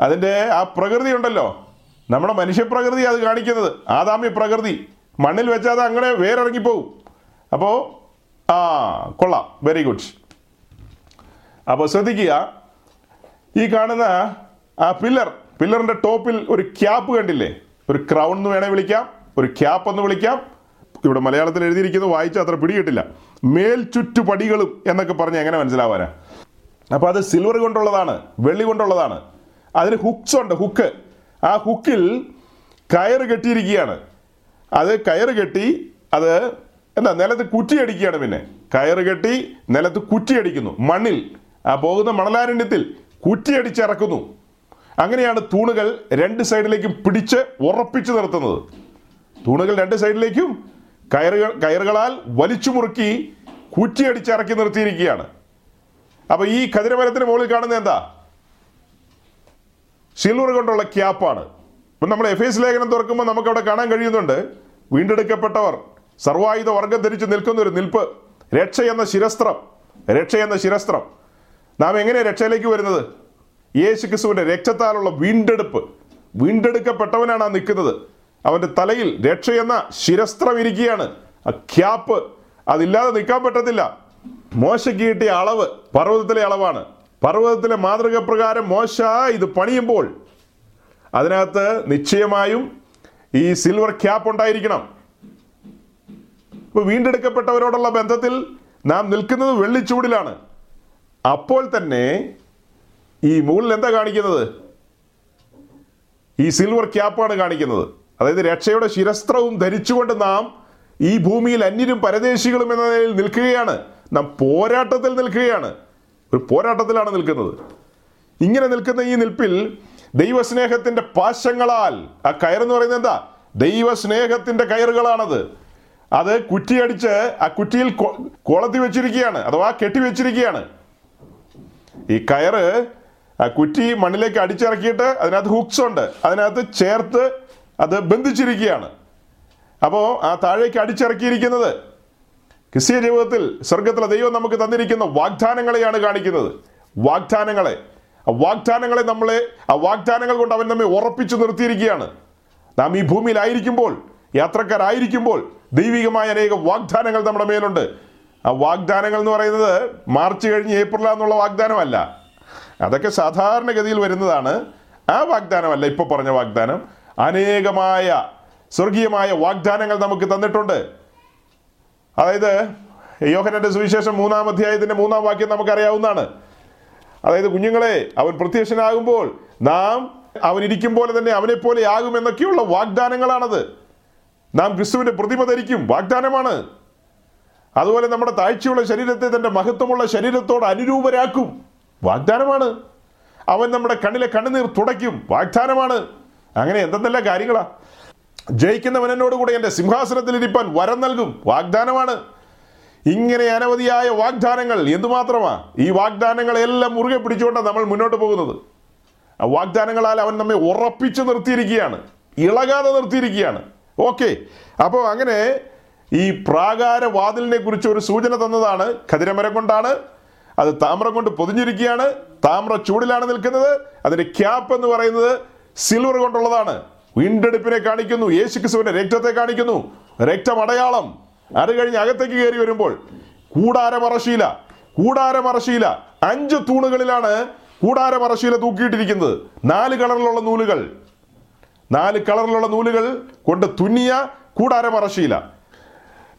അതിന്റെ ആ പ്രകൃതി ഉണ്ടല്ലോ. നമ്മുടെ മനുഷ്യപ്രകൃതി അത് കാണിക്കുന്നത്. ആദാമ്യ പ്രകൃതി. മണ്ണിൽ വെച്ചാൽ അത് അങ്ങനെ വേറിറങ്ങിപ്പോവും. അപ്പോൾ ആ കൊള്ളാം. വെരി ഗുഡ് അപ്പോൾ ശ്രദ്ധിക്കുക. ഈ കാണുന്ന ആ പില്ലർ പില്ലറിന്റെ ടോപ്പിൽ ഒരു ക്യാപ്പ് കണ്ടില്ലേ? ഒരു ക്രൗൺ എന്ന് വേണേ വിളിക്കാം ഒരു ക്യാപ്പ് എന്ന് വിളിക്കാം. ഇവിടെ മലയാളത്തിൽ എഴുതിയിരിക്കുന്നത് വായിച്ചാൽ അത്ര പിടികിട്ടില്ല. മേൽ ചുറ്റുപടികളും എന്നൊക്കെ പറഞ്ഞ് എങ്ങനെ മനസ്സിലാവാനാ? അപ്പോൾ അത് സിൽവർ കൊണ്ടുള്ളതാണ് വെള്ളി കൊണ്ടുള്ളതാണ്. അതിന് ഹുക്സ് ഉണ്ട് ഹുക്ക് ആ ഹുക്കിൽ കയറ് കെട്ടിയിരിക്കുകയാണ്. അത് കയറ് കെട്ടി അത് എന്താ നിലത്ത് കുറ്റിയടിക്കുകയാണ് പിന്നെ. കയറ് കെട്ടി നിലത്ത് കുറ്റിയടിക്കുന്നു മണ്ണിൽ. ആ പോകുന്ന മണലാരണ്യത്തിൽ കുറ്റിയടിച്ചിറക്കുന്നു. അങ്ങനെയാണ് തൂണുകൾ രണ്ട് സൈഡിലേക്കും പിടിച്ച് ഉറപ്പിച്ചു നിർത്തുന്നത്. തൂണുകൾ രണ്ട് സൈഡിലേക്കും കയറുകൾ കയറുകളാൽ വലിച്ചു മുറുക്കി കുറ്റിയടിച്ചിറക്കി നിർത്തിയിരിക്കുകയാണ്. അപ്പൊ ഈ കതിരമരത്തിന് മുകളിൽ കാണുന്ന എന്താ? സിൽവർ കൊണ്ടുള്ള ക്യാപ്പാണ്. ഇപ്പം നമ്മൾ എഫ് എസ് ലേഖനം തുറക്കുമ്പോൾ നമുക്ക് അവിടെ കാണാൻ കഴിയുന്നുണ്ട്. വീണ്ടെടുക്കപ്പെട്ടവർ സർവായുധ വർഗം ധരിച്ച് നിൽക്കുന്ന ഒരു നിൽപ്പ്. രക്ഷ എന്ന ശിരസ്ത്രം. രക്ഷ എന്ന ശിരസ്ത്രം. നാം എങ്ങനെ രക്ഷയിലേക്ക് വരുന്നത്? യേശു ക്രിസ്തുവിന്റെ രക്തത്താലുള്ള വീണ്ടെടുപ്പ്. വീണ്ടെടുക്കപ്പെട്ടവനാണ് ആ നിൽക്കുന്നത്. അവന്റെ തലയിൽ രക്ഷയെന്ന ശിരസ്ത്രം ഇരിക്കുകയാണ്. ആ ക്യാപ്പ് അതില്ലാതെ നിൽക്കാൻ പറ്റത്തില്ല. മോശയ്ക്ക് കിട്ടിയ അളവ് പർവതത്തിലെ അളവാണ്. പർവതത്തിലെ മാതൃക പ്രകാരം മോശ ഇത് പണിയുമ്പോൾ അതിനകത്ത് നിശ്ചയമായും ഈ സിൽവർ ക്യാപ്പ് ഉണ്ടായിരിക്കണം. ഇപ്പൊ വീണ്ടെടുക്കപ്പെട്ടവരോടുള്ള ബന്ധത്തിൽ നാം നിൽക്കുന്നത് വെള്ളിച്ചൂടിലാണ്. അപ്പോൾ തന്നെ ഈ മുകളിൽ എന്താ കാണിക്കുന്നത്? ഈ സിൽവർ ക്യാപ്പാണ് കാണിക്കുന്നത്. അതായത് രക്ഷയുടെ ശിരസ്ത്രവും ധരിച്ചുകൊണ്ട് നാം ഈ ഭൂമിയിൽ അന്യരും പരദേശികളും എന്ന നിലയിൽ നിൽക്കുകയാണ്. നാം പോരാട്ടത്തിൽ നിൽക്കുകയാണ്. ഒരു പോരാട്ടത്തിലാണ് നിൽക്കുന്നത്. ഇങ്ങനെ നിൽക്കുന്ന ഈ നിൽപ്പിൽ ദൈവസ്നേഹത്തിന്റെ പാശങ്ങളാൽ ആ കയറെന്ന് പറയുന്നത് എന്താ? ദൈവസ്നേഹത്തിന്റെ കയറുകളാണത്. അത് കുറ്റിയടിച്ച് ആ കുറ്റിയിൽ കൊളത്തി വെച്ചിരിക്കുകയാണ്. അഥവാ കെട്ടി വെച്ചിരിക്കുകയാണ്. ഈ കയറ് ആ കുറ്റി മണ്ണിലേക്ക് അടിച്ചിറക്കിയിട്ട് അതിനകത്ത് ഹുക്സ് ഉണ്ട്. അതിനകത്ത് ചേർത്ത് അത് ബന്ധിച്ചിരിക്കുകയാണ്. അപ്പോൾ ആ താഴേക്ക് അടിച്ചിറക്കിയിരിക്കുന്നത് ക്രിസ്തീയ ജീവിതത്തിൽ സ്വർഗത്തിലെ ദൈവം നമുക്ക് തന്നിരിക്കുന്ന വാഗ്ദാനങ്ങളെയാണ് കാണിക്കുന്നത്. വാഗ്ദാനങ്ങളെ. ആ വാഗ്ദാനങ്ങളെ നമ്മളെ ആ വാഗ്ദാനങ്ങൾ കൊണ്ട് അവൻ നമ്മെ ഉറപ്പിച്ചു നിർത്തിയിരിക്കുകയാണ്. നാം ഈ ഭൂമിയിലായിരിക്കുമ്പോൾ യാത്രക്കാരായിരിക്കുമ്പോൾ ദൈവികമായ അനേകം വാഗ്ദാനങ്ങൾ നമ്മുടെ മേലുണ്ട്. ആ വാഗ്ദാനങ്ങൾ എന്ന് പറയുന്നത് മാർച്ച് കഴിഞ്ഞ് ഏപ്രിലാന്നുള്ള വാഗ്ദാനമല്ല. അതൊക്കെ സാധാരണഗതിയിൽ വരുന്നതാണ്. ആ വാഗ്ദാനമല്ല ഇപ്പൊ പറഞ്ഞ വാഗ്ദാനം. അനേകമായ സ്വർഗീയമായ വാഗ്ദാനങ്ങൾ നമുക്ക് തന്നിട്ടുണ്ട്. അതായത് യോഹനന്റെ സുവിശേഷം മൂന്നാം അധ്യായത്തിന്റെ മൂന്നാം വാക്യം നമുക്കറിയാവുന്നതാണ്. അതായത് കുഞ്ഞുങ്ങളെ അവൻ പ്രത്യക്ഷനാകുമ്പോൾ നാം അവൻ ഇരിക്കും പോലെ തന്നെ അവനെ പോലെ ആകും എന്നൊക്കെയുള്ള വാഗ്ദാനങ്ങളാണത്. നാം ക്രിസ്തുവിന്റെ പ്രതിമ ധരിക്കും. വാഗ്ദാനമാണ്. അതുപോലെ നമ്മുടെ താഴ്ചയുള്ള ശരീരത്തെ തന്റെ മഹത്വമുള്ള ശരീരത്തോട് അനുരൂപരാക്കും. വാഗ്ദാനമാണ്. അവൻ നമ്മുടെ കണ്ണിലെ കണ്ണുനീർ തുടയ്ക്കും. വാഗ്ദാനമാണ്. അങ്ങനെ എന്തെന്നെല്ലാം കാര്യങ്ങളാ? ജയിക്കുന്നവൻ എന്നോട് കൂടെ എന്റെ സിംഹാസനത്തിൽ ഇരിപ്പാൻ വരം നൽകും. വാഗ്ദാനമാണ്. ഇങ്ങനെ അനവധിയായ വാഗ്ദാനങ്ങൾ എന്തുമാത്രമാ? ഈ വാഗ്ദാനങ്ങളെല്ലാം മുറുകെ പിടിച്ചുകൊണ്ടാണ് നമ്മൾ മുന്നോട്ട് പോകുന്നത്. ആ വാഗ്ദാനങ്ങളാൽ അവൻ നമ്മെ ഉറപ്പിച്ചു നിർത്തിയിരിക്കുകയാണ്. ഇളകാതെ നിർത്തിയിരിക്കുകയാണ്. ഓക്കെ. അപ്പോൾ അങ്ങനെ ഈ പ്രാകാര വാതിലിനെ കുറിച്ച് ഒരു സൂചന തന്നതാണ് ഖതിരമരം കൊണ്ടാണ്. അത് താമ്രം കൊണ്ട് പൊതിഞ്ഞിരിക്കുകയാണ്. താമ്ര ചൂടിലാണ് നിൽക്കുന്നത്. അതിന്റെ ക്യാപ്പ് എന്ന് പറയുന്നത് സിൽവർ കൊണ്ടുള്ളതാണ്. വീണ്ടെടുപ്പിനെ കാണിക്കുന്നു. യേശുക്രിസ്തുവിന്റെ രക്തത്തെ കാണിക്കുന്നു. രക്തം അടയാളം. അത് കഴിഞ്ഞ് അകത്തേക്ക് കയറി വരുമ്പോൾ കൂടാരമറശീല കൂടാരമറശീല. അഞ്ച് തൂണുകളിലാണ് കൂടാരമറശീല തൂക്കിയിട്ടിരിക്കുന്നത്. നാല് കളറിലുള്ള നൂലുകൾ. നാല് കളറിലുള്ള നൂലുകൾ കൊണ്ട് തുന്നിയ കൂടാരമറശീല.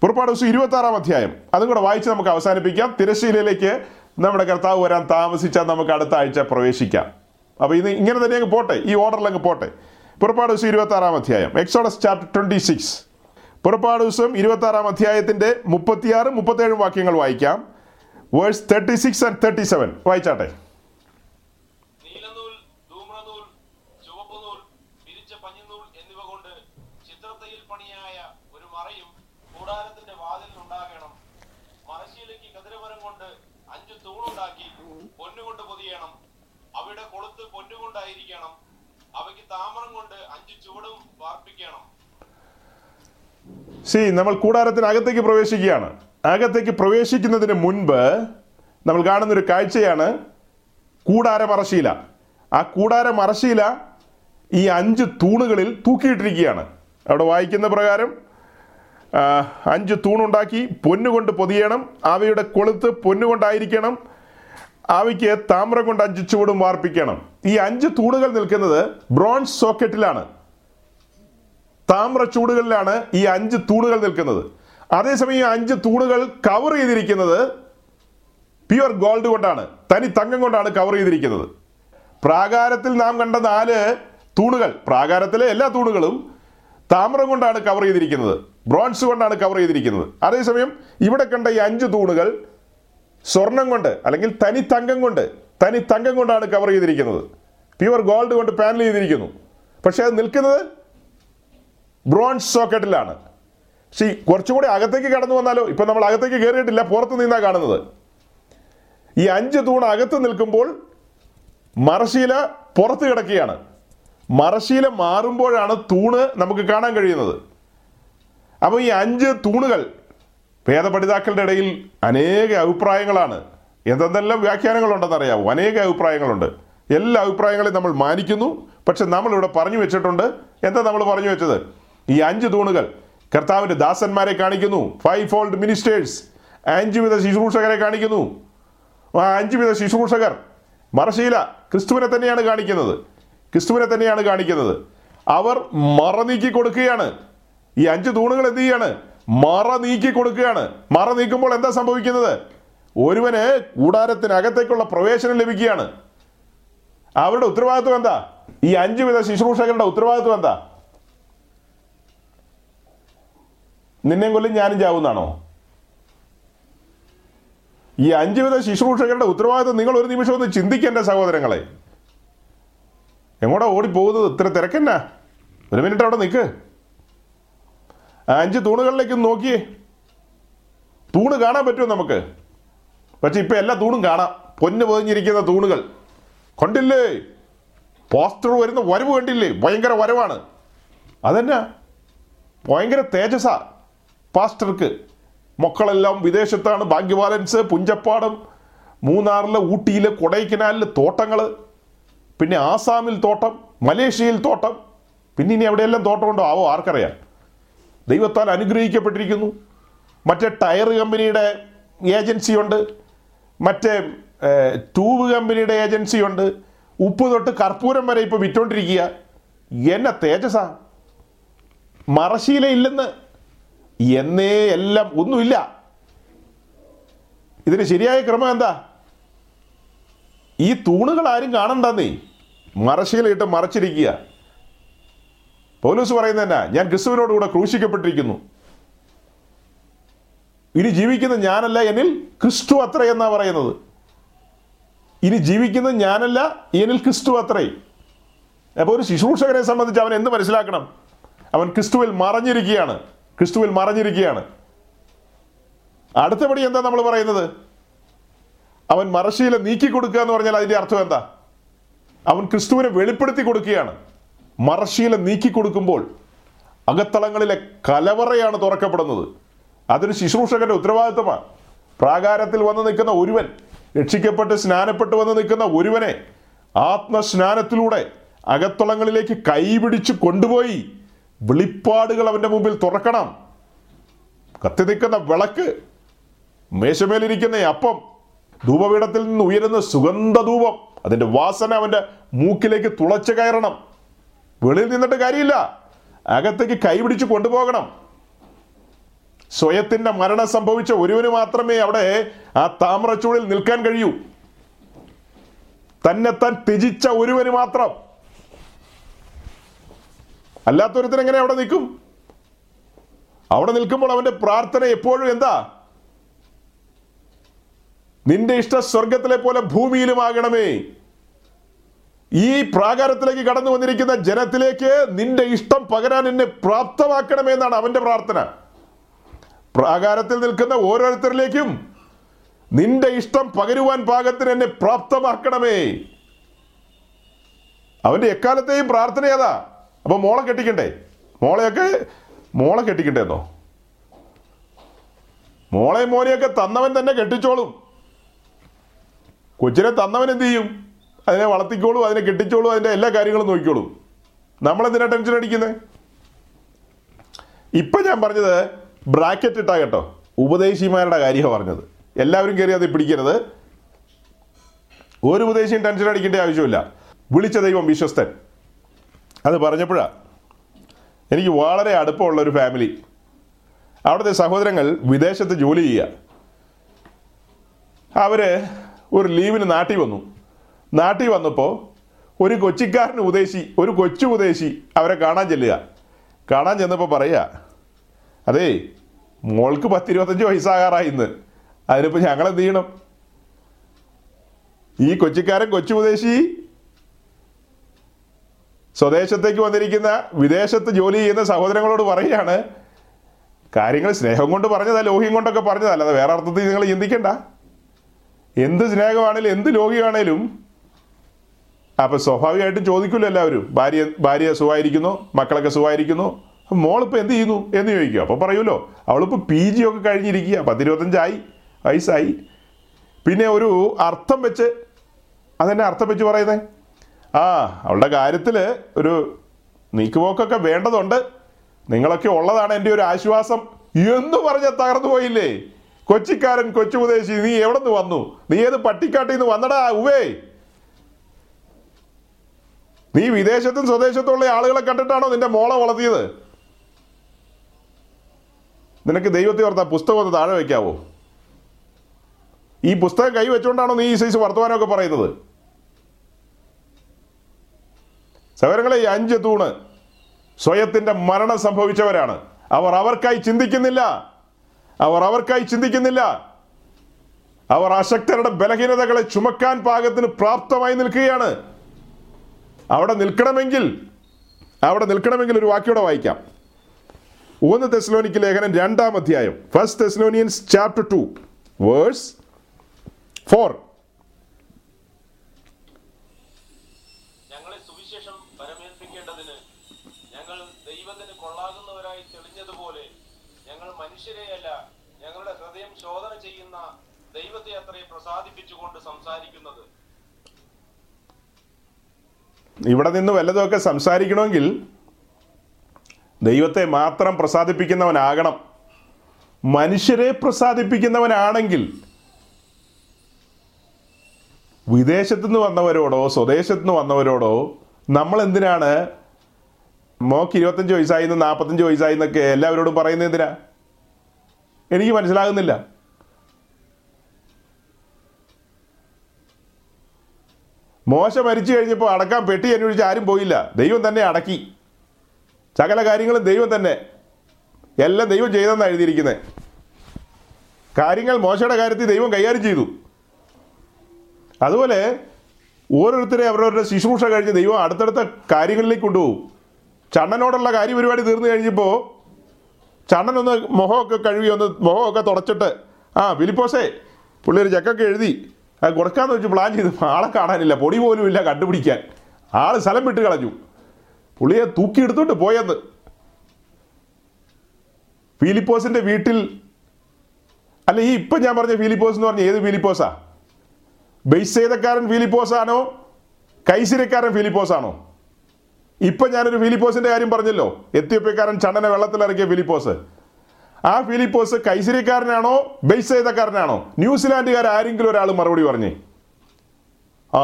പുറപ്പാട് ദിവസം ഇരുപത്തി ആറാം അധ്യായം. അതും കൂടെ വായിച്ച് നമുക്ക് അവസാനിപ്പിക്കാം. തിരശ്ശീലയിലേക്ക് നമ്മുടെ കർത്താവ് വരാൻ താമസിച്ചാൽ നമുക്ക് അടുത്ത ആഴ്ച പ്രവേശിക്കാം. അപ്പോൾ ഇത് ഇങ്ങനെ തന്നെ അങ്ങ് പോട്ടെ. ഈ ഓർഡറിൽ അങ്ങ് പോട്ടെ. പുറപ്പാട് ദിവസം ഇരുപത്തി ആറാം അധ്യായം. എക്സോഡസ് ചാപ്റ്റർ ട്വന്റി സിക്സ് പുറപ്പാട് ദിവസം ഇരുപത്തി ആറാം അധ്യായത്തിന്റെ മുപ്പത്തിയാറ് മുപ്പത്തേഴും വാക്യങ്ങൾ വായിക്കാം. Verse thirty six and thirty seven വായിച്ചാട്ടെ നീലനൂൽ ധൂമ്രനൂൽ ചുവപ്പുനൂൽ പിരിച്ച പഞ്ഞിനൂൽ എന്നിവ കൊണ്ട് ചിത്രത്തയിൽ പണിയായ ഒരു മറയും കൂടാരത്തിന്റെ വാതിലിൽ ഉണ്ടാകണം മറശ്ശീലയ്ക്ക് കതിരമരം കൊണ്ട് അഞ്ച് തൂണുണ്ടാക്കി പൊന്നുകൊണ്ട് പൊതിയണം അവയുടെ കൊളുത്ത് പൊന്നുകൊണ്ടായിരിക്കണം അവയ്ക്ക് താമരം കൊണ്ട് അഞ്ച് ചുവടും വാർപ്പിക്കണം സി നമ്മൾ കൂടാരത്തിനകത്തേക്ക് പ്രവേശിക്കുകയാണ്. അകത്തേക്ക് പ്രവേശിക്കുന്നതിന് മുൻപ് നമ്മൾ കാണുന്നൊരു കാഴ്ചയാണ് കൂടാരമറശീല ആ കൂടാരമറശീല ഈ അഞ്ച് തൂണുകളിൽ തൂക്കിയിട്ടിരിക്കുകയാണ്. അവിടെ വായിക്കുന്ന പ്രകാരം അഞ്ച് തൂണുണ്ടാക്കി പൊന്നുകൊണ്ട് പൊതിയണം അവയുടെ കൊളുത്ത് പൊന്നുകൊണ്ടായിരിക്കണം അവയ്ക്ക് താമ്രം കൊണ്ട് അഞ്ച് ചുവടും വാർപ്പിക്കണം. ഈ അഞ്ച് തൂണുകൾ നിൽക്കുന്നത് ബ്രോൺസ് സോക്കറ്റിലാണ്. താമ്ര ചൂടുകളിലാണ് ഈ അഞ്ച് തൂണുകൾ നിൽക്കുന്നത്. അതേസമയം ഈ അഞ്ച് തൂണുകൾ കവർ ചെയ്തിരിക്കുന്നത് പ്യുവർ ഗോൾഡ് കൊണ്ടാണ്. തനി തങ്കം കൊണ്ടാണ് കവർ ചെയ്തിരിക്കുന്നത്. പ്രാകാരത്തിൽ നാം കണ്ട നാല് തൂണുകൾ പ്രാകാരത്തിലെ എല്ലാ തൂണുകളും താമ്രം കൊണ്ടാണ് കവർ ചെയ്തിരിക്കുന്നത്. ബ്രോൺസ് കൊണ്ടാണ് കവർ ചെയ്തിരിക്കുന്നത്. അതേസമയം ഇവിടെ കണ്ട ഈ അഞ്ച് തൂണുകൾ സ്വർണം കൊണ്ട് അല്ലെങ്കിൽ തനി തങ്കം കൊണ്ട് തനി തങ്കം കൊണ്ടാണ് കവർ ചെയ്തിരിക്കുന്നത്. പ്യുവർ ഗോൾഡ് കൊണ്ട് പാനൽ ചെയ്തിരിക്കുന്നു. പക്ഷേ അത് നിൽക്കുന്നത് ബ്രോൺസ് സോക്കറ്റിലാണ്. സി കുറച്ചുകൂടി അകത്തേക്ക് കടന്നു വന്നാലോ? ഇപ്പം നമ്മൾ അകത്തേക്ക് കയറിയിട്ടില്ല പുറത്ത് നിന്നാണ് കാണുന്നത്. ഈ അഞ്ച് തൂൺ അകത്ത് നിൽക്കുമ്പോൾ മറശീല പുറത്ത് കിടക്കുകയാണ്. മറശീല മാറുമ്പോഴാണ് തൂണ് നമുക്ക് കാണാൻ കഴിയുന്നത്. അപ്പോൾ ഈ അഞ്ച് തൂണുകൾ വേദപഠിതാക്കളുടെ ഇടയിൽ അനേക അഭിപ്രായങ്ങളാണ്. എന്തെന്തെല്ലാം വ്യാഖ്യാനങ്ങളുണ്ടെന്ന് അറിയാവോ അനേക അഭിപ്രായങ്ങളുണ്ട്. എല്ലാ അഭിപ്രായങ്ങളെയും നമ്മൾ മാനിക്കുന്നു. പക്ഷെ നമ്മളിവിടെ പറഞ്ഞു വെച്ചിട്ടുണ്ട്. എന്താ നമ്മൾ പറഞ്ഞു വെച്ചത്? ഈ അഞ്ച് തൂണുകൾ കർത്താവിന്റെ ദാസന്മാരെ കാണിക്കുന്നു. ഫൈവ് ഫോൾഡ് മിനിസ്റ്റേഴ്സ് അഞ്ച് വിധ ശുശ്രൂഷകരെ കാണിക്കുന്നു. ആ അഞ്ച് വിധ ശുശ്രൂഷകർ മറശീല ക്രിസ്തുവിനെ തന്നെയാണ് കാണിക്കുന്നത്. ക്രിസ്തുവിനെ തന്നെയാണ് കാണിക്കുന്നത്. അവർ മറ നീക്കി കൊടുക്കുകയാണ്. ഈ അഞ്ച് തൂണുകൾ എന്ത് ചെയ്യാണ്? മറ നീക്കി കൊടുക്കുകയാണ്. മറ നീക്കുമ്പോൾ എന്താ സംഭവിക്കുന്നത്? ഒരുവന് കൂടാരത്തിനകത്തേക്കുള്ള പ്രവേശനം ലഭിക്കുകയാണ്. അവരുടെ ഉത്തരവാദിത്വം എന്താ? ഈ അഞ്ചുവിധ ശുശ്രൂഷകരുടെ ഉത്തരവാദിത്വം എന്താ? നിന്നെയും കൊല്ലും ഞാനും ചാവുന്നാണോ? ഈ അഞ്ചു വിധ ശുശ്രൂഷകരുടെ ഉത്തരവാദിത്വം നിങ്ങൾ ഒരു നിമിഷം ഒന്ന് ചിന്തിക്കേണ്ട സഹോദരങ്ങളെ. എങ്ങോട്ടാ ഓടിപ്പോകുന്നത്? ഇത്ര തിരക്കെന്നാ? ഒരു മിനിറ്റ് അവിടെ നിൽക്ക് അഞ്ച് തൂണുകളിലേക്ക് നോക്കിയേ. തൂണ് കാണാൻ പറ്റുമോ നമുക്ക്? പക്ഷെ ഇപ്പം എല്ലാ തൂണും കാണാം. പൊന്നു പൊതിഞ്ഞിരിക്കുന്ന തൂണുകൾ. കണ്ടില്ലേ? പോസ്റ്റർ വരുന്ന വരവ് കണ്ടില്ലേ? ഭയങ്കര വരവാണ്. അതെന്നാ? ഭയങ്കര തേജസ പാസ്റ്റർക്ക് മക്കളെല്ലാം വിദേശത്താണ് ഭാഗ്യവാലൻസ് പുഞ്ചപ്പാടം മൂന്നാറിലെ ഊട്ടിയിലെ കൊടൈക്കനാലിലെ തോട്ടങ്ങൾ പിന്നെ ആസാമിൽ തോട്ടം മലേഷ്യയിൽ തോട്ടം പിന്നെ ഇനി എവിടെയെല്ലാം തോട്ടമുണ്ടോ ആവോ ആർക്കറിയാം? ദൈവത്താൽ അനുഗ്രഹിക്കപ്പെട്ടിരിക്കുന്നു. മറ്റേ ടയർ കമ്പനിയുടെ ഏജൻസിയുണ്ട്. മറ്റേ ട്യൂബ് കമ്പനിയുടെ ഏജൻസിയുണ്ട്. ഉപ്പ് തൊട്ട് കർപ്പൂരം വരെ ഇപ്പോൾ വിറ്റോണ്ടിരിക്കുക. എന്നെ തേജസ. മറശീല ഇല്ലെന്ന് എന്നേ എല്ലാം ഒന്നുമില്ല. ഇതിന് ശരിയായ ക്രമം എന്താ? ഈ തൂണുകൾ ആരും കാണണ്ടെന്നേ. മറശീലയിട്ട് മറച്ചിരിക്കുക. പോലീസ് പറയുന്നത് തന്നെ ഞാൻ ക്രിസ്തുവിനോടുകൂടെ ക്രൂശിക്കപ്പെട്ടിരിക്കുന്നു. ഇനി ജീവിക്കുന്ന ഞാനല്ല എന്നിൽ ക്രിസ്തു അത്ര എന്നാ പറയുന്നത്. ഇനി ജീവിക്കുന്ന ഞാനല്ല എന്നിൽ ക്രിസ്തു അത്രേ. അപ്പോൾ ഒരു ശുശ്രൂഷകനെ സംബന്ധിച്ച് അവൻ എന്ത് മനസ്സിലാക്കണം? അവൻ ക്രിസ്തുവിൽ മറഞ്ഞിരിക്കുകയാണ്. ക്രിസ്തുവിൽ മറഞ്ഞിരിക്കുകയാണ്. അടുത്തപടി എന്താ നമ്മൾ പറയുന്നത്? അവൻ മറശീല നീക്കി കൊടുക്കുക എന്ന് പറഞ്ഞാൽ അതിന്റെ അർത്ഥം എന്താ? അവൻ ക്രിസ്തുവിനെ വെളിപ്പെടുത്തി കൊടുക്കുകയാണ്. മറശീല നീക്കി കൊടുക്കുമ്പോൾ അകത്തളങ്ങളിലെ കലവറയാണ് തുറക്കപ്പെടുന്നത്. അതൊരു ശുശ്രൂഷകന്റെ ഉത്തരവാദിത്വമാണ് പ്രാകാരത്തിൽ വന്ന് നിൽക്കുന്ന ഒരുവൻ രക്ഷിക്കപ്പെട്ട് സ്നാനപ്പെട്ട് വന്ന് നിൽക്കുന്ന ഒരുവനെ ആത്മസ്നാനത്തിലൂടെ അകത്തളങ്ങളിലേക്ക് കൈപിടിച്ച് കൊണ്ടുപോയി വെളിപ്പാടുകൾ അവന്റെ മുമ്പിൽ തുറക്കണം. കത്തി നിൽക്കുന്ന വിളക്ക് മേശമേലിരിക്കുന്ന അപ്പം ധൂപപീഠത്തിൽ നിന്ന് ഉയരുന്ന സുഗന്ധ ധൂപം അതിന്റെ വാസന അവന്റെ മൂക്കിലേക്ക് തുളച്ചു കയറണം. വെളിയിൽ നിന്നിട്ട് കാര്യമില്ല. അകത്തേക്ക് കൈപിടിച്ച് കൊണ്ടുപോകണം. സ്വയത്തിന്റെ മരണം സംഭവിച്ച ഒരുവന് മാത്രമേ അവിടെ ആ താമ്രച്ചൂടിൽ നിൽക്കാൻ കഴിയൂ. തന്നെത്താൻ താൻ ത്യജിച്ച ഒരുവന് മാത്രം. അല്ലാത്തൊരുത്തിന് എങ്ങനെ അവിടെ നിൽക്കും? അവിടെ നിൽക്കുമ്പോൾ അവന്റെ പ്രാർത്ഥന എപ്പോഴും എന്താ? നിന്റെ ഇഷ്ട സ്വർഗത്തിലെ പോലെ ഭൂമിയിലുമാകണമേ. ഈ പ്രാകാരത്തിലേക്ക് കടന്നു വന്നിരിക്കുന്ന ജനത്തിലേക്ക് നിന്റെ ഇഷ്ടം പകരാൻ എന്നെ പ്രാപ്തമാക്കണമേ എന്നാണ് അവന്റെ പ്രാർത്ഥന. പ്രാകാരത്തിൽ നിൽക്കുന്ന ഓരോരുത്തരിലേക്കും നിന്റെ ഇഷ്ടം പകരുവാൻ പാകത്തിന് എന്നെ പ്രാപ്തമാക്കണമേ. അവന്റെ എക്കാലത്തെയും പ്രാർത്ഥന ഏതാ? അപ്പൊ മോളെ കെട്ടിക്കണ്ടേ? മോളെയൊക്കെ മോളെ കെട്ടിക്കണ്ടേ മോളെ മോനെയൊക്കെ തന്നവൻ തന്നെ കെട്ടിച്ചോളും. കൊച്ചിനെ തന്നവൻ എന്ത് ചെയ്യും? അതിനെ വളർത്തിക്കോളും അതിനെ കെട്ടിച്ചോളും അതിന്റെ എല്ലാ കാര്യങ്ങളും നോക്കിക്കോളും. നമ്മളെന്തിനാ ടെൻഷൻ അടിക്കുന്നത് ഇപ്പൊ ഞാൻ പറഞ്ഞത് ബ്രാക്കറ്റ് ഇട്ടാ കേട്ടോ. ഉപദേശിമാരുടെ കാര്യമാണ് പറഞ്ഞത്. എല്ലാവരും കയറി അത് പിടിക്കരുത്. ഒരു ഉപദേശിയും ടെൻഷൻ അടിക്കേണ്ട ആവശ്യമില്ല. വിളിച്ച ദൈവം വിശ്വസ്തൻ. അത് പറഞ്ഞപ്പോഴാ. എനിക്ക് വളരെ അടുപ്പമുള്ള ഒരു ഫാമിലി അവിടുത്തെ സഹോദരങ്ങൾ വിദേശത്ത് ജോലി ചെയ്യുക അവർ ഒരു ലീവിന് നാട്ടിൽ വന്നു. നാട്ടിൽ വന്നപ്പോൾ ഒരു കൊച്ചിക്കാരൻ ഉദ്ദേശി ഒരു കൊച്ചു ഉദ്ദേശി അവരെ കാണാൻ ചെല്ലുക. കാണാൻ ചെന്നപ്പോൾ പറയുക അതേ മോൾക്ക് പത്തിരുപത്തഞ്ച് വയസ്സാകാറായി ഇന്ന്. അതിനിപ്പോൾ ഞങ്ങൾ എന്ത് ചെയ്യണം? ഈ കൊച്ചിക്കാരൻ കൊച്ചു ഉദ്ദേശി സ്വദേശത്തേക്ക് വന്നിരിക്കുന്ന വിദേശത്ത് ജോലി ചെയ്യുന്ന സഹോദരങ്ങളോട് പറയുകയാണ് കാര്യങ്ങൾ സ്നേഹം കൊണ്ട് പറഞ്ഞതാ ലോഹ്യം കൊണ്ടൊക്കെ പറഞ്ഞതാ അല്ലാതെ വേറെ അർത്ഥത്തിൽ നിങ്ങൾ ചിന്തിക്കണ്ട. എന്ത് സ്നേഹമാണേലും എന്ത് ലോഹ്യമാണേലും അപ്പൊ സ്വാഭാവികമായിട്ടും ചോദിക്കുമല്ലോ എല്ലാവരും ഭാര്യ ഭാര്യ സുഖമായിരിക്കുന്നു മക്കളൊക്കെ സുഖമായിരിക്കുന്നു മോളിപ്പോൾ എന്ത് ചെയ്യുന്നു എന്ന് ചോദിക്കും. അപ്പോൾ പറയുമല്ലോ അവളിപ്പോൾ പി ജി ഒക്കെ കഴിഞ്ഞിരിക്കുക പത്തിരുപത്തഞ്ചായി വയസ്സായി. പിന്നെ ഒരു അർത്ഥം വെച്ച് അതെന്നെ അർത്ഥം വെച്ച് പറയുന്നേ? ആ അവളുടെ കാര്യത്തിൽ ഒരു നീക്കുപോക്കൊക്കെ വേണ്ടതുണ്ട്. നിങ്ങളൊക്കെ ഉള്ളതാണ് എന്റെ ഒരു ആശ്വാസം. എന്ന് പറഞ്ഞ തകർന്നു പോയില്ലേ? കൊച്ചിക്കാരൻ കൊച്ചു കൊച്ചുപദേശി നീ എവിടെ നിന്ന് വന്നു? നീ ഏത് പട്ടിക്കാട്ടിൽ നിന്ന് വന്നടാ ഉവേ നീ വിദേശത്തും സ്വദേശത്തുള്ള ആളുകളെ കണ്ടിട്ടാണോ നിന്റെ മോളെ വളർത്തിയത്? നിനക്ക് ദൈവത്തെ ഓർത്ത പുസ്തകം ഒന്ന് താഴെ വയ്ക്കാവോ? ഈ പുസ്തകം കൈ വെച്ചുകൊണ്ടാണോ നീ ഈ സൈസ് വർത്തമാനമൊക്കെ പറയുന്നത്? സഹോദരങ്ങളെ ഈ അഞ്ച് തൂണ് സ്വയത്തിന്റെ മരണം സംഭവിച്ചവരാണ്. അവർ അവർക്കായി ചിന്തിക്കുന്നില്ല. അവർ അവർക്കായി ചിന്തിക്കുന്നില്ല. അവർ അശക്തരുടെ ബലഹീനതകളെ ചുമക്കാൻ പാകത്തിന് പ്രാപ്തമായി നിൽക്കുകയാണ്. അവിടെ നിൽക്കണമെങ്കിൽ അവിടെ നിൽക്കണമെങ്കിൽ ഒരു വാക്യോടെ വായിക്കാം. ഒന്ന് തെസ്ലോനിക്ക് ലേഖനം രണ്ടാം അധ്യായം first Thessalonians chapter two verse four ഞങ്ങളെ സുവിശേഷം പരമേൽപ്പിക്കേണ്ടതിന് ഞങ്ങൾ ദൈവത്തിന് കൊള്ളാകുന്നവരായി തെളിഞ്ഞതുപോലെ ഞങ്ങൾ മനുഷ്യരെയല്ല ഞങ്ങളുടെ ഹൃദയം ശോധന ചെയ്യുന്ന ദൈവത്തെ അത്രേ പ്രസാദിപ്പിച്ചുകൊണ്ട് സംസാരിക്കുന്നത്. ഇവിടെ നിന്ന് വല്ലതുമൊക്കെ സംസാരിക്കണമെങ്കിൽ ദൈവത്തെ മാത്രം പ്രസാദിപ്പിക്കുന്നവനാകണം. മനുഷ്യരെ പ്രസാദിപ്പിക്കുന്നവനാണെങ്കിൽ വിദേശത്തു നിന്ന് വന്നവരോടോ സ്വദേശത്തു നിന്ന് വന്നവരോടോ നമ്മൾ എന്തിനാണ്? മോക്ക് ഇരുപത്തഞ്ച് വയസ്സായി നാൽപ്പത്തഞ്ച് വയസ്സായി എന്നൊക്കെ എല്ലാവരോടും പറയുന്നത് എന്തിനാ? എനിക്ക് മനസ്സിലാകുന്നില്ല. മോശ മരിച്ചു കഴിഞ്ഞപ്പോൾ അടക്കാൻ പെട്ടി അന്വേഷിച്ച് ആരും പോയില്ല. ദൈവം തന്നെ അടക്കി. സകല കാര്യങ്ങളും ദൈവം തന്നെ. എല്ലാം ദൈവം ചെയ്തെന്നാണ് എഴുതിയിരിക്കുന്നത് കാര്യങ്ങൾ മോശയുടെ കാര്യത്തിൽ ദൈവം കൈകാര്യം ചെയ്തു. അതുപോലെ ഓരോരുത്തരെ അവരവരുടെ ശുശ്രൂഷ കഴിഞ്ഞ് ദൈവം അടുത്തടുത്ത കാര്യങ്ങളിലേക്ക് കൊണ്ടുപോകും. ചണ്ണനോടുള്ള കാര്യപരിപാടി തീർന്നു കഴിഞ്ഞപ്പോൾ ചണ്ണനൊന്ന് മുഖമൊക്കെ കഴുകി ഒന്ന് മുഖമൊക്കെ തുടച്ചിട്ട് ആ ഫിലിപ്പോസേ പുള്ളി ഒരു ചെക്കൊക്കെ എഴുതി. കൊടുക്കാന്ന് വെച്ച് പ്ലാൻ ചെയ്തു ആളെ കാണാനില്ല. പൊടി പോലും ഇല്ല കണ്ടുപിടിക്കാൻ. ആൾ സ്ഥലം വിട്ട് കളഞ്ഞു. പുള്ളിയെ തൂക്കിയെടുത്തോണ്ട് പോയെന്ന്. ഫിലിപ്പോസിന്റെ വീട്ടിൽ അല്ല ഈ ഇപ്പം ഞാൻ പറഞ്ഞ ഫിലിപ്പോസ് എന്ന് പറഞ്ഞ ഏത് ഫിലിപ്പോസാ? ബെയ്സ് ഫിലിപ്പോസ് ആണോ കൈസിരക്കാരൻ ഫിലിപ്പോസ് ആണോ ഇപ്പൊ ഞാനൊരു ഫിലിപ്പോസിന്റെ കാര്യം പറഞ്ഞല്ലോ. എത്യോപ്യക്കാരൻ വെള്ളത്തിൽ വെള്ളത്തിലിറക്കിയ ഫിലിപ്പോസ്. ആ ഫിലിപ്പോസ് കൈസരിക്കാരനാണോ ചെയ്തക്കാരനാണോ ന്യൂസിലാൻഡുകാർ ആരെങ്കിലും ഒരാൾ മറുപടി പറഞ്ഞേ? ആ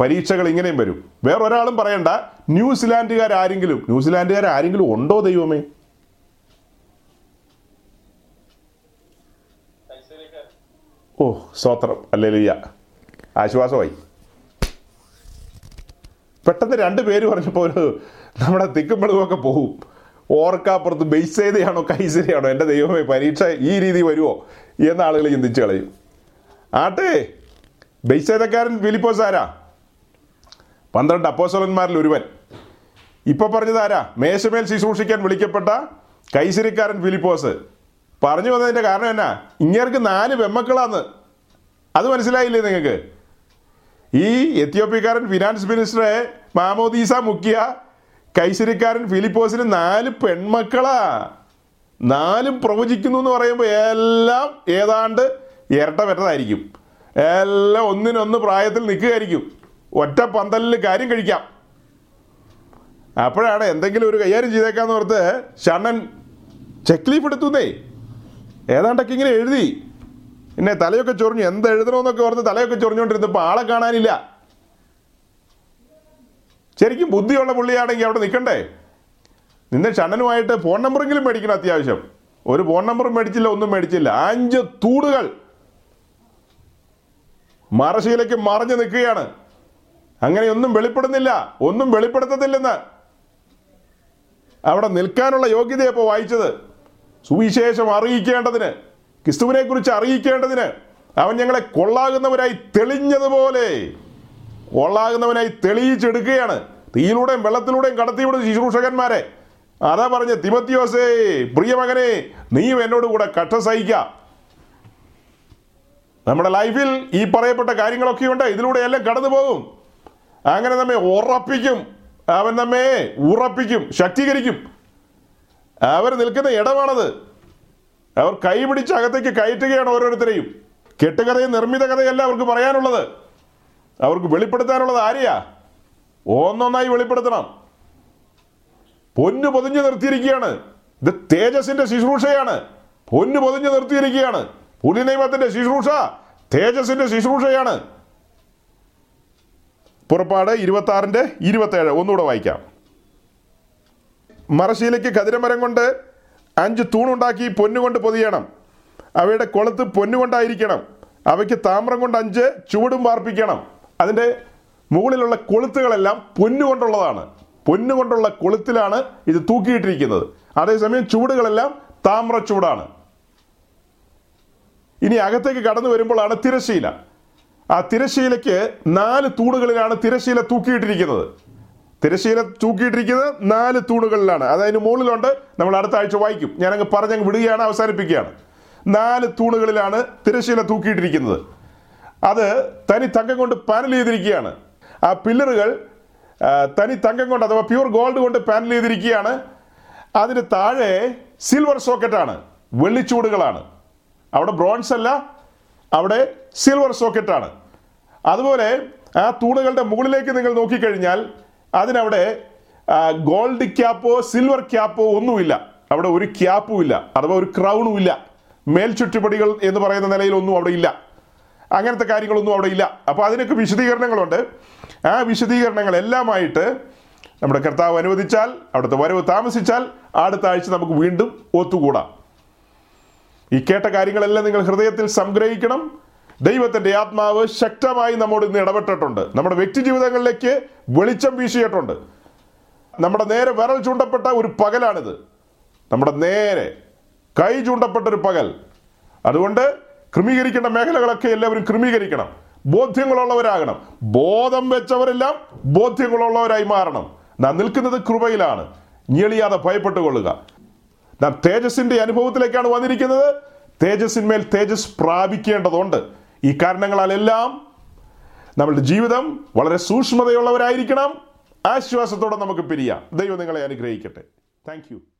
പരീക്ഷകൾ ഇങ്ങനെയും വരും. വേറൊരാളും പറയണ്ട ന്യൂസിലാൻഡുകാർ ആരെങ്കിലും ന്യൂസിലാൻഡുകാർ ആരെങ്കിലും ഉണ്ടോ ദൈവമേ? ഓ സ്തോത്രം. അല്ലേലിയ ആശ്വാസമായി. പെട്ടെന്ന് രണ്ട് പേര് പറഞ്ഞപ്പോൾ ഒരു നമ്മുടെ തിക്കുമ്പളുമൊക്കെ പോകും ഓർക്കാപ്പുറത്ത് ബെയ്സേതയാണോ കൈസരയാണോ? എന്റെ ദൈവമേ പരീക്ഷ ഈ രീതി വരുമോ എന്ന് ആളുകൾ ചിന്തിച്ചു കളയും. ആട്ടെ ബെയ്സേതക്കാരൻ ഫിലിപ്പോസ് ആരാ? പന്ത്രണ്ട് അപ്പോസലന്മാരിൽ ഒരുവൻ. ഇപ്പൊ പറഞ്ഞത് ആരാ? മേശമേൽ ശുശ്രൂഷിക്കാൻ വിളിക്കപ്പെട്ട കൈസരിക്കാരൻ ഫിലിപ്പോസ്. പറഞ്ഞു വന്നതിന്റെ കാരണം എന്നാ? ഇങ്ങേർക്ക് നാല് പെമ്മക്കളാന്ന് അത് മനസ്സിലായില്ലേ നിങ്ങൾക്ക്? ഈ എത്യോപ്യക്കാരൻ ഫിനാൻസ് മിനിസ്റ്ററെ മാമോദീസ മുക്കിയ കൈസരിക്കാരൻ ഫിലിപ്പോസിന് നാല് പെൺമക്കളാ. നാലും പ്രവചിക്കുന്നു എന്ന് പറയുമ്പോൾ എല്ലാം ഏതാണ്ട് ഇരട്ട എല്ലാം ഒന്നിനൊന്ന് പ്രായത്തിൽ നിൽക്കുകയായിരിക്കും. ഒറ്റ പന്തലിൽ കാര്യം കഴിക്കാം. അപ്പോഴാണ് എന്തെങ്കിലും ഒരു കൈകാര്യം ചെയ്തേക്കാന്ന് ഓർത്ത് ഷണ്ണൻ ചെക്ക് ലീഫ് എടുത്തുന്നേ. ഏതാണ്ടൊക്കെ ഇങ്ങനെ എഴുതി. പിന്നെ തലയൊക്കെ ചൊറിഞ്ഞു. എന്ത് എഴുതണമെന്നൊക്കെ ഓർത്ത് തലയൊക്കെ ചൊറിഞ്ഞുകൊണ്ടിരുന്നപ്പോൾ ആളെ കാണാനില്ല. ശരിക്കും ബുദ്ധിയുള്ള പുള്ളിയാണെങ്കിൽ അവിടെ നിൽക്കണ്ടേ? നിന്നെ ഷണ്ണനുമായിട്ട് ഫോൺ നമ്പറെങ്കിലും മേടിക്കണം അത്യാവശ്യം. ഒരു ഫോൺ നമ്പർ മേടിച്ചില്ല ഒന്നും മേടിച്ചില്ല. അഞ്ച് തൂടുകൾ മറശീലയ്ക്ക് മറഞ്ഞു നിൽക്കുകയാണ്. അങ്ങനെയൊന്നും വെളിപ്പെടുന്നില്ല. ഒന്നും വെളിപ്പെടുത്തത്തില്ലെന്ന്. അവിടെ നിൽക്കാനുള്ള യോഗ്യതയപ്പോൾ വായിച്ചത്. സുവിശേഷം അറിയിക്കേണ്ടതിന് ക്രിസ്തുവിനെ കുറിച്ച് അറിയിക്കേണ്ടതിന് അവൻ ഞങ്ങളെ കൊള്ളാകുന്നവരായി തെളിഞ്ഞതുപോലെ. കൊള്ളാകുന്നവനായി തെളിയിച്ചെടുക്കുകയാണ്. തീയിലൂടെയും വെള്ളത്തിലൂടെയും കടത്തിവിടുന്ന ശുശ്രൂഷകന്മാരെ. അതാ പറഞ്ഞ തിമത്തിയോസേ പ്രിയമകനെ നീയും എന്നോട് കൂടെ കട്ട സഹിക്ക. നമ്മുടെ ലൈഫിൽ ഈ പറയപ്പെട്ട കാര്യങ്ങളൊക്കെ ഉണ്ട് ഇതിലൂടെ എല്ലാം കടന്നു പോകും. അങ്ങനെ നമ്മെ ഉറപ്പിക്കും. അവൻ നമ്മെ ഉറപ്പിക്കും ശക്തീകരിക്കും. അവർ നിൽക്കുന്ന ഇടമാണത്. അവർ കൈപിടിച്ച് അകത്തേക്ക് കയറ്റുകയാണ് ഓരോരുത്തരെയും. കെട്ടുകഥയും നിർമ്മിത കഥയല്ല അവർക്ക് പറയാനുള്ളത്. അവർക്ക് വെളിപ്പെടുത്താനുള്ളത് ആരെയാ? ഒന്നൊന്നായി വെളിപ്പെടുത്തണം. പൊന്നു പൊതിഞ്ഞു നിർത്തിയിരിക്കുകയാണ്. ഇത് തേജസിന്റെ ശുശ്രൂഷയാണ്. പൊന്നു പൊതിഞ്ഞു നിർത്തിയിരിക്കുകയാണ്. പുലി നിയമത്തിന്റെ ശുശ്രൂഷ തേജസിന്റെ ശുശ്രൂഷയാണ്. പുറപ്പാട് ഇരുപത്തി ആറിന്റെ ഇരുപത്തേഴ്. ഒന്നുകൂടെ വായിക്കാം. മറശീലയ്ക്ക് കതിരമരം കൊണ്ട് അഞ്ച് തൂണുണ്ടാക്കി പൊന്നുകൊണ്ട് പൊതിയണം. അവയുടെ കൊളുത്ത് പൊന്നുകൊണ്ടായിരിക്കണം അവയ്ക്ക് താമ്രം കൊണ്ട് അഞ്ച് ചുവടും വാർപ്പിക്കണം. അതിന്റെ മുകളിലുള്ള കൊളുത്തുകളെല്ലാം പൊന്നുകൊണ്ടുള്ളതാണ്. പൊന്നുകൊണ്ടുള്ള കൊളുത്തിലാണ് ഇത് തൂക്കിയിട്ടിരിക്കുന്നത്. അതേസമയം ചൂടുകളെല്ലാം താമ്ര ചൂടാണ് ഇനി അകത്തേക്ക് കടന്നു വരുമ്പോഴാണ് തിരശീല ആ തിരശീലയ്ക്ക് നാല് തൂണുകളിലാണ് തിരശീല തൂക്കിയിട്ടിരിക്കുന്നത്. തിരശീല തൂക്കിയിട്ടിരിക്കുന്നത് നാല് തൂണുകളിലാണ്. അതതിന് മുകളിലുണ്ട്. നമ്മൾ അടുത്ത ആഴ്ച വായിക്കും. ഞാനങ്ങ് പറഞ്ഞങ്ങ് വിടുകയാണ് അവസാനിപ്പിക്കുകയാണ്. നാല് തൂണുകളിലാണ് തിരശീല തൂക്കിയിട്ടിരിക്കുന്നത്. അത് തനി തങ്കം കൊണ്ട് പാനൽ ചെയ്തിരിക്കുകയാണ്. ആ പില്ലറുകൾ തനി തങ്കം കൊണ്ട് അഥവാ പ്യൂർ ഗോൾഡ് കൊണ്ട് പാനൽ ചെയ്തിരിക്കുകയാണ്. അതിന് താഴെ സിൽവർ സോക്കറ്റാണ് വെള്ളിച്ചൂടുകളാണ്. അവിടെ ബ്രോൺസ് അല്ല അവിടെ സിൽവർ സോക്കറ്റാണ്. അതുപോലെ ആ തൂണുകളുടെ മുകളിലേക്ക് നിങ്ങൾ നോക്കിക്കഴിഞ്ഞാൽ അതിനവിടെ ഗോൾഡ് ക്യാപ്പോ സിൽവർ ക്യാപ്പോ ഒന്നുമില്ല. അവിടെ ഒരു ക്യാപ്പും ഇല്ല അഥവാ ഒരു ക്രൗണും ഇല്ല. മേൽ മേൽചുറ്റുപടികൾ എന്ന് പറയുന്ന നിലയിലൊന്നും അവിടെ ഇല്ല. അങ്ങനത്തെ കാര്യങ്ങളൊന്നും അവിടെ ഇല്ല. അപ്പോൾ അതിനൊക്കെ വിശദീകരണങ്ങളുണ്ട്. ആ വിശദീകരണങ്ങൾ എല്ലാമായിട്ട് നമ്മുടെ കർത്താവ് അനുവദിച്ചാൽ അവിടുത്തെ വരവ് താമസിച്ചാൽ അടുത്ത ആഴ്ച നമുക്ക് വീണ്ടും ഒത്തുകൂടാം. ഈ കേട്ട കാര്യങ്ങളെല്ലാം നിങ്ങൾ ഹൃദയത്തിൽ സംഗ്രഹിക്കണം. ദൈവത്തിന്റെ ആത്മാവ് ശക്തമായി നമ്മോട് ഇന്ന് ഇടപെട്ടിട്ടുണ്ട്. നമ്മുടെ വ്യക്തി ജീവിതങ്ങളിലേക്ക് വെളിച്ചം വീശിയിട്ടുണ്ട്. നമ്മുടെ നേരെ വിരൽ ചൂണ്ടപ്പെട്ട ഒരു പകലാണിത്. നമ്മുടെ നേരെ കൈ ചൂണ്ടപ്പെട്ട ഒരു പകൽ. അതുകൊണ്ട് ക്രമീകരിക്കേണ്ട മേഖലകളൊക്കെ എല്ലാവരും ക്രമീകരിക്കണം. ബോധ്യങ്ങളുള്ളവരാകണം. ബോധം വെച്ചവരെല്ലാം ബോധ്യങ്ങളുള്ളവരായി മാറണം. നാം നിൽക്കുന്നത് കൃപയിലാണ്. ഞെളിയാതെ ഭയപ്പെട്ടുകൊള്ളുക. നാം തേജസ്സിന്റെ അനുഭവത്തിലേക്കാണ് വന്നിരിക്കുന്നത്. തേജസ്സിന്മേൽ തേജസ് പ്രാപിക്കേണ്ടതുണ്ട്. ഈ കാരണങ്ങളാലെല്ലാം നമ്മളുടെ ജീവിതം വളരെ സൂക്ഷ്മതയുള്ളവരായിരിക്കണം. ആശ്വാസത്തോടെ നമുക്ക് പിരിയാം. ദൈവം നിങ്ങളെ അനുഗ്രഹിക്കട്ടെ. താങ്ക്